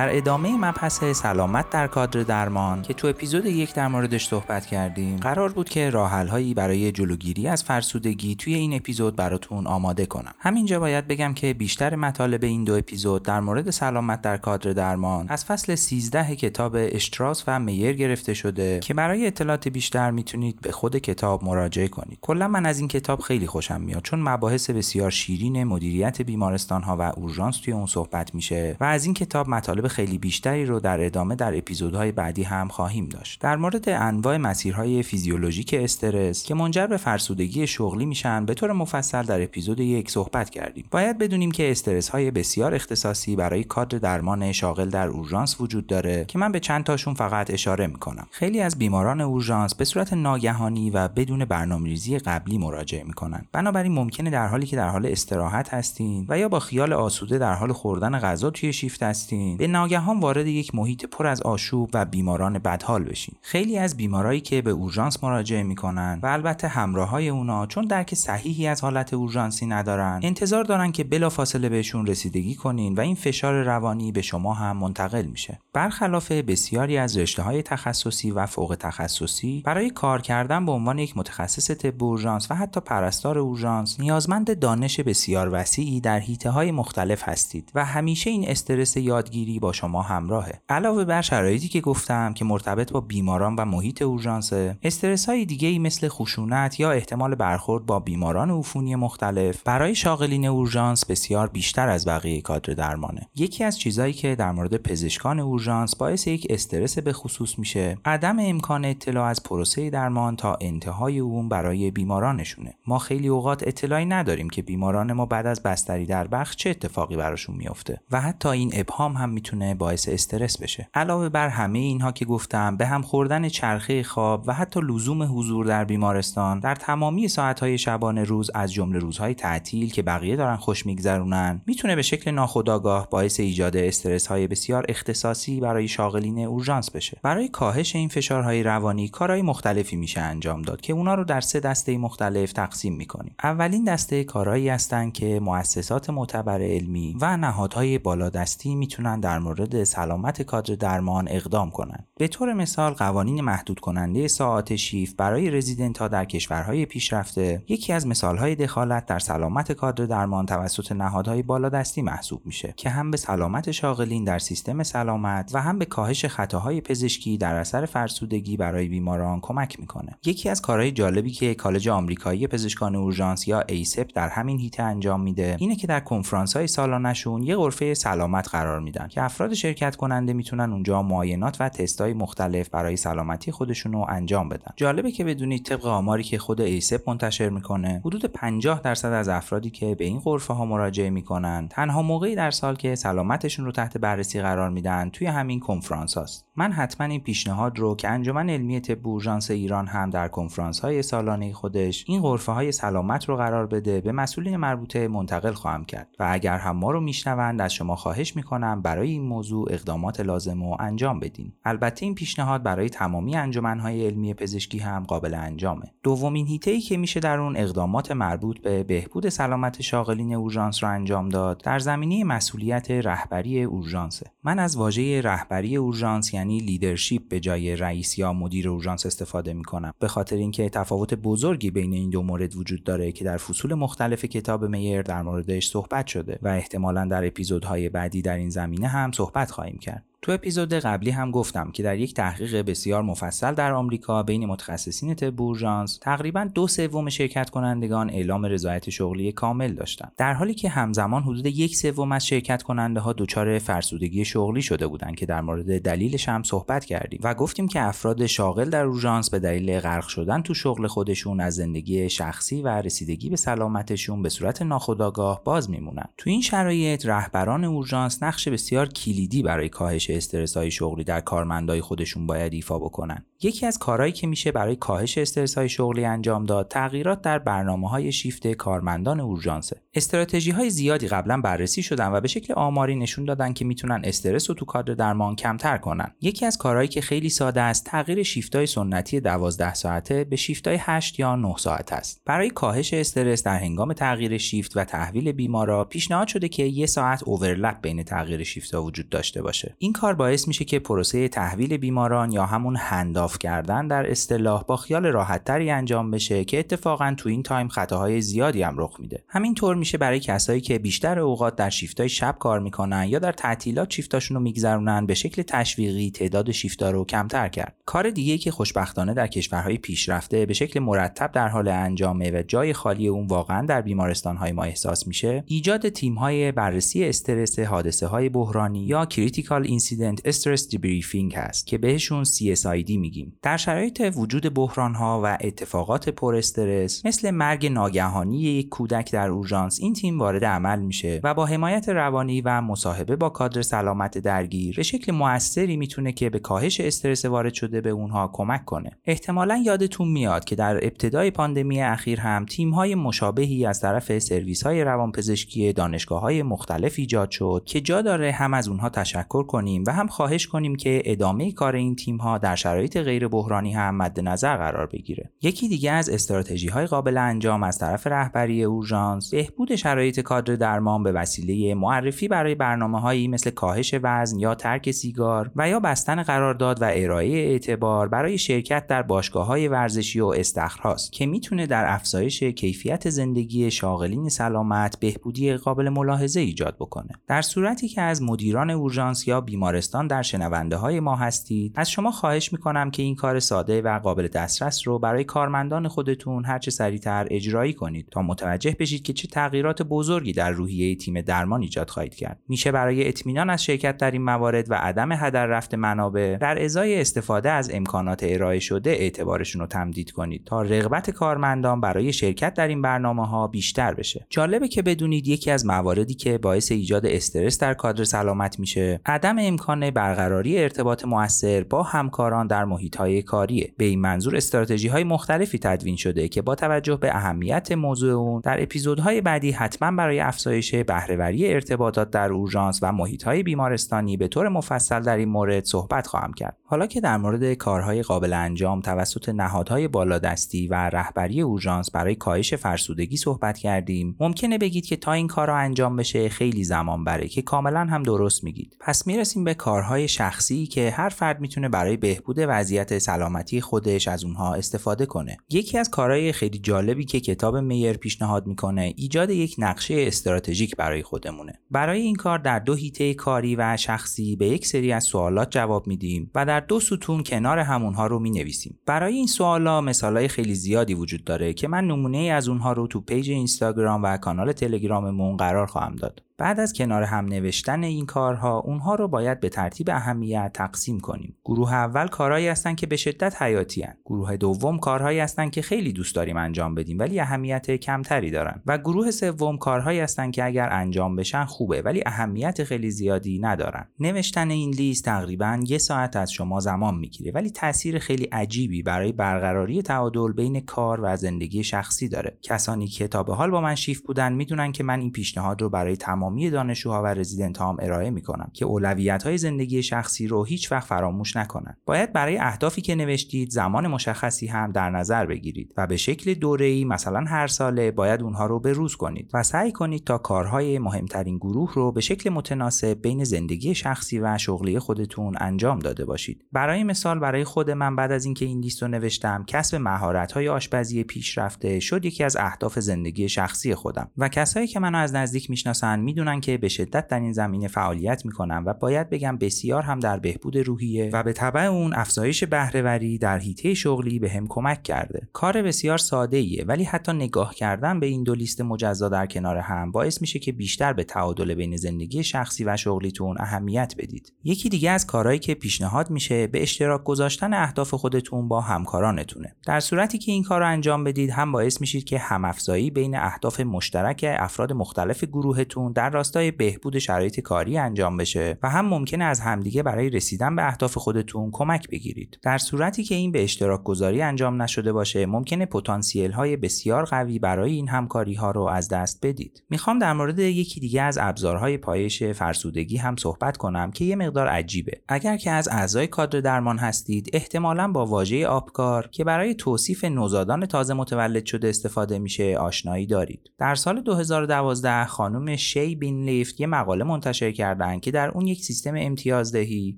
در ادامه مبحث سلامت در کادر درمان که تو اپیزود یک در موردش صحبت کردیم قرار بود که هایی برای جلوگیری از فرسودگی توی این اپیزود براتون آماده کنم. همینجا باید بگم که بیشتر مطالب این دو اپیزود در مورد سلامت در کادر درمان از فصل 13 کتاب اشتراس و میر گرفته شده که برای اطلاعات بیشتر می‌تونید به خود کتاب مراجعه کنید. کلا من از این کتاب خیلی خوشم میاد چون مباحث بسیار شیرین مدیریت بیمارستان ها و اورژانس توی اون صحبت میشه و از این کتاب مطالب خیلی بیشتری رو در ادامه در اپیزودهای بعدی هم خواهیم داشت. در مورد انواع مسیرهای فیزیولوژیک استرس که منجر به فرسودگی شغلی میشن به طور مفصل در اپیزود یک صحبت کردیم. باید بدونیم که استرس های بسیار اختصاصی برای کادر درمان شاغل در اورژانس وجود داره که من به چند تاشون فقط اشاره می‌کنم. خیلی از بیماران اورژانس به صورت ناگهانی و بدون برنامه‌ریزی قبلی مراجعه می‌کنن. بنابراین ممکنه در حالی که در حال استراحت هستین و یا با خیال آسوده در حال خوردن غذا توی شیفت هستین به ناگهان وارد یک محیط پر از آشوب و بیماران بدحال بشین. خیلی از بیمارایی که به اورژانس مراجعه می‌کنن و البته همراه های اونا چون درک صحیحی از حالت اورژانسی ندارن انتظار دارن که بلافاصله بهشون رسیدگی کنین و این فشار روانی به شما هم منتقل میشه. برخلاف بسیاری از رشته های تخصصی و فوق تخصصی برای کار کردن به عنوان یک متخصص طب اورژانس و حتی پرستار اورژانس نیازمند دانش بسیار وسیعی در حیطه های مختلف هستید و همیشه این استرس یادگیری با شما همراهه. علاوه بر شرایطی که گفتم که مرتبط با بیماران و محیط اورژانس استرس های دیگه ای مثل خشونت یا احتمال برخورد با بیماران عفونی مختلف برای شاغلین اورژانس بسیار بیشتر از بقیه کادر درمانه. یکی از چیزهایی که در مورد پزشکان اورژانس باعث یک استرس به خصوص میشه عدم امکان اطلاع از پروسه درمان تا انتهای اون برای بیمارانشونه. ما خیلی اوقات اطلاعی نداریم که بیماران ما بعد از بستری در بخش چه اتفاقی براشون میافته و حتی این ابهام هم می‌تونه باعث استرس بشه. علاوه بر همه اینها که گفتم به هم خوردن چرخه خواب و حتی لزوم حضور در بیمارستان در تمامی ساعتهای شبانه روز از جمله روزهای تعطیل که بقیه دارن خوش میگذرونن می‌تونه به شکل ناخودآگاه باعث ایجاد استرس های بسیار اختصاصی برای شاغلین اورژانس بشه. برای کاهش این فشارهای روانی کارهای مختلفی میشه انجام داد که اونا رو در سه دسته مختلف تقسیم می‌کنیم. اولین دسته کارهایی هستند که مؤسسات معتبر علمی و نهادهای بالادستی می‌تونن در مورد سلامت کادر درمان اقدام کنند. به طور مثال قوانین محدود کننده ساعات شیفت برای رزیدنت ها در کشورهای پیشرفته یکی از مثالهای دخالت در سلامت کادر درمان توسط نهادهای بالادستی محسوب میشه که هم به سلامت شاغلین در سیستم سلامت و هم به کاهش خطاهای پزشکی در اثر فرسودگی برای بیماران کمک می‌کنه. یکی از کارهای جالبی که کالج آمریکایی پزشکان اورژانس یا ACEP در همین حیطه انجام میده اینه که در کنفرانس های سالانشون یه غرفه سلامت قرار میدن که افراد شرکت کننده می‌تونن اونجا معاینات و تستای مختلف برای سلامتی خودشون رو انجام بدن. جالبه که بدونید طبق آماری که خود ACEP منتشر می‌کنه حدود 50 درصد از افرادی که به این غرفه ها مراجعه می‌کنن تنها موقعی در سال که سلامتشون رو تحت بررسی قرار میدن توی همین کنفرانس هاست. من حتما این پیشنهاد رو که انجمن علمی طب اورژانس ایران هم در کنفرانس های سالانه خودش این غرفه های سلامت رو قرار بده به مسئولین مربوطه منتقل خواهم کرد. و اگر هم ما رو میشنوند از شما خواهش می‌کنم برای این موضوع اقدامات لازم رو انجام بدین. البته این پیشنهاد برای تمامی انجمنهای علمی پزشکی هم قابل انجامه. دومین حیطه ای که میشه در اون اقدامات مربوط به بهبود سلامت شاغلین اورژانس رو انجام داد در زمینه مسئولیت رهبری اورژانسه. من از واژه رهبری اورژانس یعنی leadership به جای رئیس یا مدیر اورژانس استفاده می‌کنم. به خاطر اینکه تفاوت بزرگی بین این دو مورد وجود داره که در فصول مختلف کتاب میر در موردش صحبت شده و احتمالا در اپیزودهای بعدی در این زمینه هم صحبت خواهیم کرد. تو اپیزود قبلی هم گفتم که در یک تحقیق بسیار مفصل در آمریکا بین متخصصین طب اورژانس تقریبا دو سوم شرکت کنندگان اعلام رضایت شغلی کامل داشتند. در حالی که همزمان حدود یک سوم از شرکت کننده ها دچار فرسودگی شغلی شده بودند که در مورد دلیلش هم صحبت کردیم و گفتیم که افراد شاغل در اورژانس به دلیل غرق شدن تو شغل خودشون از زندگی شخصی و رسیدگی به سلامتشون به صورت ناخودآگاه باز میمونن. تو این شرایط رهبران اورژانس نقش بسیار کلیدی برای کاهش استرس های شغلی در کارمندای خودشون باید ایفا بکنن. یکی از کارهایی که میشه برای کاهش استرس های شغلی انجام داد تغییرات در برنامه های شیفت کارمندان اورژانسه. استراتژی های زیادی قبلا بررسی شدن و به شکل آماری نشون دادن که می‌تونن استرس رو تو کادر درمان کمتر کنن. یکی از کارهایی که خیلی ساده است تغییر شیفت های سنتی 12 ساعته به شیفت های 8 یا 9 ساعت است. برای کاهش استرس در هنگام تغییر شیفت و تحویل بیمارا پیشنهاد شده که یک ساعت overlap بین تغییر شیفت ها وجود داشته باشه. این کار باعث میشه که پروسه تحویل بیماران یا همون handoff کردن در اصطلاح با خیال راحتتری انجام بشه که اتفاقا تو این time خطاهای زیادی هم رخ میده. همینطور میشه برای کسایی که بیشتر اوقات در شیفتای شب کار می‌کنن یا در تعطیلات شیفتاشون رو میگذرونن به شکل تشویقی تعداد شیفتا رو کمتر کرد. کار دیگه که خوشبختانه در کشورهای پیشرفته به شکل مرتب در حال انجامه و جای خالی اون واقعا در بیمارستانهای ما احساس میشه ایجاد تیمهای بررسی استرس حادثه های بحرانی یا Critical Incident Stress Debriefing هست که بهشون CSID میگیم. در شرایط وجود بحران ها و اتفاقات پر استرس مثل مرگ ناگهانی یک کودک در اورژانس این تیم وارد عمل میشه و با حمایت روانی و مصاحبه با کادر سلامت درگیر به شکل موثری می‌تونه که به کاهش استرس وارد شده به اونها کمک کنه. احتمالا یادتون میاد که در ابتدای پاندمی اخیر هم تیم های مشابهی از طرف سرویس های روانپزشکی دانشگاه های مختلف ایجاد شد که جا داره هم از اونها تشکر کنیم و هم خواهش کنیم که ادامه کار این تیم ها در شرایط غیر بحرانی هم مد نظر قرار بگیره. یکی دیگه از استراتژی های قابل انجام از طرف رهبری اورژانس بهبود شرایط کادر درمان به وسیله معرفی برای برنامه هایی مثل کاهش وزن یا ترک سیگار و یا بستن قرارداد و ارائه اعتبار برای شرکت در باشگاه های ورزشی و استخرهاست که می‌تونه در افزایش کیفیت زندگی شاغلین سلامت بهبودی قابل ملاحظه ایجاد بکنه. در صورتی که از مدیران اورژانس یا بیمارستان در شنونده های ما هستید. از شما خواهش می‌کنم که این کار ساده و قابل دسترس رو برای کارمندان خودتون هرچه سریعتر اجرایی کنید تا متوجه بشید که چه تغییرات بزرگی در روحیه تیم درمان ایجاد خواهید کرد. میشه برای اطمینان از شرکت در این موارد و عدم هدر رفت منابع در ازای استفاده از امکانات ارائه شده اعتبارشون رو تمدید کنید تا رغبت کارمندان برای شرکت در این برنامه ها بیشتر بشه. جالبه که بدونید یکی از مواردی که باعث ایجاد استرس در کادر سلامت میشه عدم امکان برقراری ارتباط موثر با همکاران در محیط های کاریه. به این منظور استراتژی های مختلفی تدوین شده که با توجه به اهمیت موضوع اون در اپیزودهای بعدی حتما برای افزایش بهرهوری ارتباطات در اورژانس و محیط های بیمارستانی به طور مفصل در این مورد صحبت خواهم کرد. حالا که در مورد کارهای قابل انجام توسط نهادهای بالادستی و رهبری اورژانس برای کاهش فرسودگی صحبت کردیم ممکنه بگید که تا این کارها انجام بشه خیلی زمان بره که کاملا هم درست میگید. پس می‌رسیم به کارهای شخصی که هر فرد می‌تونه برای بهبود وضعیت سلامتی خودش از اونها استفاده کنه. یکی از کارهای خیلی جالبی که کتاب میر پیشنهاد می‌کنه ایجاد یک نقشه استراتژیک برای خودمونه. برای این کار در دو حیطه کاری و شخصی به یک سری از سوالات جواب میدیم و در دو ستون کنار همونها رو می نویسیم. برای این سوالا مثالای خیلی زیادی وجود داره که من نمونه ای از اونها رو تو پیج اینستاگرام و کانال تلگراممون قرار خواهم داد. بعد از کنار هم نوشتن این کارها اونها رو باید به ترتیب اهمیت تقسیم کنیم. گروه اول کارهایی هستن که به شدت حیاتی هستن. گروه دوم کارهایی هستن که خیلی دوست داریم انجام بدیم ولی اهمیت کمتری دارن. و گروه سوم کارهایی هستن که اگر انجام بشن خوبه ولی اهمیت خیلی زیادی ندارن. نوشتن این لیست تقریبا یه ساعت از شما زمان می‌گیره ولی تاثیر خیلی عجیبی برای برقراری تعادل بین کار و زندگی شخصی داره. کسانی که تا به حال با من شیف بودن می‌دونن که من این پیشنهاد رو برای تمام تمامی دانشجوها و رزیدنت هام ارائه می‌کنم که اولویت های زندگی شخصی رو هیچ وقت فراموش نکنند. باید برای اهدافی که نوشتید زمان مشخصی هم در نظر بگیرید و به شکل دوره‌ای مثلا هر ساله باید اونها رو به روز کنید و سعی کنید تا کارهای مهمترین گروه رو به شکل متناسب بین زندگی شخصی و شغلی خودتون انجام داده باشید. برای مثال برای خود من بعد از اینکه این لیست رو نوشتم کسب مهارت‌های آشپزی پیشرفته شد یکی از اهداف زندگی شخصی خودم و کسایی که منو از نزدیک می‌شناسن می‌دونن که به شدت در این زمینه فعالیت می‌کنم و باید بگم بسیار هم در بهبود روحیه و به طبع اون افزایش بهرهوری در حیطه شغلی به هم کمک کرده. کار بسیار ساده ایه ولی حتی نگاه کردن به این دو لیست مجزا در کنار هم باعث میشه که بیشتر به تعادل بین زندگی شخصی و شغلیتون اهمیت بدید. یکی دیگه از کارهایی که پیشنهاد میشه به اشتراک گذاشتن اهداف خودتون با همکارانتونه. در صورتی که این کار رو انجام بدید هم باعث میشید که همافزایی بین اهداف مشترک افراد مختلف گروهتون در راستای بهبود شرایط کاری انجام بشه و هم ممکنه از همدیگه برای رسیدن به اهداف خودتون کمک بگیرید. در صورتی که این به اشتراک گذاری انجام نشده باشه ممکنه پتانسیل های بسیار قوی برای این همکاری ها رو از دست بدید. می‌خوام در مورد یکی دیگه از ابزارهای پایش فرسودگی هم صحبت کنم که یه مقدار عجیبه. اگر که از اعضای کادر درمان هستید احتمالا با واژه آپگار که برای توصیف نوزادان تازه متولد شده استفاده میشه آشنایی دارید. در سال 2012 خانم Shay Bintliff یه مقاله منتشر کردن که در اون یک سیستم امتیازدهی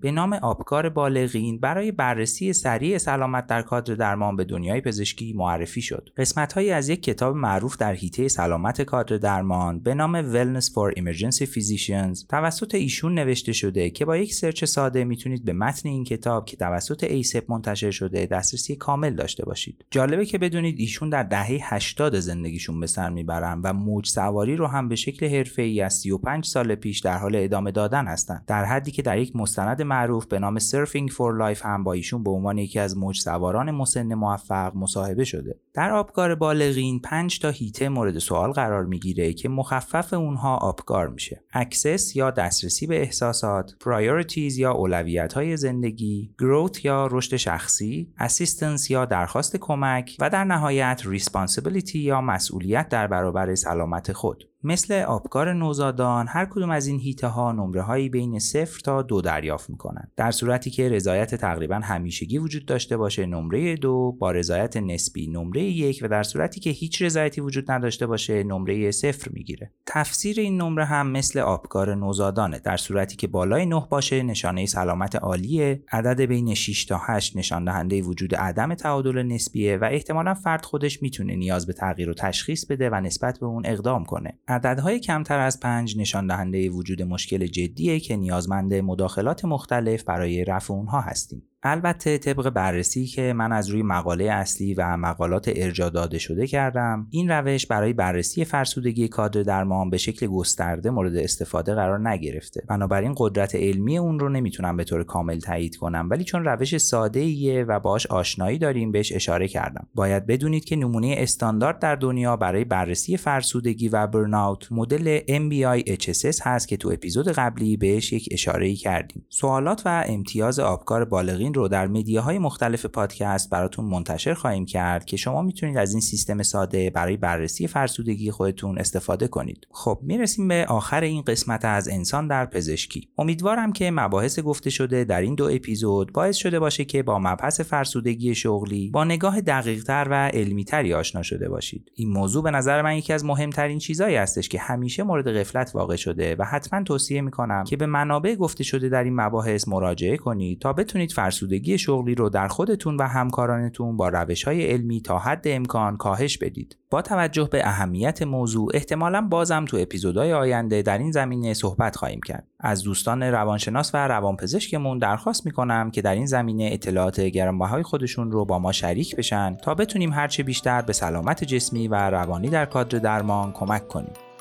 به نام آپگار بالغین برای بررسی سریع سلامت در کادر درمان به دنیای پزشکی معرفی شد. قسمت هایی از یک کتاب معروف در حیطه سلامت کادر درمان به نام Wellness for Emergency Physicians توسط ایشون نوشته شده که با یک search ساده می‌تونید به متن این کتاب که توسط ACEP منتشر شده دسترسی کامل داشته باشید. جالبه که بدونید ایشون در دهه 80 زندگیشون به سر می‌برن و موج سواری رو هم به شکل حرفه‌ای از 35 سال پیش در حال ادامه دادن هستند. در حدی که در یک مستند معروف به نام Surfing for Life هم با ایشون به عنوان یکی از موج سواران مسن موفق مصاحبه شده. در آپگار بالغین 5 تا حیطه مورد سوال قرار می‌گیره که مخفف اونها آپگار میشه. Access یا دسترسی به احساسات Priorities یا اولویت های زندگی Growth یا رشد شخصی Assistance یا درخواست کمک و در نهایت Responsibility یا مسئولیت در برابر سلامت خود. مثل آپگار نوزادان هر کدوم از این حیطه ها نمره هایی بین صفر تا دو دریافت می‌کنن در صورتی که رضایت تقریبا همیشگی وجود داشته باشه نمره دو با رضایت نسبی نمره یک و در صورتی که هیچ رضایتی وجود نداشته باشه نمره صفر می‌گیره. تفسیر این نمره هم مثل آبکار نوزادانه. در صورتی که بالای 9 باشه نشانه سلامت عالیه. عدد بین 6 تا 8 نشان دهنده وجود عدم تعادل نسبیه و احتمالا فرد خودش می‌تونه نیاز به تغییر و تشخیص بده و نسبت به اون اقدام کنه. عددهای کمتر از پنج نشان دهنده وجود مشکل جدیه که نیازمند مداخلات مختلف برای رفع اونها هستیم. البته طبق بررسی که من از روی مقاله اصلی و مقالات ارجا داده شده کردم این روش برای بررسی فرسودگی کادر درمان به شکل گسترده مورد استفاده قرار نگرفته. بنابراین قدرت علمی اون رو نمی‌تونم به طور کامل تایید کنم ولی چون روش ساده ایه و باش آشنایی داریم بهش اشاره کردم. باید بدونید که نمونه استاندارد در دنیا برای بررسی فرسودگی و برناوت مدل MBI HSS هست که تو اپیزود قبلی بهش یک اشاره کردیم. سوالات و امتیاز آبکار بالغین رو در مدیاهای مختلف پادکست براتون منتشر خواهیم کرد که شما می‌تونید از این سیستم ساده برای بررسی فرسودگی خودتون استفاده کنید. خب می‌رسیم به آخر این قسمت از انسان در پزشکی. امیدوارم که مباحث گفته شده در این دو اپیزود باعث شده باشه که با مبحث فرسودگی شغلی با نگاه دقیقتر و علمیتری آشنا شده باشید. این موضوع به نظر من یکی از مهمترین چیزهایی هستش که همیشه مورد غفلت واقع شده و حتما توصیه می‌کنم که به منابع گفته شده در این مباحث مراجعه کنید تا بتونید فرسودگی فرسودگی شغلی رو در خودتون و همکارانتون با روش های علمی تا حد امکان کاهش بدید. با توجه به اهمیت موضوع احتمالا بازم تو اپیزودهای آینده در این زمینه صحبت خواهیم کرد. از دوستان روانشناس و روانپزشکمون درخواست می‌کنم که در این زمینه اطلاعات گرانبهای خودشون رو با ما شریک بشن تا بتونیم هرچه بیشتر به سلامت جسمی و روانی در کادر درمان کمک کنیم.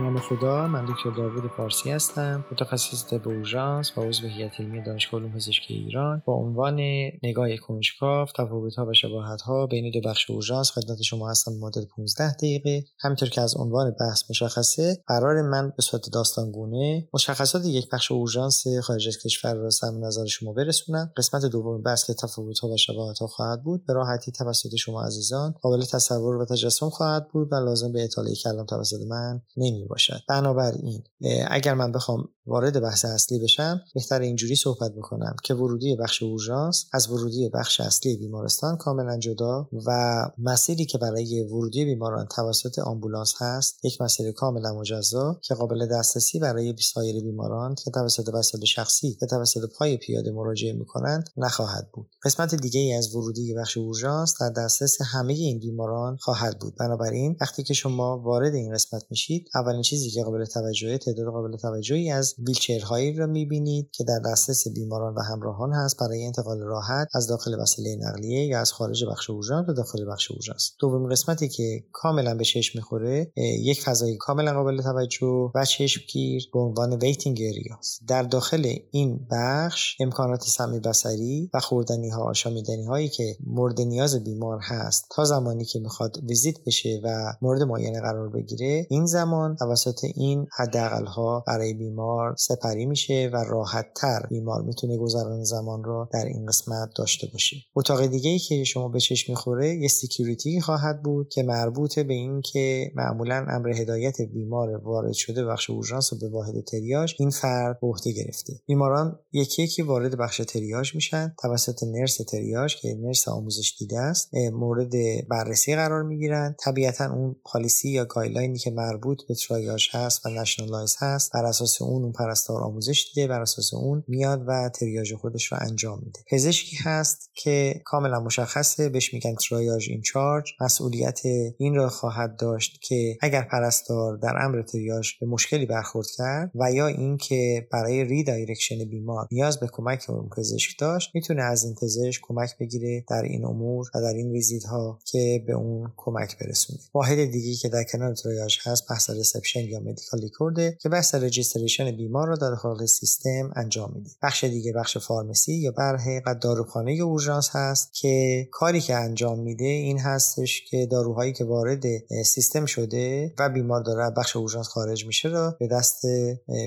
خدا من دکتر داوود فارسی هستم متخصص طب اورژانس و عضو هیئت علمی دانشگاه علوم پزشکی ایران. با عنوان نگاه کنجکاو تفاوت‌ها و شباهت‌ها بین دو بخش اورژانس خدمت شما هستم مدل 15 دقیقه. همینطور که از عنوان بحث مشخصه قرار من به صورت داستانگونه مشخصات یک بخش اورژانس خارج از کشور را سم نظر شما برسونم. قسمت دوم بحث که تفاوت‌ها و شباهت‌ها خواهد بود. به راحتی توسط شما عزیزان قابل تصور و تجسم خواهد بود و لازم به اطاله کلام توسط من نمی باشد. بنابراین اگر من بخوام وارد بحث اصلی بشم بهتر اینجوری صحبت بکنم که ورودی بخش اورژانس از ورودی بخش اصلی بیمارستان کاملا جدا و مسیری که برای ورودی بیماران توسط آمبولانس هست یک مسیر کاملا مجزا که قابل دسترسی برای سایر بیماران که توسط وسایل شخصی یا توسط پای پیاده مراجعه می‌کنند نخواهد بود. قسمت دیگه ای از ورودی بخش اورژانس در دسترس همه این بیماران خواهد بود. بنابراین وقتی که شما وارد این قسمت میشید اولین چیزی که قابل توجهه تعداد قابل توجهی از ویلچرهایی را می‌بینید که در دسترس بیماران و همراهان هست برای انتقال راحت از داخل وسیله نقلیه یا از خارج بخش اورژانس به داخل بخش اورژانس. دومین قسمتی که کاملا به چشم می‌خوره یک فضای کاملا قابل توجه و چشمگیر به عنوان waiting areas در داخل این بخش امکانات سمعی بصری و خوردنی ها آشامیدنی هایی که مورد نیاز بیمار هست تا زمانی که می‌خواد ویزیت بشه و مورد معاینه قرار بگیره این زمان توسط این حداقل ها برای بیمار سپری میشه و راحت تر بیمار می‌تونه گذران زمان رو در این قسمت داشته باشه. اتاق دیگه ای که شما به چشم می‌خوره یه security خواهد بود که مربوط به این که معمولا امر هدایت بیمار وارد شده بخش اورژانس به واحد تریاج این فرد به عهده گرفته. بیماران یکی یکی وارد بخش تریاج میشن. توسط nurse تریاج که nurse آموزش دیده است مورد بررسی قرار می‌گیرن. طبیعتا اون policy یا guideline ی که مربوط به تریاج هست و nationalized هست بر اساس اون اون پرستار آموزش دیده بر اساس اون میاد و تریاج خودش رو انجام میده. پزشکی هست که کاملا مشخصه بهش میگن triage in charge. مسئولیت این را خواهد داشت که اگر پرستار در امر تریاج به مشکلی برخورد کرد و یا اینکه برای redirection بیمار نیاز به کمک اون پزشک داشت می‌تونه از این پزشک کمک بگیره در این امور و در این ویزیت ها که به اون کمک برسونه. واحد دیگه که در کنار تریاج هست بحث reception یا medical record که بحث registration بیمار رو در داخل سیستم انجام میده بخش دیگه بخش pharmacy یا بر حقیقت داروخانه اورژانس هست که کاری که انجام میده این هستش که داروهایی که وارد سیستم شده و بیمار داره بخش اورژانس خارج میشه رو به دست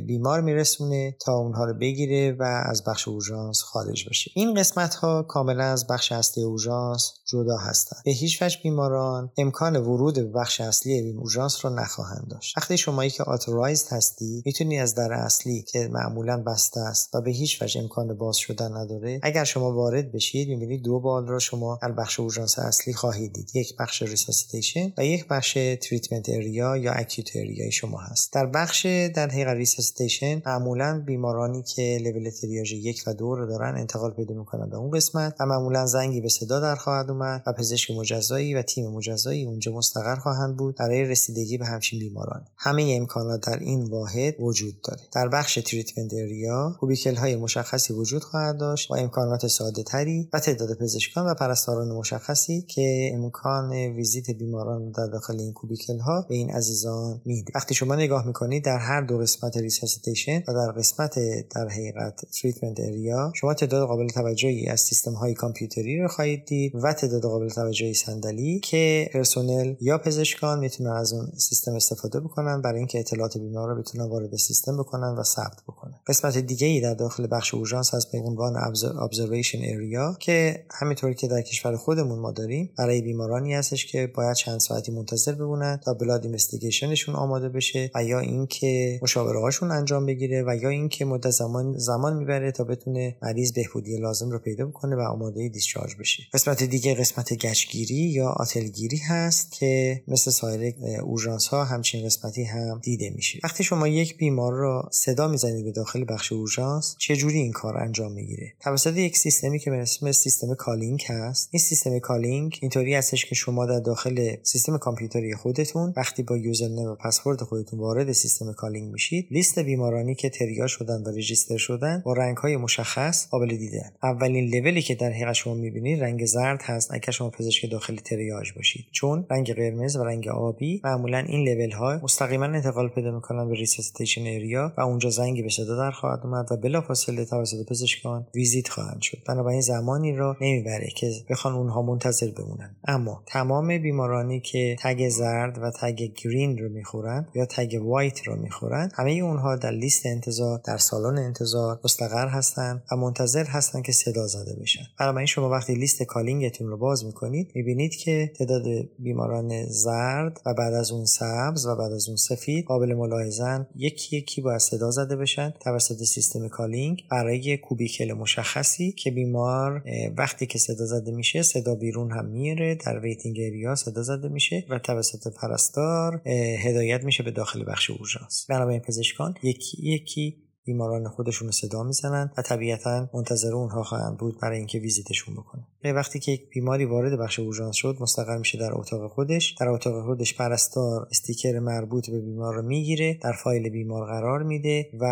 بیمار میرسونه تا اونها رو بگیره و از بخش اورژانس خارج بشه. این قسمت ها کاملا از بخش اصلی اورژانس جدا هستند به هیچ وجه بیماران امکان ورود به بخش اصلی اورژانس رو نخواهند داشت. وقتی شمایی که authorized هستی می‌تونی از در اصلی که معمولا بسته است و به هیچ وجه امکان باز شدن نداره اگر شما وارد بشید می‌بینید دو بال را شما در بخش اورژانس اصلی خواهید دید. یک بخش resuscitation و یک بخش treatment area یا acute area ی شما هست. در بخش در حقیقت resuscitation معمولا بیمارانی که لول تریاژ یک و دو رو دارن انتقال پیدا می‌کنن به اون قسمت و معمولا زنگی به صدا در خواهد اومد و پزشک مجزایی و تیم مجزایی اونجا مستقر خواهند بود برای رسیدگی به همچین بیماران. همه امکانات در این واحد وجود داره. در بخش treatment area cubicle های مشخصی وجود خواهد داشت با امکانات ساده تری و تعداد پزشکان و پرستاران مشخصی که امکان ویزیت بیماران در داخل این cubicle ها به این عزیزان میده. وقتی شما نگاه می‌کنید در هر دو قسمت resuscitation و در قسمت در حقیقت treatment area شما تعداد قابل توجهی از سیستم های کامپیوتری رو خواهید دید و تعداد قابل توجهی صندلی که پرسنل یا پزشکان می‌تونن از اون سیستم استفاده بکنن برای اینکه اطلاعات بیمار رو بتونن وارد سیستم بکنن. و ثبت بکنن. قسمت دیگه ای در داخل بخش اورژانس هست به عنوان observation area که همینطوری که در کشور خودمون ما داریم برای بیمارانی هستش که باید چند ساعتی منتظر بمونن تا blood investigation شون آماده بشه و یا اینکه مشاوره هاشون انجام بگیره و یا اینکه مدت زمان زمان می‌بره تا بتونه مریض بهبودی لازم رو پیدا بکنه و آماده discharge بشه. قسمت دیگه قسمت گچگیری یا آتلگیری هست که مثل سایر اورژانس ها همچین قسمتی هم دیده میشه. وقتی شما یک بیمار را صدا می‌زنید به داخل بخش اورژانس چه جوری این کار انجام می‌گیره؟ توسط یک سیستمی که به اسم سیستم calling هست. این سیستم calling اینطوری هستش که شما در داخل سیستم کامپیوتری خودتون وقتی با username و پسورد خودتون وارد سیستم calling میشید لیست بیمارانی که تریاژ شدن و register شدن با رنگ های مشخص قابل دیدن اولین لولی که در حقیقت شما می‌بینید رنگ زرد هست اگر شما پزشک داخل تریاژ باشید. چون رنگ قرمز و رنگ آبی معمولا این لول ها مستقیما انتقال پیدا می‌کنن به resuscitation area و اونجا زنگی به صدا در خواهد اومد و بلافاصله توسط پزشکان ویزیت خواهند شد. بنابراین زمانی را نمی‌بره که بخوان اونها منتظر بمونن. اما تمام بیمارانی که tag زرد و tag green رو می‌خورن یا tag white رو می‌خورن همه اونها در لیست انتظار در سالن انتظار مستقر هستن و منتظر هستن که صدا زده بشن. بنابراین شما وقتی لیست calling تون رو باز می‌کنید می‌بینید که تعداد بیماران زرد و بعد از اون سبز و بعد از اون سفید قابل ملاحظن یکی یکی باید صدا زده بشن توسط سیستم calling برای cubicle مشخصی که بیمار وقتی که صدا زده میشه صدا بیرون هم میره در waiting area صدا زده میشه و توسط پرستار هدایت میشه به داخل بخش اورژانس. بنابراین پزشکان یکی یکی بیماران خودشون رو صدا می‌زنن و طبیعتا منتظر اونها خواهند بود برای اینکه ویزیتشون بکنن. وقتی که یک بیماری وارد بخش اورژانس شد مستقر میشه در اتاق خودش. در اتاق خودش پرستار sticker مربوط به بیمار رو می‌گیره در فایل بیمار قرار میده و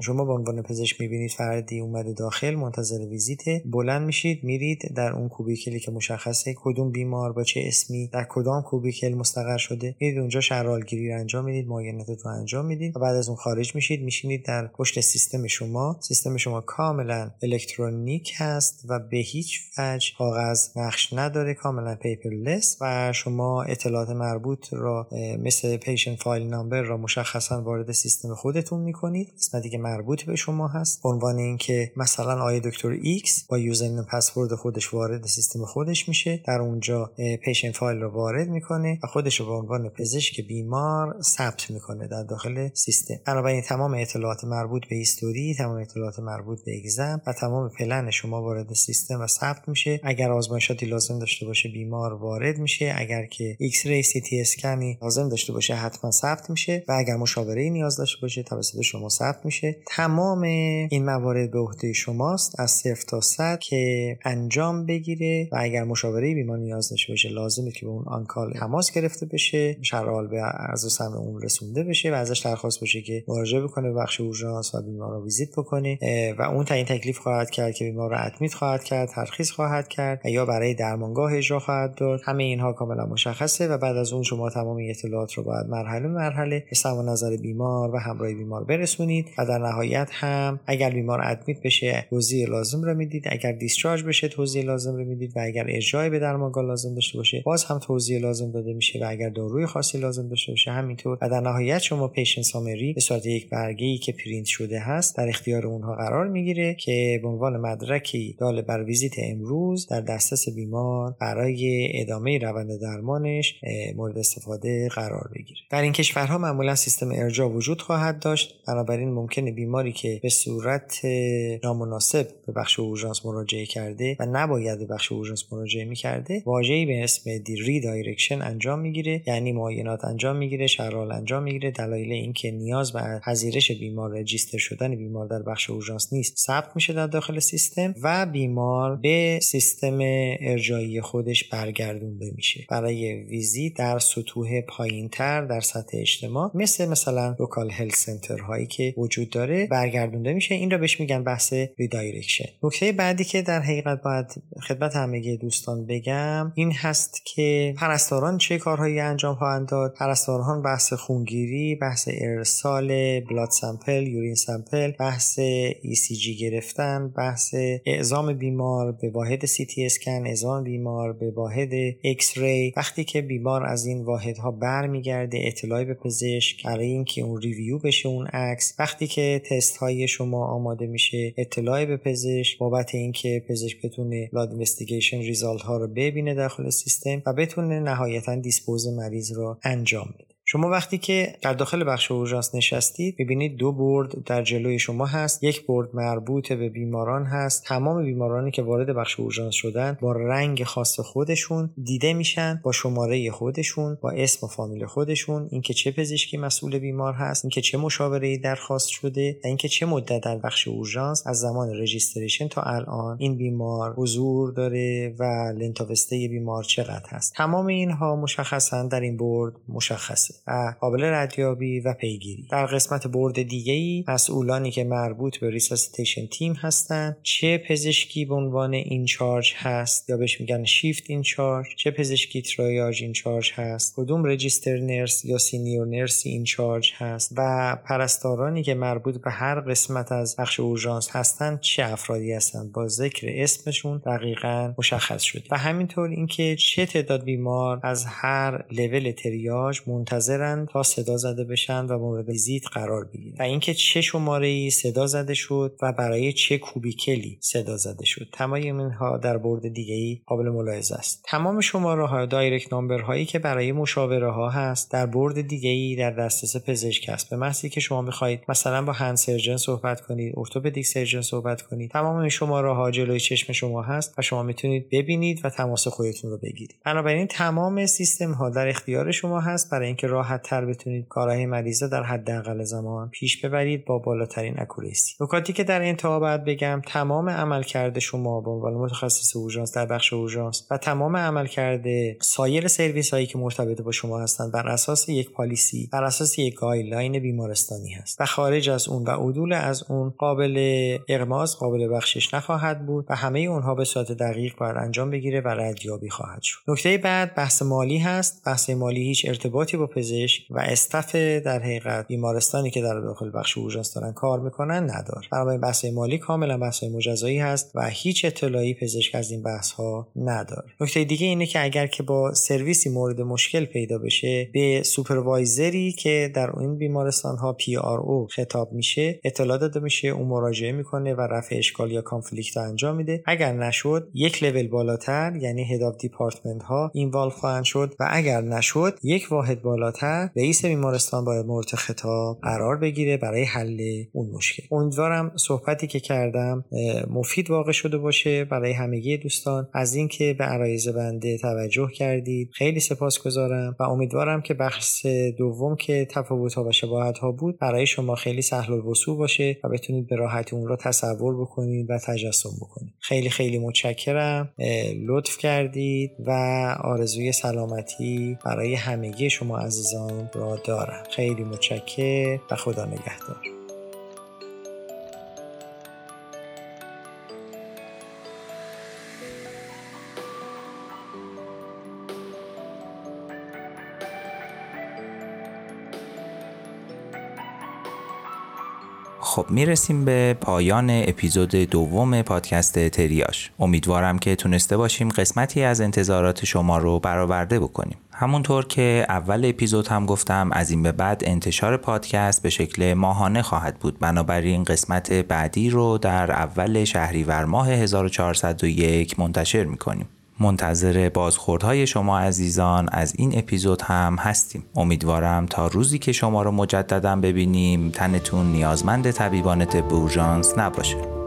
شما به عنوان پزشک می‌بینید فردی اومده داخل منتظر ویزیت. بلند میشید میرید در اون کوبیکلی که مشخصه کدوم بیمار با چه اسمی در کدام کوبیکل مستقر شده. میرید اونجا شرالگیری رو انجام می‌دید معایناتتون انجام می‌دید و بعد از اون خارج میشید میشینید در پشت سیستم شما سیستم شما کاملا الکترونیک هست و به هیچ وجه کاغذ نقش نداره کاملا پیپرلس و شما اطلاعات مربوط را مثل patient file number را مشخصا وارد سیستم خودتون می‌کنید. قسمتی که مربوط به شما هست. عنوان اینکه مثلا آقای دکتر X با username password خودش وارد سیستم خودش میشه در اونجا patient file رو وارد می‌کنه و خودش رو به عنوان پزشک بیمار ثبت می‌کنه در داخل سیستم. بنابراین تمام اطلاعات مربوط به history تمام اطلاعات مربوط به exam و تمام پلن شما وارد سیستم و ثبت میشه. اگر آزمایشاتی لازم داشته باشه بیمار وارد میشه. اگر که X-ray سی تی اسکنی لازم داشته باشه حتما ثبت میشه. و اگر مشاوره نیاز داشته باشه توسط شما ثبت میشه. تمام این موارد به عهده شماست. از صفر تا صد که انجام بگیره. و اگر مشاوره بیمار نیاز داشته باشه لازمه که به اون on-call تماس گرفته بشه. شرح حال به عرض سمع اون رسونده بشه و ازش درخواست باشه که مراجعه بکنه به بخش اورژانس و بیمار رو ویزیت بکنه و اون تعیین تکلیف خواهد کرد که بیمار رو admit خواهد کرد ترخیص خواهد کرد یا برای درمانگاه ارجاع خواهد داد. همه اینها کاملا مشخصه و بعد از اون شما تمام اطلاعات رو باید مرحله مرحله به سمع نظر بیمار و همراه بیمار برسونید و در نهایت هم اگر بیمار admit بشه توضیح لازم رو می‌دید. اگر discharge بشه توضیح لازم رو می‌دید. و اگر ارجاعی به درمانگاه لازم داشته باشه باز هم توضیح لازم داده میشه و اگر داروی خاصی لازم داشته باشه همینطور. و در نهایت شما patient summary به صورت یک برگه ای که پرینت شده هست در اختیار اونها قرار می‌گیره که به عنوان مدرکی دال بر ویزیت امروز در دسترس بیمار برای ادامه روند درمانش مورد استفاده قرار بگیره. در این کشورها معمولا سیستم ارجاع وجود خواهد داشت. بنابراین ممکنه بیماری که به صورت نامناسب به بخش اورژانس مراجعه کرده و نباید به بخش اورژانس مراجعه می‌کرده واژه‌ای به اسم the redirection انجام می‌گیره. یعنی معاینات انجام می‌گیره شرح حال انجام می‌گیره. دلایل اینکه نیاز به پذیرش بیمار register شدن بیمار در بخش اورژانس نیست ثبت میشه در داخل سیستم و بیمار به سیستم ارجاعی خودش برگردونده میشه برای ویزیت در سطوح پایینتر در سطح اجتماع مثل مثلا local health center هایی که وجود داره برگردونده میشه این را بهش میگن بحث redirection. نکته بعدی که در حقیقت باید خدمت همه دوستان بگم این هست که پرستاران چه کارهایی انجام خواهند داد؟ پرستاران بحث خونگیری بحث ارسال blood urine sample بحث ECG گرفتن بحث اعزام بیمار به واحد CT scan اعزام بیمار به واحد X-ray وقتی که بیمار از این واحدها برمیگرده اطلاعی به پزشک برای اینکه اون review بشه اون عکس. وقتی که تست های شما آماده میشه اطلاعی به پزشک بابت اینکه پزشک بتونه blood investigation result ها رو ببینه داخل سیستم و بتونه نهایتا dispose مریض رو انجام بده. شما وقتی که در داخل بخش اورژانس نشستید ببینید دو board در جلوی شما هست. یک board مربوط به بیماران هست. تمام بیمارانی که وارد بخش اورژانس شدن با رنگ خاص خودشون دیده میشن با شماره خودشون با اسم و فامیل خودشون. اینکه چه پزشکی مسئول بیمار هست اینکه چه مشاوره درخواست شده و اینکه چه مدت در بخش اورژانس از زمان registration تا الان این بیمار حضور داره و length of stay بیمار چقدر هست. تمام اینها مشخصا در این board مشخصه. و قابل ردیابی و پیگیری. در قسمت board دیگه ای مسئولانی که مربوط به resuscitation team هستند چه پزشکی به عنوان in charge هست یا بهش میگن shift in charge چه پزشکی triage in charge هست کدوم registered nurse یا senior nurse in charge هست و پرستارانی که مربوط به هر قسمت از بخش اورژانس هستند چه افرادی هستند. با ذکر اسمشون دقیقا مشخص شده. و همینطور اینکه چه تعداد بیمار از هر level triage منتظر تا صدا زده بشن و مورد ویزیت قرار بگیرن. و اینکه چه شماره ای صدا زده شد و برای چه cubicle ی صدا زده شد. تمام اینها در board دیگه ای قابل ملاحظه است. تمام شماره ها direct number هایی که برای مشاوره ها هست در board دیگه ای در دسترس پزشک است. به محضی که شما می‌خواهید مثلا با hand surgeon صحبت کنید orthopedic surgeon صحبت کنید تمام این شماره ها جلوی چشم شما هست و شما می‌تونید ببینید و تماس خودتون رو بگیرید. بنابراین تمام سیستم ها در اختیار شما هست برای اینکه راه راحت تر بتونید کارهای مریض در حداقل زمان پیش ببرید با بالاترین accuracy. نکاتی که در انتها باید بگم تمام عملکرد شما به عنوان متخصص اورژانس در بخش اورژانس و تمام عملکرد سایر سرویس هایی که مرتبط با شما هستند بر اساس یک policy بر اساس یک guideline بیمارستانی هست و خارج از اون و عدول از اون قابل اغماض قابل بخشش نخواهد بود و همه اونها به صورت دقیق باید انجام بگیره و ردیابی خواهد شد. نکته بعد بحث مالی هست. بحث مالی هیچ ارتباطی با پزشک و staff در حقیقت بیمارستانی که در داخل بخش اورژانس دارن کار می‌کنن نداره. بنابراین بحث مالی کاملا بحث مجزایی هست و هیچ اطلاعی پزشک از این بحث ها نداره. نکته دیگه اینه که اگر که با سرویسی مورد مشکل پیدا بشه به supervisor ی که در این بیمارستان ها PRO خطاب میشه اطلاع داده میشه اون مراجعه می‌کنه و رفع اشکال یا conflict انجام میده. اگر نشد یک لول بالاتر یعنی head of department ها involve خواهند شد و اگر نشد یک واحد بالاتر بالاتر رئیس بیمارستان باید مورد خطاب قرار بگیره برای حل اون مشکل. امیدوارم صحبتی که کردم مفید واقع شده باشه برای همگی دوستان. از اینکه به عرایز بنده توجه کردید خیلی سپاسگزارم و امیدوارم که بحث دوم که تفاوت ها و شباهت ها بود برای شما خیلی سهل الوصول باشه و بتونید به راحتی اون رو تصور بکنید و تجسم بکنید. خیلی خیلی متشکرم. لطف کردید و آرزوی سلامتی برای همگی شما عزیزان را دارم خیلی متشکر و خدا نگهدار. خب می‌رسیم به پایان اپیزود دوم پادکست تریاش. امیدوارم که تونسته باشیم قسمتی از انتظارات شما رو برآورده بکنیم. همونطور که اول اپیزود هم گفتم از این به بعد انتشار پادکست به شکل ماهانه خواهد بود. بنابراین قسمت بعدی رو در اول شهریور ماه 1401 منتشر می‌کنیم. منتظر بازخوردهای شما عزیزان از این اپیزود هم هستیم. امیدوارم تا روزی که شما رو مجددا ببینیم تنتون نیازمند طبیبان طب اورژانس نباشه.